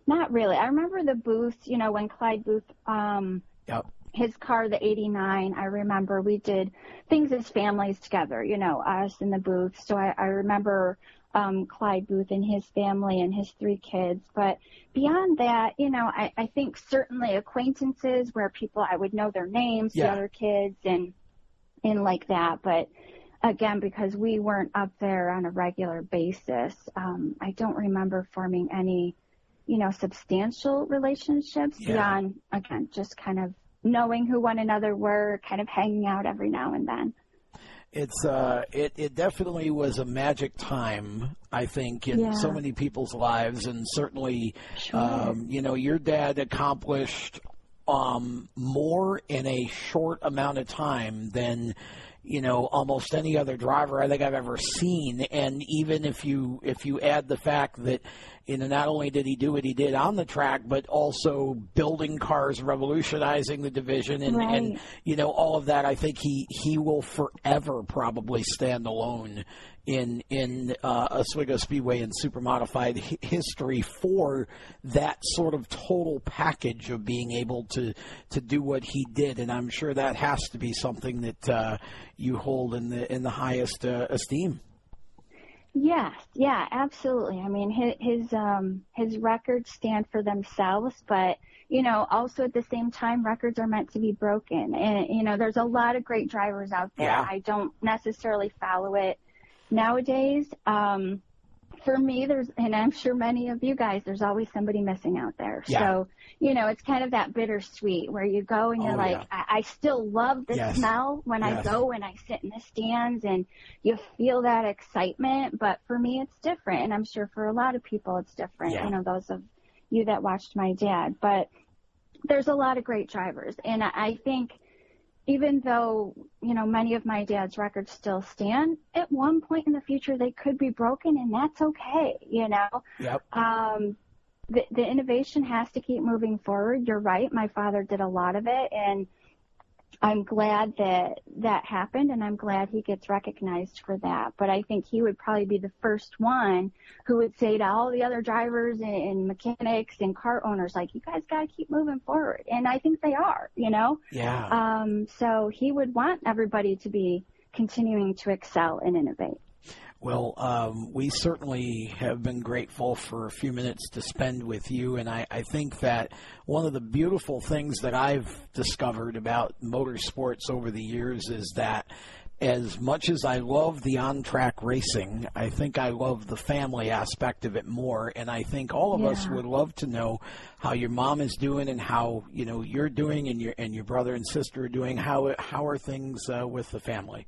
not really. I remember the booth, you know, when Clyde Booth, um, Yep. his car, the 89, I remember we did things as families together, you know, us in the booth. So I, I remember um, Clyde Booth and his family and his three kids. But beyond that, you know, I, I think certainly acquaintances where people, I would know their names, Yeah. the other kids, and and like that. But again, because we weren't up there on a regular basis, um, I don't remember forming any you know, substantial relationships Yeah. beyond, again, just kind of knowing who one another were, kind of hanging out every now and then. It's uh, it it definitely was a magic time. I think in Yeah. so many people's lives, and certainly, um, you know, your dad accomplished um, more in a short amount of time than you know almost any other driver I think I've ever seen. And even if you if you add the fact that you know not only did he do what he did on the track, but also building cars, revolutionizing the division, and, and you know all of that, I think he he will forever probably stand alone in in uh, Oswego Speedway and super modified history for that sort of total package of being able to to do what he did, and I'm sure that has to be something that uh, you hold in the in the highest uh, esteem. Yes, yeah, absolutely. I mean, his his um his records stand for themselves, but you know, also at the same time, records are meant to be broken. And you know, there's a lot of great drivers out there. Yeah. I don't necessarily follow it nowadays. Um, for me, there's, and I'm sure many of you guys, there's always somebody missing out there. Yeah. So, you know, it's kind of that bittersweet where you go and you're Oh, like, yeah. I, I still love the Yes. smell when Yes. I go and I sit in the stands and you feel that excitement. But for me, it's different. And I'm sure for a lot of people, it's different. Yeah. You know, those of you that watched my dad. But there's a lot of great drivers. And I I think even though, you know, many of my dad's records still stand, at one point in the future, they could be broken and that's okay. You know, Yep. um, the, the innovation has to keep moving forward. You're right. My father did a lot of it, and I'm glad that that happened, and I'm glad he gets recognized for that. But I think he would probably be the first one who would say to all the other drivers and, and mechanics and car owners, like, you guys got to keep moving forward. And I think they are, you know? Yeah. Um, so he would want everybody to be continuing to excel and innovate. Well, um, we certainly have been grateful for a few minutes to spend with you, and I, I think that one of the beautiful things that I've discovered about motorsports over the years is that as much as I love the on track racing, I think I love the family aspect of it more. And I think all of us would love to know how your mom is doing and how you know you're doing and your and your brother and sister are doing. How how are things uh, with the family?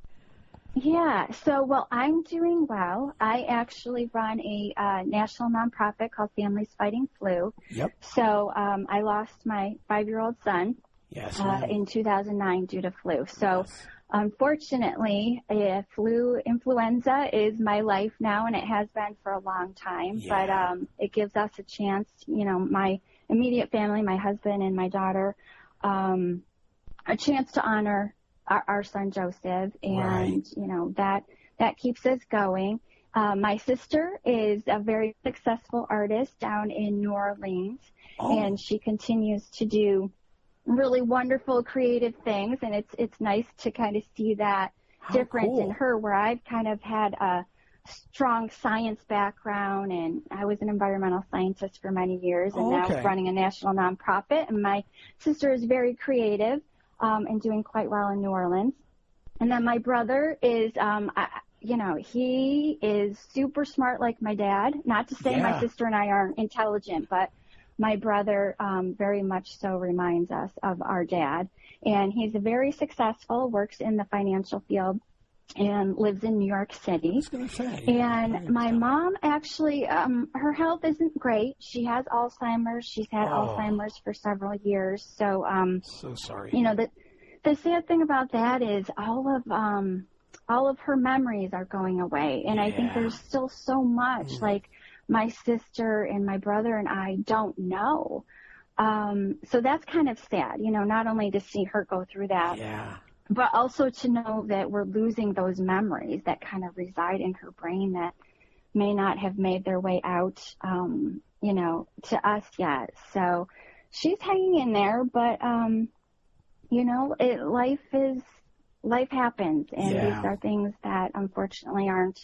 Yeah, so well, I'm doing well. I actually run a uh, national nonprofit called Families Fighting Flu. Yep. So um, I lost my five-year-old son Yes. uh, in 2009 due to flu. So Yes. unfortunately, uh, flu influenza is my life now, and it has been for a long time. But Yeah. um, it gives us a chance, you know, my immediate family, my husband and my daughter, um, a chance to honor our, our son Joseph, and Right. you know that that keeps us going. Uh, my sister is a very successful artist down in New Orleans, Oh. and she continues to do really wonderful creative things and it's it's nice to kind of see that How difference cool. in her where I've kind of had a strong science background and I was an environmental scientist for many years and Okay. now running a national nonprofit and my sister is very creative um, and doing quite well in New Orleans and then my brother is um I, you know he is super smart like my dad not to say Yeah. my sister and I aren't intelligent but my brother um, very much so reminds us of our dad. And he's very successful, works in the financial field, and lives in New York City. say. And my mom actually, um, her health isn't great. She has Alzheimer's. She's had Oh. Alzheimer's for several years. So, um, So sorry. you know, the the sad thing about that is all of um, all of her memories are going away, and I think there's still so much Mm. like my sister and my brother and I don't know. Um, so that's kind of sad, you know, not only to see her go through that, yeah. But also to know that we're losing those memories that kind of reside in her brain that may not have made their way out, um, you know, to us yet. So she's hanging in there, but, um, you know, it, life is, life happens and Yeah. these are things that unfortunately aren't,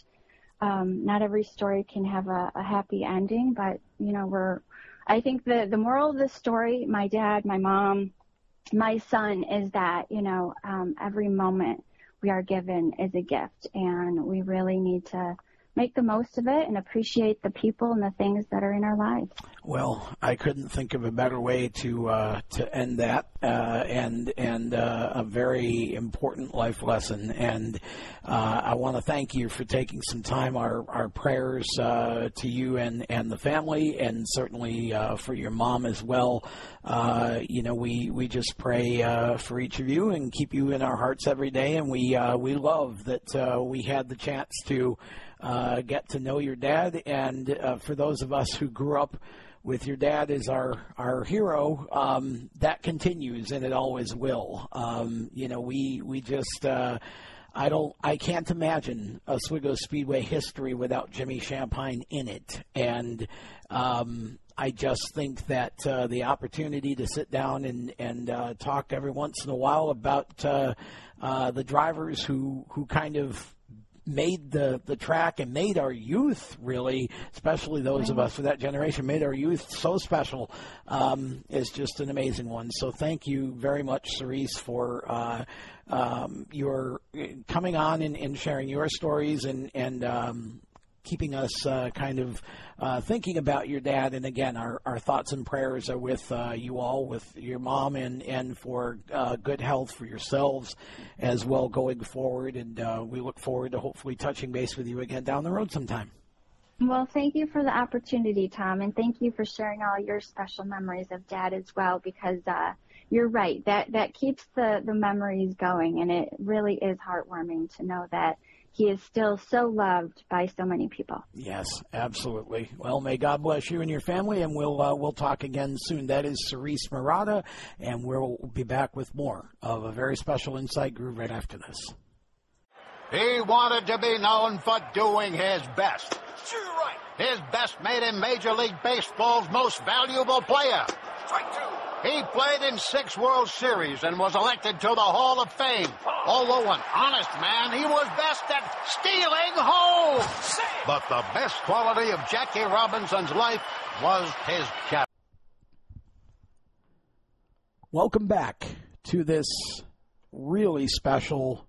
um, not every story can have a, a happy ending, but, you know, we're, I think the, the moral of the story, my dad, my mom, my son is that, you know, um, every moment we are given is a gift and we really need to make the most of it and appreciate the people and the things that are in our lives. Well, I couldn't think of a better way to uh, to end that, uh, and and uh, a very important life lesson. And uh, I want to thank you for taking some time. Our our prayers uh, to you and and the family, and certainly uh, for your mom as well. you know, we we just pray for each of you and keep you in our hearts every day. And we we love that we had the chance to get to know your dad. And for those of us who grew up with your dad as our our hero, um, that continues and it always will. Um, you know, we we just uh, I don't I can't imagine Oswego Speedway history without Jimmy Shampine in it, and um, I just think that uh, the opportunity to sit down and and uh, talk every once in a while about uh, uh, the drivers who who kind of made the, the track and made our youth really, especially those of us of that generation, made our youth so special um, is just an amazing one. So thank you very much, Serese, for uh, um, your coming on and, and, sharing your stories and and um, keeping us uh, kind of uh, thinking about your dad. And again, our, our thoughts and prayers are with uh, you all, with your mom, and, and for uh, good health for yourselves as well going forward. And uh, we look forward to hopefully touching base with you again down the road sometime. Well, thank you for the opportunity, Tom, and thank you for sharing all your special memories of Dad as well. Because uh, you're right, that that keeps the the memories going, and it really is heartwarming to know that he is still so loved by so many people. Yes, absolutely. Well, may God bless you and your family, and we'll uh, we'll talk again soon. That is Serese Marotta, and we'll be back with more of a very special Inside Groove right after this. He wanted to be known for doing his best. Sure, right. His best made him Major League Baseball's most valuable player. Strike two. He played in six World Series and was elected to the Hall of Fame. Although an honest man, he was best at stealing home. But the best quality of Jackie Robinson's life was his character. Welcome back to this really special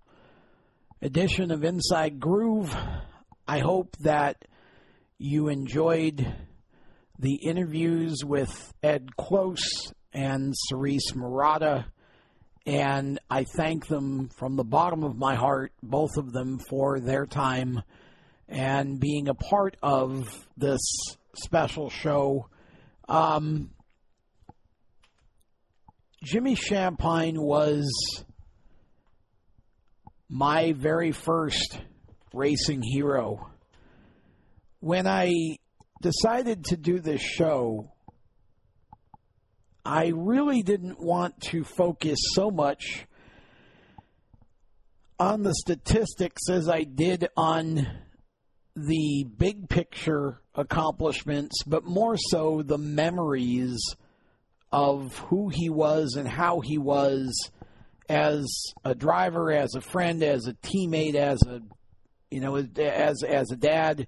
edition of Inside Groove. I hope that you enjoyed the interviews with Ed Close and Serese Marotta. And I thank them from the bottom of my heart, both of them, for their time and being a part of this special show. Um, Jimmy Shampine was my very first racing hero. When I decided to do this show, I really didn't want to focus so much on the statistics as I did on the big picture accomplishments, but more so the memories of who he was and how he was as a driver, as a friend, as a teammate, as a you know, as as a dad.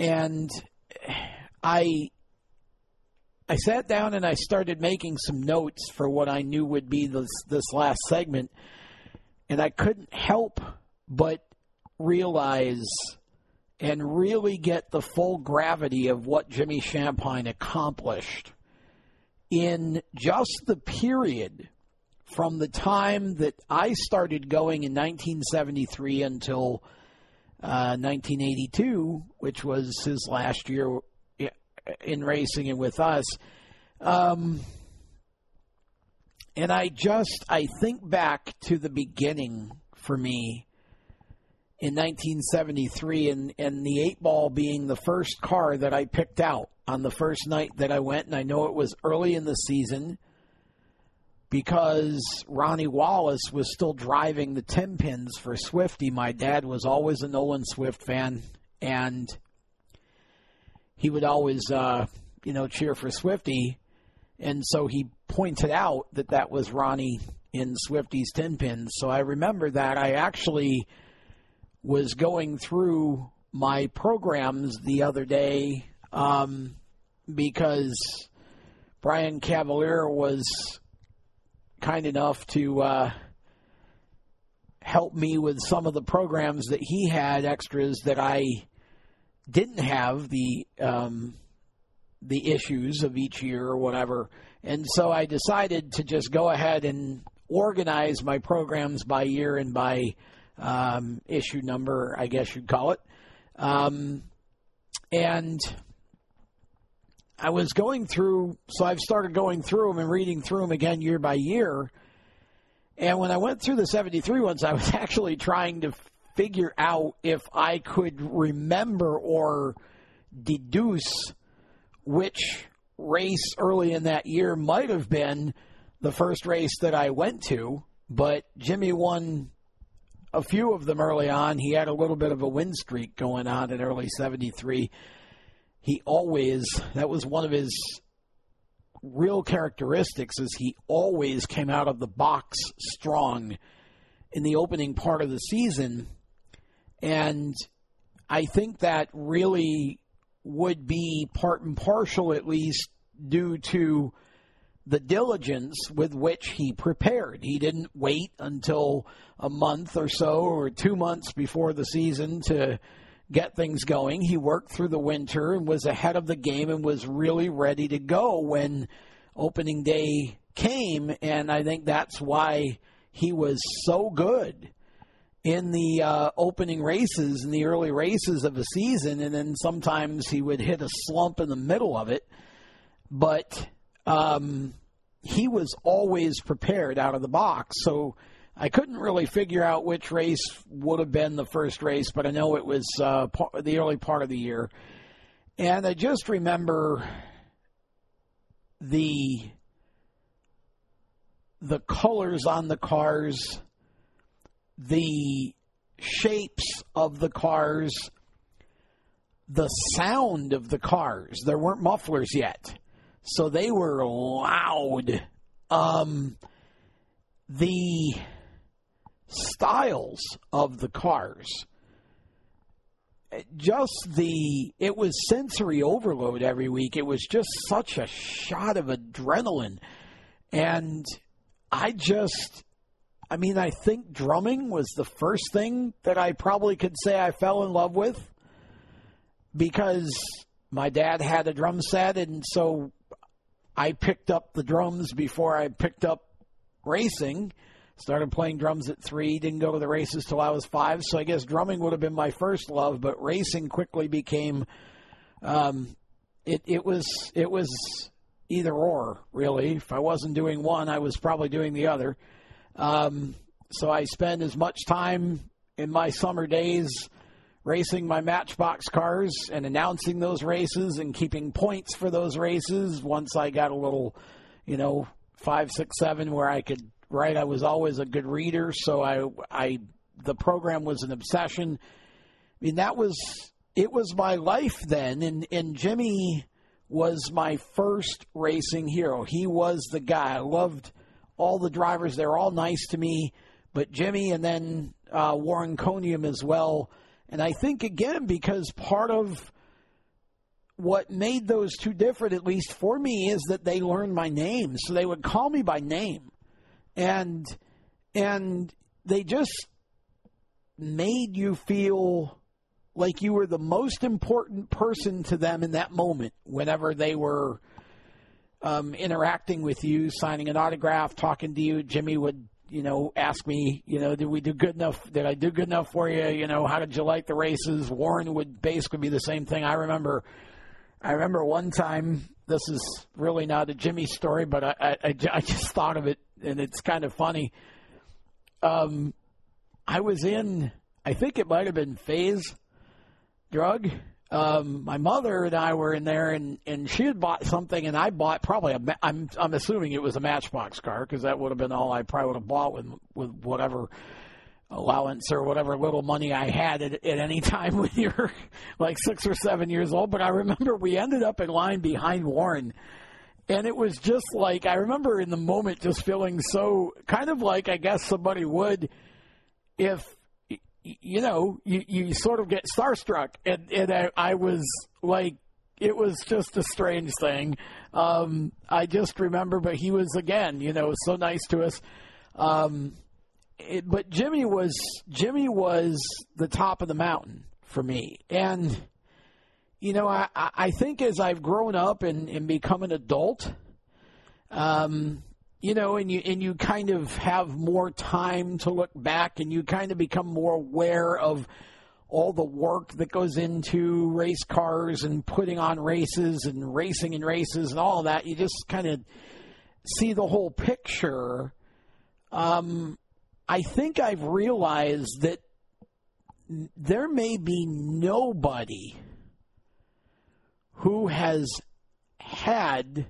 And I I sat down and I started making some notes for what I knew would be this this last segment, and I couldn't help but realize and really get the full gravity of what Jimmy Shampine accomplished in just the period from the time that I started going in 1973 until uh, 1982, which was his last year in racing and with us. Um, and I just I think back to the beginning for me in 1973 and, and the eight ball being the first car that I picked out on the first night that I went and I know it was early in the season because Ronnie Wallace was still driving the 10 pins for Swifty. My dad was always a Nolan Swift fan and he would always, uh, you know, cheer for Swifty. And so he pointed out that that was Ronnie in Swifty's 10 pins. So I remember that. I actually was going through my programs the other day um, because Brian Cavalier was kind enough to uh, help me with some of the programs that he had extras that I didn't have the um, the issues of each year or whatever. And so I decided to just go ahead and organize my programs by year and by um, issue number, I guess you'd call it. Um, and I was going through, so I've started going through them and reading through them again year by year. And when I went through the 73 ones, I was actually trying to figure out if I could remember or deduce which race early in that year might have been the first race that I went to, but Jimmy won a few of them early on. He had a little bit of a win streak going on in early 73. He always, that was one of his real characteristics is he always came out of the box strong in the opening part of the season. And I think that really would be part and partial, at least, due to the diligence with which he prepared. He didn't wait until a month or so or two months before the season to get things going. He worked through the winter and was ahead of the game and was really ready to go when opening day came. And I think that's why he was so good in the uh, opening races, in the early races of the season, and then sometimes he would hit a slump in the middle of it. But um, he was always prepared out of the box. So I couldn't really figure out which race would have been the first race, but I know it was uh, the early part of the year. And I just remember the the colors on the cars the shapes of the cars, the sound of the cars. There weren't mufflers yet, so they were loud. Um, the styles of the cars just the it was sensory overload every week it was just such a shot of adrenaline and i just I mean, I think drumming was the first thing that I probably could say I fell in love with because my dad had a drum set, and so I picked up the drums before I picked up racing. Started playing drums at three, didn't go to the races till I was five, so I guess drumming would have been my first love, but racing quickly became um, it, it was it was either or really. If I wasn't doing one, I was probably doing the other. Um, so I spend as much time in my summer days racing my Matchbox cars and announcing those races and keeping points for those races. Once I got a little, you know, five, six, seven, where I could write, I was always a good reader. So I, I, the program was an obsession. I mean, that was it was my life then, and and Jimmy was my first racing hero. He was the guy I loved all the drivers. They're all nice to me, but Jimmy and then uh, Warren Coniam as well. And I think, again, because part of what made those two different, at least for me, is that they learned my name. So they would call me by name. And and they just made you feel like you were the most important person to them in that moment whenever they were um, interacting with you, signing an autograph, talking to you. Jimmy would, you know, ask me, you know, did we do good enough? Did I do good enough for you? You know, how did you like the races? Warren would basically be the same thing. I remember, I remember one time. This is really not a Jimmy story, but I, I, I just thought of it, and it's kind of funny. Um, I was in, I think it might have been Fay's Drug um, my mother and I were in there, and and she had bought something, and I bought probably a. I'm I'm assuming it was a Matchbox car because that would have been all I probably would have bought with with whatever allowance or whatever little money I had at, at any time when you're like six or seven years old. But I remember we ended up in line behind Warren. And it was just like, I remember in the moment just feeling so kind of like I guess somebody would if you know, you, you sort of get starstruck. And, and I, I was like, it was just a strange thing. Um, I just remember, but he was, again, you know, so nice to us. Um, it, but Jimmy was Jimmy was the top of the mountain for me, and you know, I, I think as I've grown up and, and become an adult, um, you know, and you and you kind of have more time to look back, and you kind of become more aware of all the work that goes into race cars and putting on races and racing in races and all that. You just kind of see the whole picture. Um, I think I've realized that there may be nobody who has had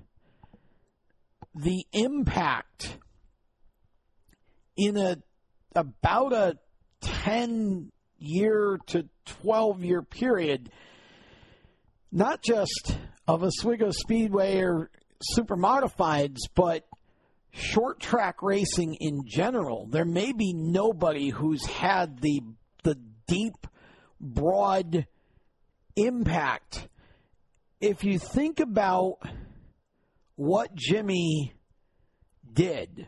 the impact in a about a 10 year to 12 year period not just of Oswego Speedway or super modifieds but short track racing in general. There may be nobody who's had the the deep broad impact. If you think about what Jimmy did,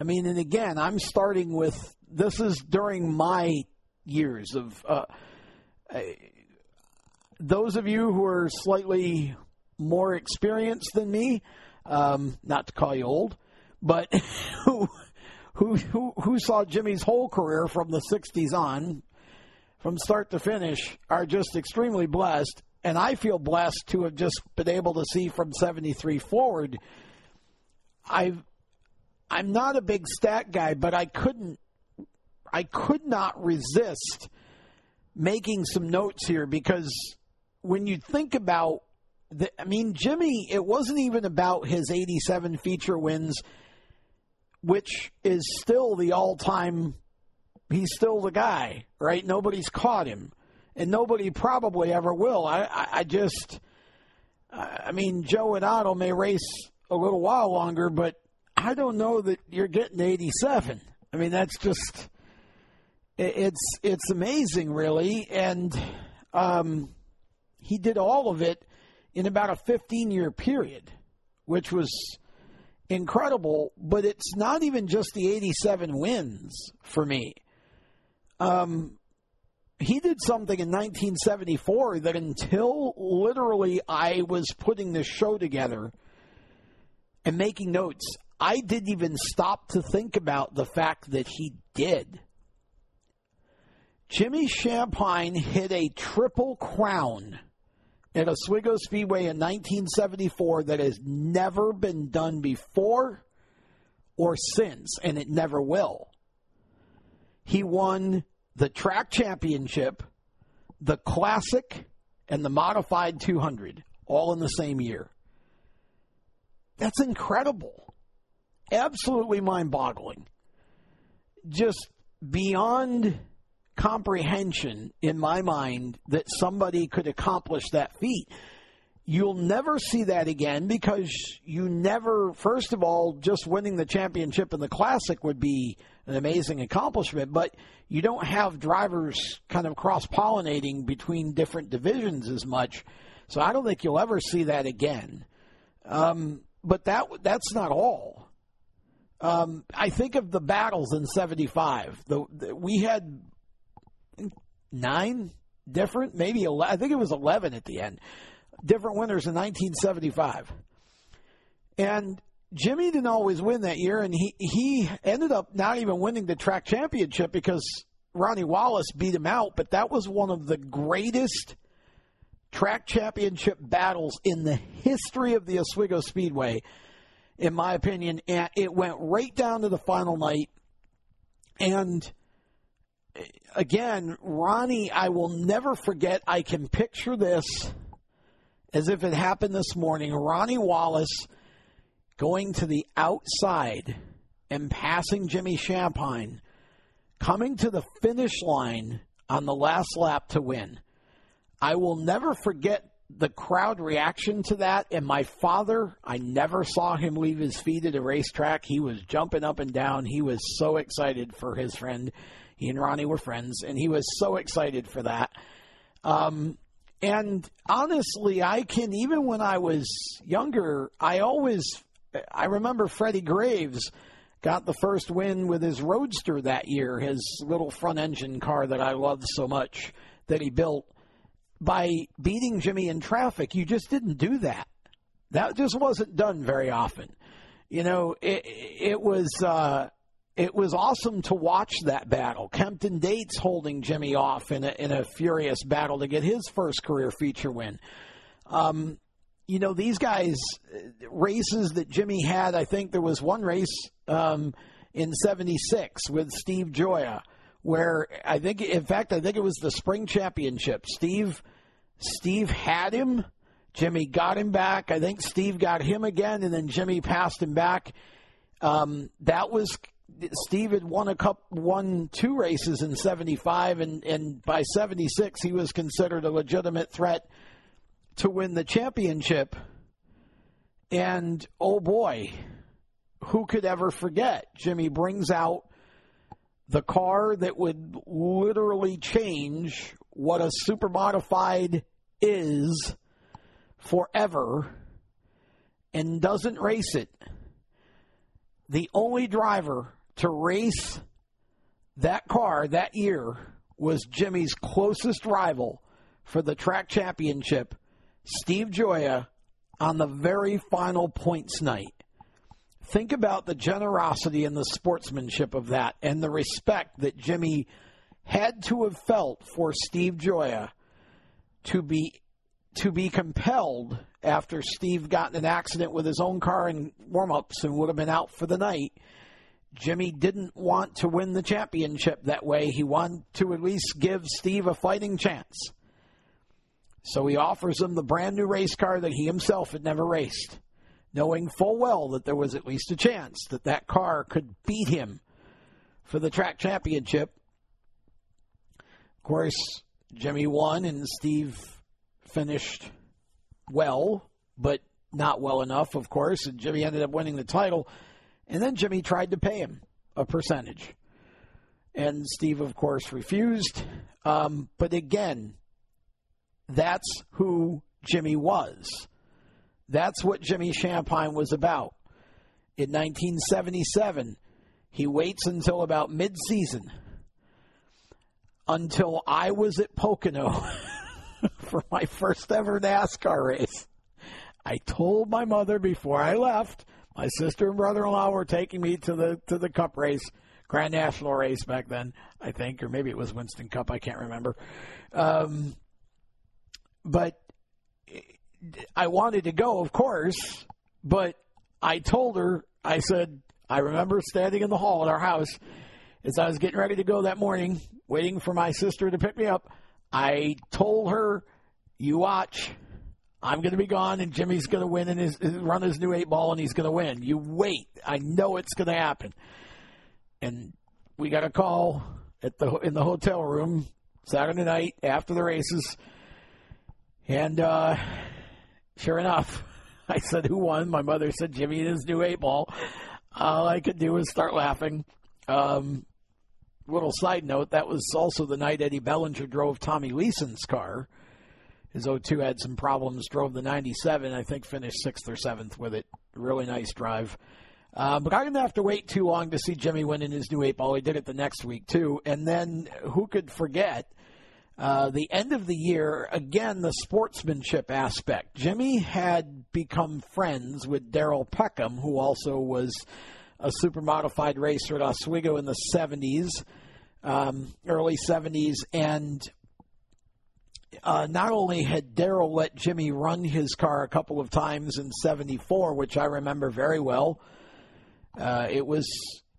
I mean, and again, I'm starting with this is during my years of uh, those of you who are slightly more experienced than me, um, not to call you old, but who, who who who saw Jimmy's whole career from the '60s on, from start to finish, are just extremely blessed and I feel blessed to have just been able to see from 73 forward. I I'm not a big stat guy, but I couldn't I could not resist making some notes here because when you think about the, I mean Jimmy, it wasn't even about his 87 feature wins which is still the all-time he's still the guy, right? Nobody's caught him and nobody probably ever will. I, I, I just, I mean, Joe and Otto may race a little while longer, but I don't know that you're getting 87. I mean, that's just, it's it's amazing, really, and um, he did all of it in about a 15 year period, which was incredible. But it's not even just the 87 wins for me. Um, he did something in 1974 that until literally I was putting this show together and making notes, I didn't even stop to think about the fact that he did. Jimmy Shampine hit a triple crown at Oswego Speedway in 1974 that has never been done before or since, and it never will. He won the track championship, the classic, and the modified 200 all in the same year. That's incredible. Absolutely mind boggling. Just beyond comprehension in my mind that somebody could accomplish that feat. You'll never see that again because you never, first of all, just winning the championship in the classic would be an amazing accomplishment, but you don't have drivers kind of cross pollinating between different divisions as much. So I don't think you'll ever see that again. Um, but that that's not all. Um, I think of the battles in '75. The, the, we had nine different, maybe 11, I think it was 11 at the end, different winners in 1975. And Jimmy didn't always win that year, and he, he ended up not even winning the track championship because Ronnie Wallace beat him out. But that was one of the greatest track championship battles in the history of the Oswego Speedway, in my opinion. And it went right down to the final night. And eh, again, Ronnie, I will never forget. I can picture this as if it happened this morning. Ronnie Wallace going to the outside and passing Jimmy Shampine, coming to the finish line on the last lap to win. I will never forget the crowd reaction to that. And my father, I never saw him leave his feet at a racetrack. He was jumping up and down. He was so excited for his friend. He and Ronnie were friends, and he was so excited for that. Um, and honestly, I can, even when I was younger, I always I remember Freddie Graves got the first win with his Roadster that year, his little front engine car that I loved so much that he built. by beating Jimmy in traffic. You just didn't do that. That just wasn't done very often. You know, it, it was uh, it was awesome to watch that battle. Kempton Dates holding Jimmy off in a, in a furious battle to get his first career feature win. Um, you know, these guys races that Jimmy had. I think there was one race um, in '76 with Steve Gioia where I think, in fact, I think it was the spring championship. Steve, Steve had him. Jimmy got him back. I think Steve got him again, and then Jimmy passed him back. Um, that was Steve had won a cup, won two races in '75, and and by '76 he was considered a legitimate threat to win the championship. And oh boy, who could ever forget? Jimmy brings out the car that would literally change what a super modified is forever and doesn't race it. The only driver to race that car that year was Jimmy's closest rival for the track championship, Steve Gioia on the very final points night. Think about the generosity and the sportsmanship of that and the respect that Jimmy had to have felt for Steve Gioia to be to be compelled after Steve got in an accident with his own car in warm-ups and would have been out for the night. Jimmy didn't want to win the championship that way. He wanted to at least give Steve a fighting chance. So he offers him the brand new race car that he himself had never raced knowing full well that there was at least a chance that that car could beat him for the track championship. Of course, Jimmy won and Steve finished well, but not well enough, of course, and Jimmy ended up winning the title. And then Jimmy tried to pay him a percentage. And Steve, of course, refused. Um, but again, that's who Jimmy was. That's what Jimmy Shampine was about. In 1977, he waits until about mid-season until I was at Pocono for my first ever NASCAR race. I told my mother before I left, my sister and brother-in-law were taking me to the to the Cup race, Grand National race back then, I think, or maybe it was Winston Cup, I can't remember. Um, but I wanted to go, of course, but I told her, I said, I remember standing in the hall at our house as I was getting ready to go that morning, waiting for my sister to pick me up. I told her, "You watch, I'm going to be gone, and Jimmy's going to win and his, run his new eight ball, and he's going to win. You wait. I know it's going to happen." And we got a call at the in the hotel room Saturday night after the races, and uh, sure enough, I said, Who won? My mother said, Jimmy and his new eight ball. All I could do was start laughing. Um, little side note that was also the night Eddie Bellinger drove Tommy Leeson's car. His 02 had some problems, drove the 97, I think finished sixth or seventh with it. Really nice drive. Uh, but I didn't have to wait too long to see Jimmy win in his new eight ball. He did it the next week, too. And then who could forget uh, the end of the year, again, the sportsmanship aspect. Jimmy had become friends with Darrell Peckham, who also was a super modified racer at Oswego in the 70s, um, early 70s. And uh, not only had Darrell let Jimmy run his car a couple of times in 74, which I remember very well, uh, it was,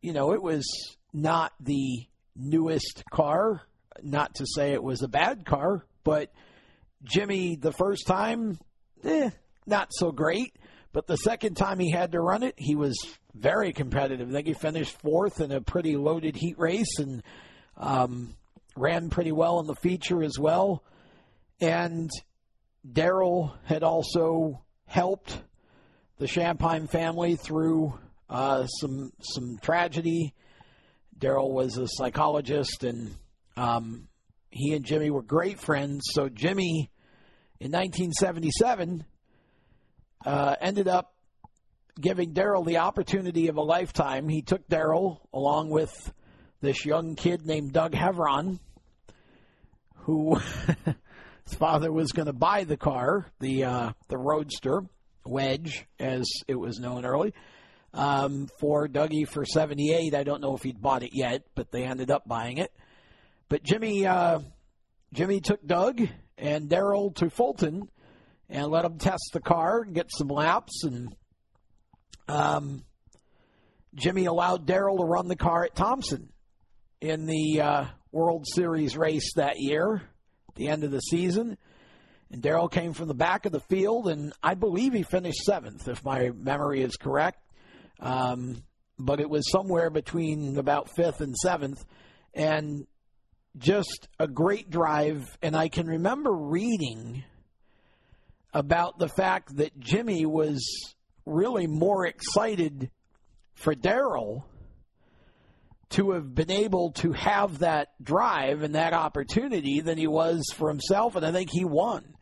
you know, it was not the newest car not to say it was a bad car, but Jimmy, the first time, eh, not so great. But the second time he had to run it, he was very competitive. I think he finished fourth in a pretty loaded heat race and um, ran pretty well in the feature as well. And Daryl had also helped the Shampine family through uh, some some tragedy. Daryl was a psychologist and um, he and Jimmy were great friends. So Jimmy, in 1977, uh, ended up giving Darrell the opportunity of a lifetime. He took Darrell along with this young kid named Doug Heveron, who His father was going to buy the car, the uh, the Roadster Wedge, as it was known early, um, for Dougie for seventy eight. I don't know if he'd bought it yet, but they ended up buying it. But Jimmy uh, Jimmy took Doug and Daryl to Fulton and let them test the car and get some laps. And um, Jimmy allowed Daryl to run the car at Thompson in the uh, World Series race that year, the end of the season. And Daryl came from the back of the field, and I believe he finished seventh, if my memory is correct. Um, but it was somewhere between about fifth and seventh. And just a great drive. And I can remember reading about the fact that Jimmy was really more excited for Daryl to have been able to have that drive and that opportunity than he was for himself, and I think he won.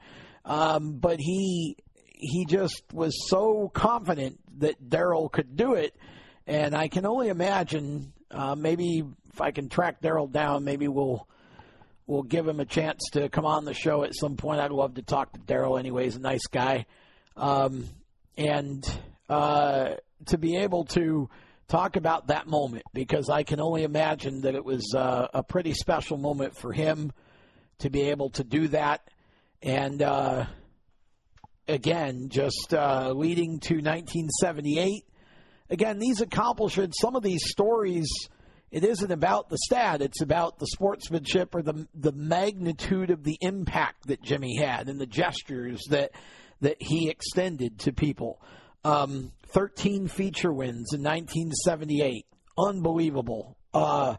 Um, but he he just was so confident that Daryl could do it, and I can only imagine. Uh, maybe if I can track Daryl down, maybe we'll we'll give him a chance to come on the show at some point. I'd love to talk to Daryl. Anyway, he's a nice guy, um, and uh, to be able to talk about that moment because I can only imagine that it was uh, a pretty special moment for him to be able to do that, and uh, again, just uh, leading to 1978. Again, these accomplishments, some of these stories it isn't about the stat; it's about the sportsmanship or the the magnitude of the impact that Jimmy had and the gestures that that he extended to people. Um, Thirteen feature wins in 1978, unbelievable. Uh,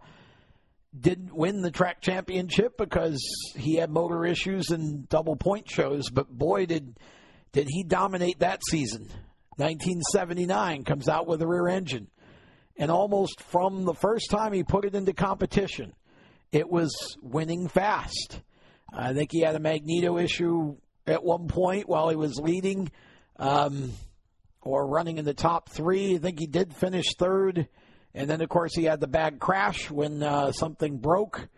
didn't win the track championship because he had motor issues and double point shows, but boy did did he dominate that season. 1979 comes out with a rear engine and almost from the first time he put it into competition, it was winning fast. I think he had a magneto issue at one point while he was leading um, or running in the top three. I think he did finish third. And then, of course, he had the bad crash when uh, something broke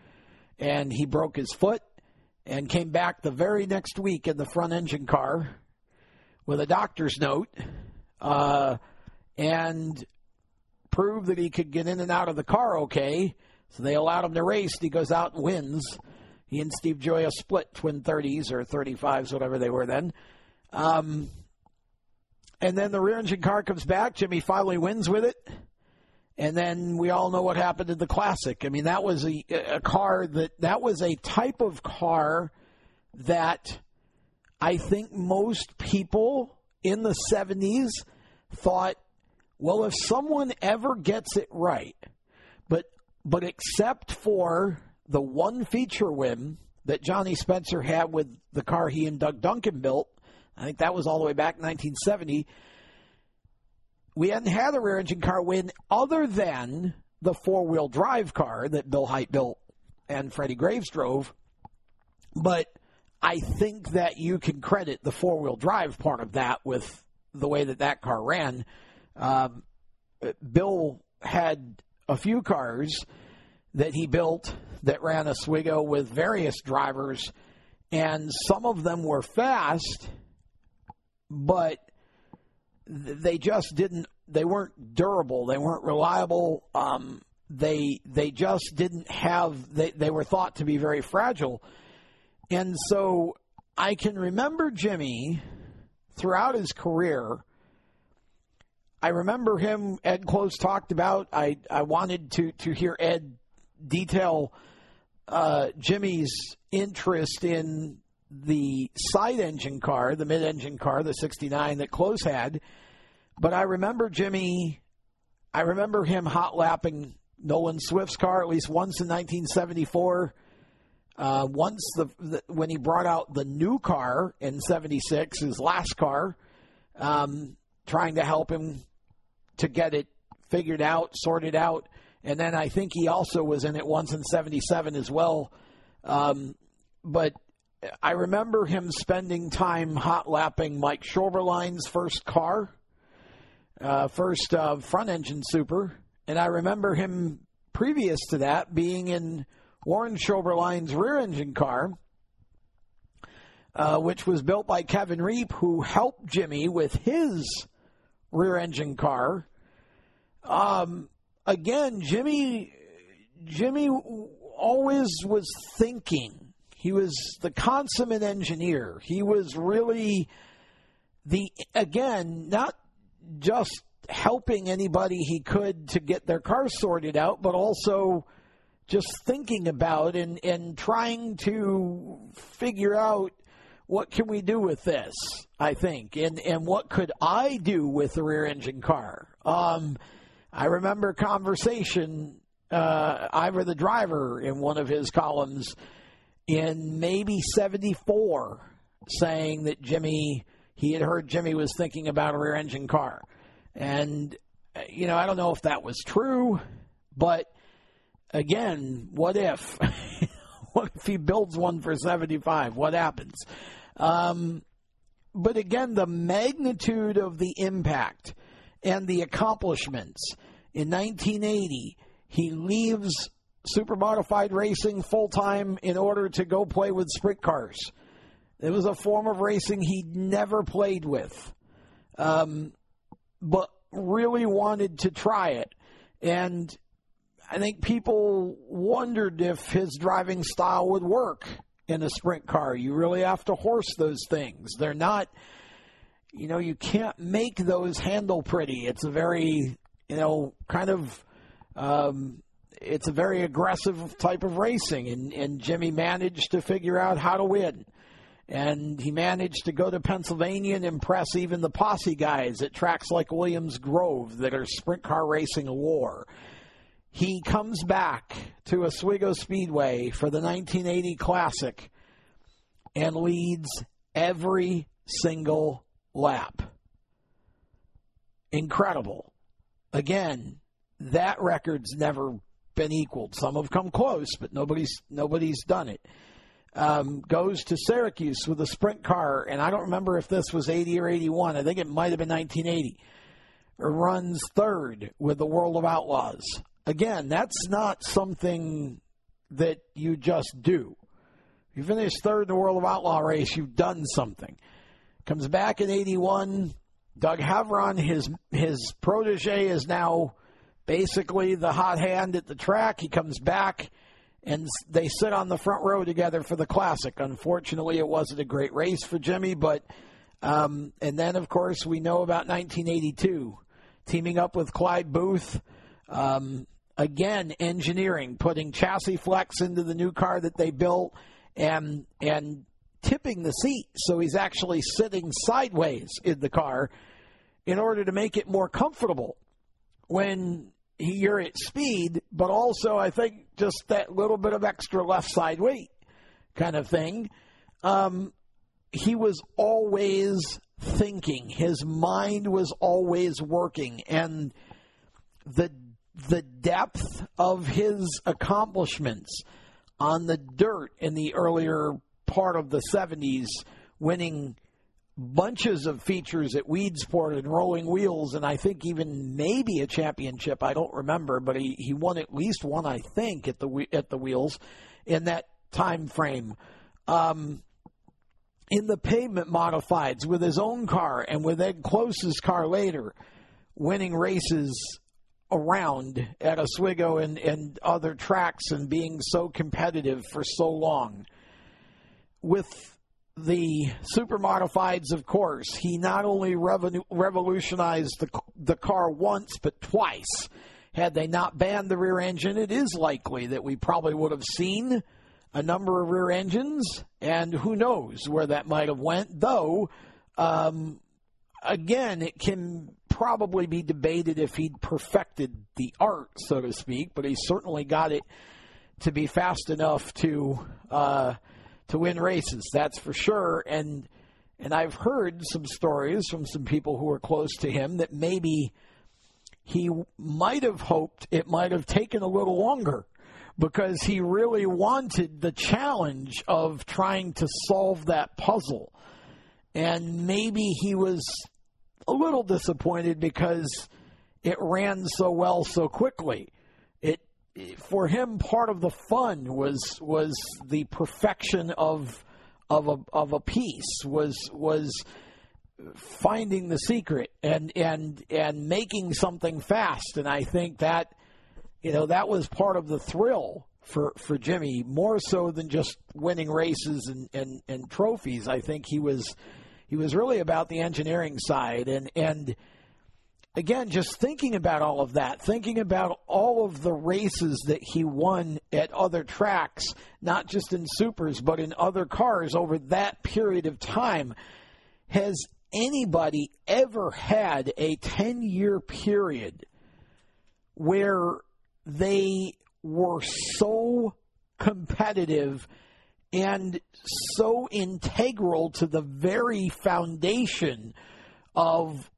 and he broke his foot and came back the very next week in the front engine car with a doctor's note. Uh, and prove that he could get in and out of the car okay. So they allowed him to race. He goes out and wins. He and Steve Gioia split twin 30s or 35s, whatever they were then. Um, and then the rear engine car comes back. Jimmy finally wins with it. And then we all know what happened in the classic. I mean, that was a, a car that, that was a type of car that I think most people in the 70s thought well, if someone ever gets it right, but but except for the one feature win that Johnny Spencer had with the car he and Doug Duncan built, I think that was all the way back in 1970. We hadn't had a rear engine car win other than the four wheel drive car that Bill Hite built and Freddie Graves drove. But I think that you can credit the four wheel drive part of that with the way that that car ran. Um, Bill had a few cars that he built that ran Oswego with various drivers, and some of them were fast, but they just didn't. They weren't durable. They weren't reliable. Um, they they just didn't have. They they were thought to be very fragile, and so I can remember Jimmy throughout his career I remember him. Ed Close talked about. I I wanted to to hear Ed detail uh, Jimmy's interest in the side engine car, the mid engine car, the '69 that Close had. But I remember Jimmy. I remember him hot lapping Nolan Swift's car at least once in 1974. Uh, once the, the, when he brought out the new car in '76, his last car, um, trying to help him to get it figured out, sorted out. And then I think he also was in it once in 77 as well. Um, but I remember him spending time hot lapping Mike Schoberlein's first car, uh, first uh, front engine super. And I remember him previous to that being in Warren Schoberlein's rear engine car uh, which was built by Kevin Reap, who helped Jimmy with his rear engine car. Um, again, Jimmy, Jimmy always was thinking. He was the consummate engineer. He was really the again not just helping anybody he could to get their car sorted out, but also just thinking about and, and trying to figure out what can we do with this, I think, and, and what could I do with the rear engine car. Um, I remember a conversation, uh, Ivor the driver in one of his columns in maybe 74 saying that Jimmy, he had heard Jimmy was thinking about a rear engine car. And, you know, I don't know if that was true, but again, what if? what if he builds one for 75? What happens? Um, but again, the magnitude of the impact and the accomplishments. In 1980, he leaves super modified racing full time in order to go play with sprint cars. It was a form of racing he'd never played with. Um, but really wanted to try it. And I think people wondered if his driving style would work in a sprint car. You really have to horse those things. They're not, you know, you can't make those handle pretty. It's a very, you know, kind of, um, it's a very aggressive type of racing. And, and Jimmy managed to figure out how to win and he managed to go to Pennsylvania and impress even the posse guys at tracks like Williams Grove that are sprint car racing a war. He comes back to Oswego Speedway for the 1980 Classic and leads every single lap. Incredible. Again, that record's never been equaled. Some have come close, but nobody's nobody's done it um, goes to Syracuse with a sprint car, and I don't remember if this was 80 or 81. I think it might have been 1980. Runs third with the World of Outlaws. Again, that's not something that you just do. You finish third in the World of Outlaw race, you've done something. Comes back in 81. Doug Heveron, his his protege, is now basically the hot hand at the track. He comes back and they sit on the front row together for the classic. Unfortunately, it wasn't a great race for Jimmy, but um, and then of course we know about 1982, teaming up with Clyde Booth. Um, again, engineering, putting chassis flex into the new car that they built, and and tipping the seat so he's actually sitting sideways in the car in order to make it more comfortable when you're at speed, but also I think just that little bit of extra left side weight kind of thing. Um, he was always thinking. His mind was always working, and the the depth of his accomplishments on the dirt in the earlier part of the 70s, winning bunches of features at Weedsport and Rolling Wheels, and I think even maybe a championship. I don't remember, but he, he won at least one, I think, at the at the Wheels in that time frame. Um, in the pavement modifieds with his own car and with Ed Close's car later, winning races around at Oswego and, and other tracks and being so competitive for so long. With the super modifieds, of course, he not only revolu- revolutionized the, the car once, but twice. Had they not banned the rear engine, it is likely that we probably would have seen a number of rear engines, and who knows where that might have went. Though, um, again, it can probably be debated if he'd perfected the art, so to speak, but he certainly got it to be fast enough to. Uh, to win races. That's for sure. And and I've heard some stories from some people who are close to him that maybe he might have hoped it might have taken a little longer because he really wanted the challenge of trying to solve that puzzle. And maybe he was a little disappointed because it ran so well so quickly for him, part of the fun was was the perfection of of a of a piece was was finding the secret and and and making something fast. And I think that you know that was part of the thrill for for Jimmy more so than just winning races and and, and trophies. I think he was he was really about the engineering side. And and again just thinking about all of that thinking about all of the races that he won at other tracks not just in supers but in other cars over that period of time. Has anybody ever had a 10 year period where they were so competitive and so integral to the very foundation of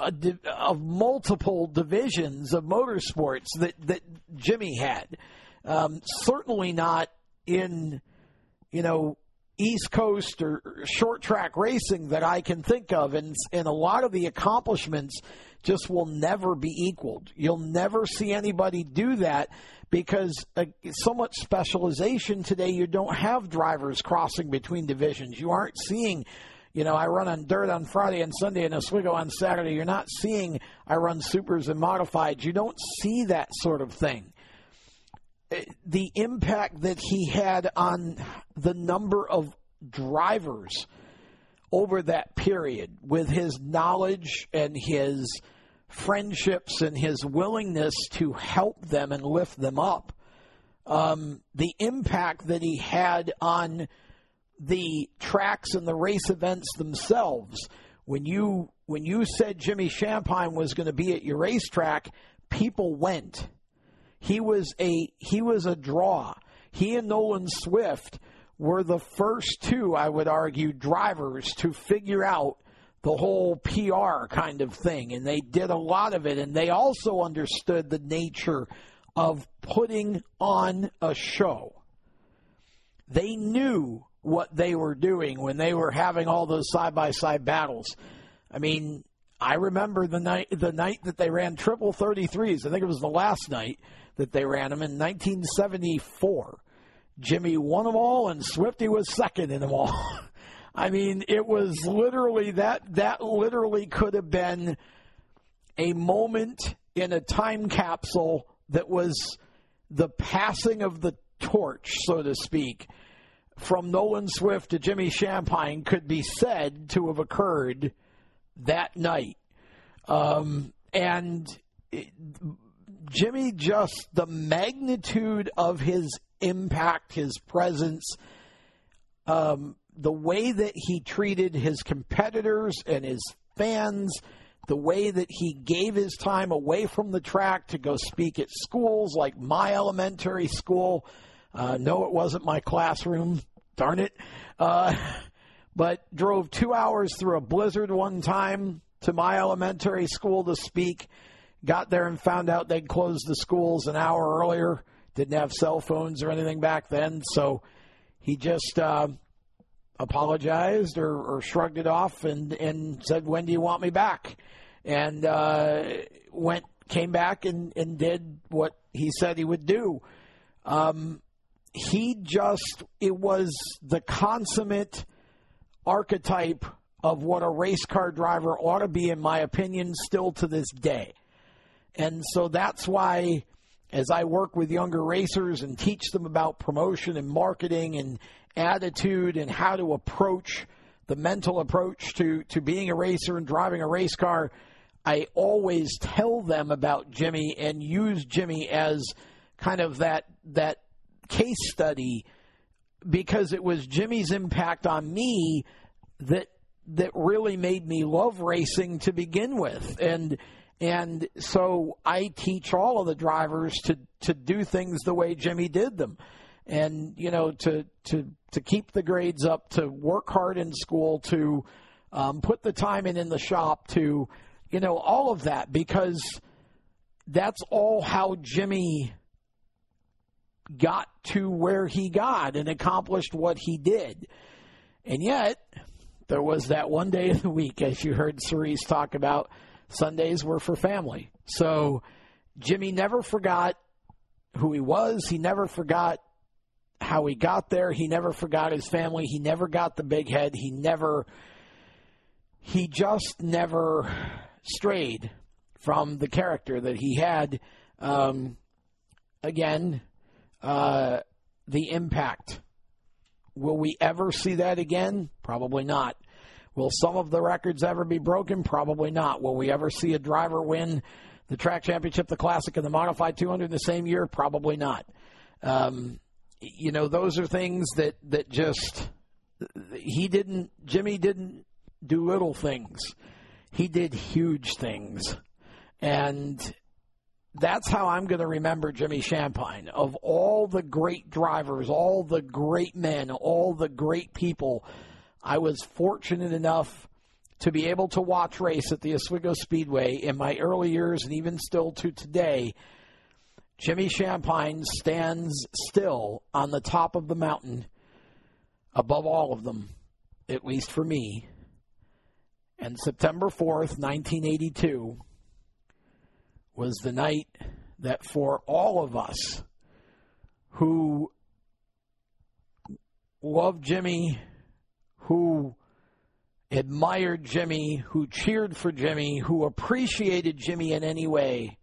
of multiple divisions of motorsports that that Jimmy had. Um, certainly not in you know East Coast or short track racing that I can think of, and and a lot of the accomplishments just will never be equaled. You'll never see anybody do that because uh, so much specialization today. You don't have drivers crossing between divisions. You aren't seeing. You know, I run on dirt on Friday and Sunday and Oswego on Saturday. You're not seeing I run supers and modifieds. You don't see that sort of thing the impact that he had on the number of drivers over that period with his knowledge and his friendships and his willingness to help them and lift them up. Um, the impact that he had on the tracks and the race events themselves. When you when you said Jimmy Shampine was going to be at your racetrack, people went he was a he was a draw. He and Nolan Swift were the first two, I would argue, drivers to figure out the whole PR kind of thing, and they did a lot of it. And they also understood the nature of putting on a show. They knew what they were doing when they were having all those side by side battles. I mean, I remember the night the night that they ran triple 33s. I think it was the last night that they ran them in 1974. Jimmy won them all, and Swifty was second in them all. I mean, it was literally that. That literally could have been a moment in a time capsule that was the passing of the torch, so to speak, from Nolan Swift to Jimmy Shampine could be said to have occurred that night. Um, and it, Jimmy just the magnitude of his impact, his presence, um, the way that he treated his competitors and his fans, the way that he gave his time away from the track to go speak at schools like my elementary school. Uh, no, it wasn't my classroom. Darn it. Uh, but drove two hours through a blizzard one time to my elementary school to speak got there and found out they'd closed the schools an hour earlier. Didn't have cell phones or anything back then, so he just uh, apologized or, or, shrugged it off and and said, "When do you want me back?" And uh, went came back and, and did what he said he would do. Um, he just it was the consummate archetype of what a race car driver ought to be, in my opinion, still to this day. And so that's why, as I work with younger racers and teach them about promotion and marketing and attitude and how to approach the mental approach to, to being a racer and driving a race car, I always tell them about Jimmy and use Jimmy as kind of that that case study because it was Jimmy's impact on me that that really made me love racing to begin with. And and so I teach all of the drivers to, to do things the way Jimmy did them. And, you know, to, to, to keep the grades up, to work hard in school, to um, put the time in in the shop, to, you know, all of that, because that's all how Jimmy got to where he got and accomplished what he did. And yet, there was that one day of the week, as you heard Serese talk about, Sundays were for family. So Jimmy never forgot who he was. He never forgot how he got there. He never forgot his family. He never got the big head. He never, he just never strayed from the character that he had. Um, again, uh, the impact. Will we ever see that again? Probably not. Will some of the records ever be broken? Probably not. Will we ever see a driver win the track championship, the classic, and the modified 200 in the same year? Probably not. Um, you know, those are things that that just he didn't. Jimmy didn't do little things. He did huge things, and that's how I'm going to remember Jimmy Shampine. Of all the great drivers, all the great men, all the great people, I was fortunate enough to be able to watch race at the Oswego Speedway in my early years and even still to today. Jimmy Shampine stands still on the top of the mountain above all of them, at least for me. And September 4th, 1982, was the night that for all of us who loved Jimmy, who admired Jimmy, who cheered for Jimmy, who appreciated Jimmy in any way,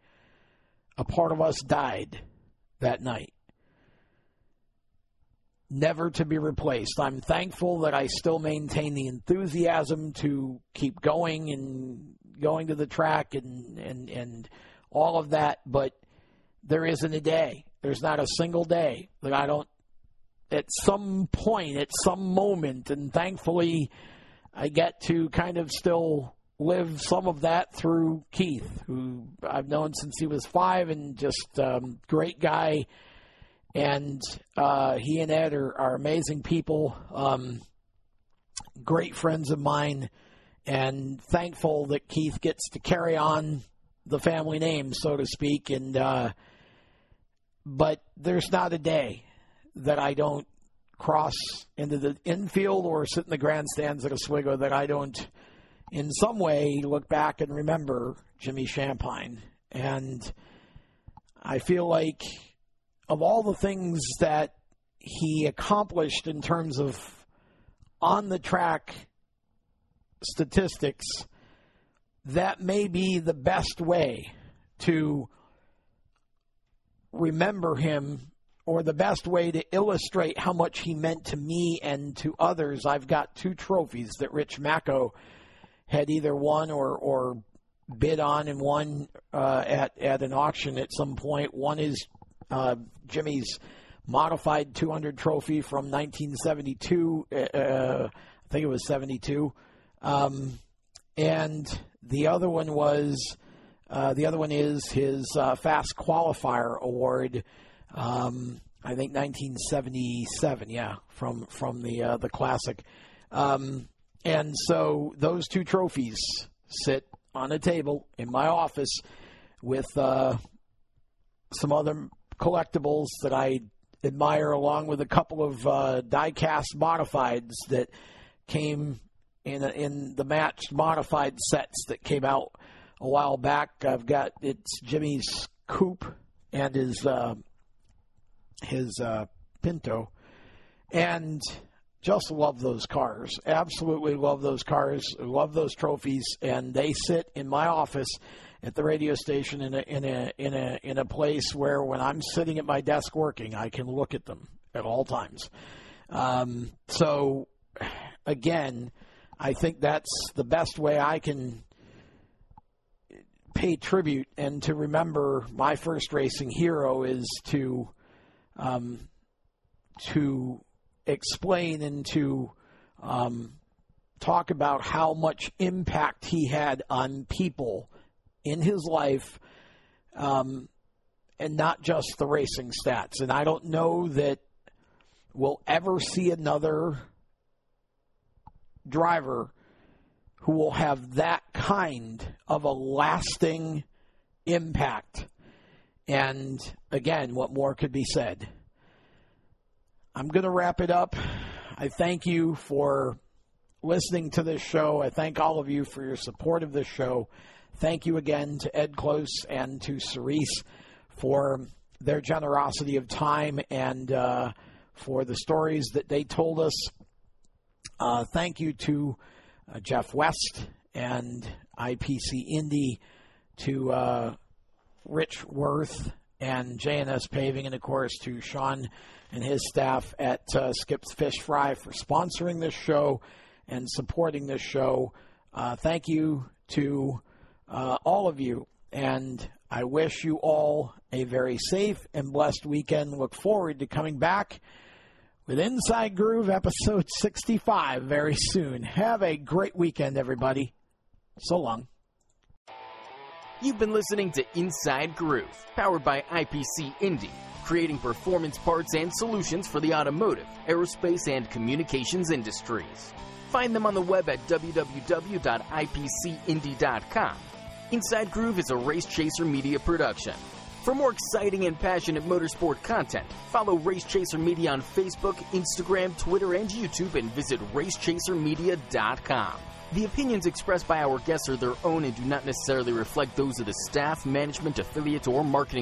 a part of us died that night. Never to be replaced. I'm thankful that I still maintain the enthusiasm to keep going and going to the track and, and, and all of that, but there isn't a day. There's not a single day that I don't, at some point, at some moment, and thankfully I get to kind of still live some of that through Keith, who I've known since he was five, and just um, great guy. And uh, he and Ed are, are amazing people, um, great friends of mine, and thankful that Keith gets to carry on the family name, so to speak. And uh, but there's not a day that I don't cross into the infield or sit in the grandstands at Oswego that I don't in some way look back and remember Jimmy Shampine. And I feel like of all the things that he accomplished in terms of on the track statistics, that may be the best way to remember him or the best way to illustrate how much he meant to me and to others. I've got two trophies that Rich Macco had either won or or bid on and won uh, at at an auction at some point. One is uh, Jimmy's modified 200 trophy from 1972. Uh, uh, I think it was 72, um, and the other one was uh, the other one is his uh, fast qualifier award. Um, I think 1977, yeah, from from the the classic. Um, and so those two trophies sit on a table in my office with uh, some other collectibles that I admire, along with a couple of uh, die-cast modifieds that came in in the matched modified sets that came out a while back. I've got it's Jimmy's coupe and his uh, his uh, Pinto, and just love those cars. Absolutely love those cars. Love those trophies, and they sit in my office at the radio station in a in a in a in a place where when I'm sitting at my desk working, I can look at them at all times. Um, so, again, I think that's the best way I can pay tribute and to remember my first racing hero is to um, to explain and to um, talk about how much impact he had on people in his life um, and not just the racing stats. And I don't know that we'll ever see another driver who will have that kind of a lasting impact. And again, what more could be said? I'm going to wrap it up. I thank you for listening to this show. I thank all of you for your support of this show. Thank you again to Ed Close and to Serese for their generosity of time and uh, for the stories that they told us. Uh, thank you to uh, Jeff West and IPC Indy, to uh, Rich Worth and JNS Paving, and of course to Sean and his staff at uh, Skip's Fish Fry for sponsoring this show and supporting this show. Uh, thank you to all of you, and I wish you all a very safe and blessed weekend. Look forward to coming back with Inside Groove episode 65 very soon. Have a great weekend, everybody. So long. You've been listening to Inside Groove, powered by IPC Indy, creating performance parts and solutions for the automotive, aerospace, and communications industries. Find them on the web at www.ipcindy.com. Inside Groove is a Race Chaser Media production. For more exciting and passionate motorsport content, follow Race Chaser Media on Facebook, Instagram, Twitter, and YouTube and visit racechasermedia.com. The opinions expressed by our guests are their own and do not necessarily reflect those of the staff, management, affiliates, or marketing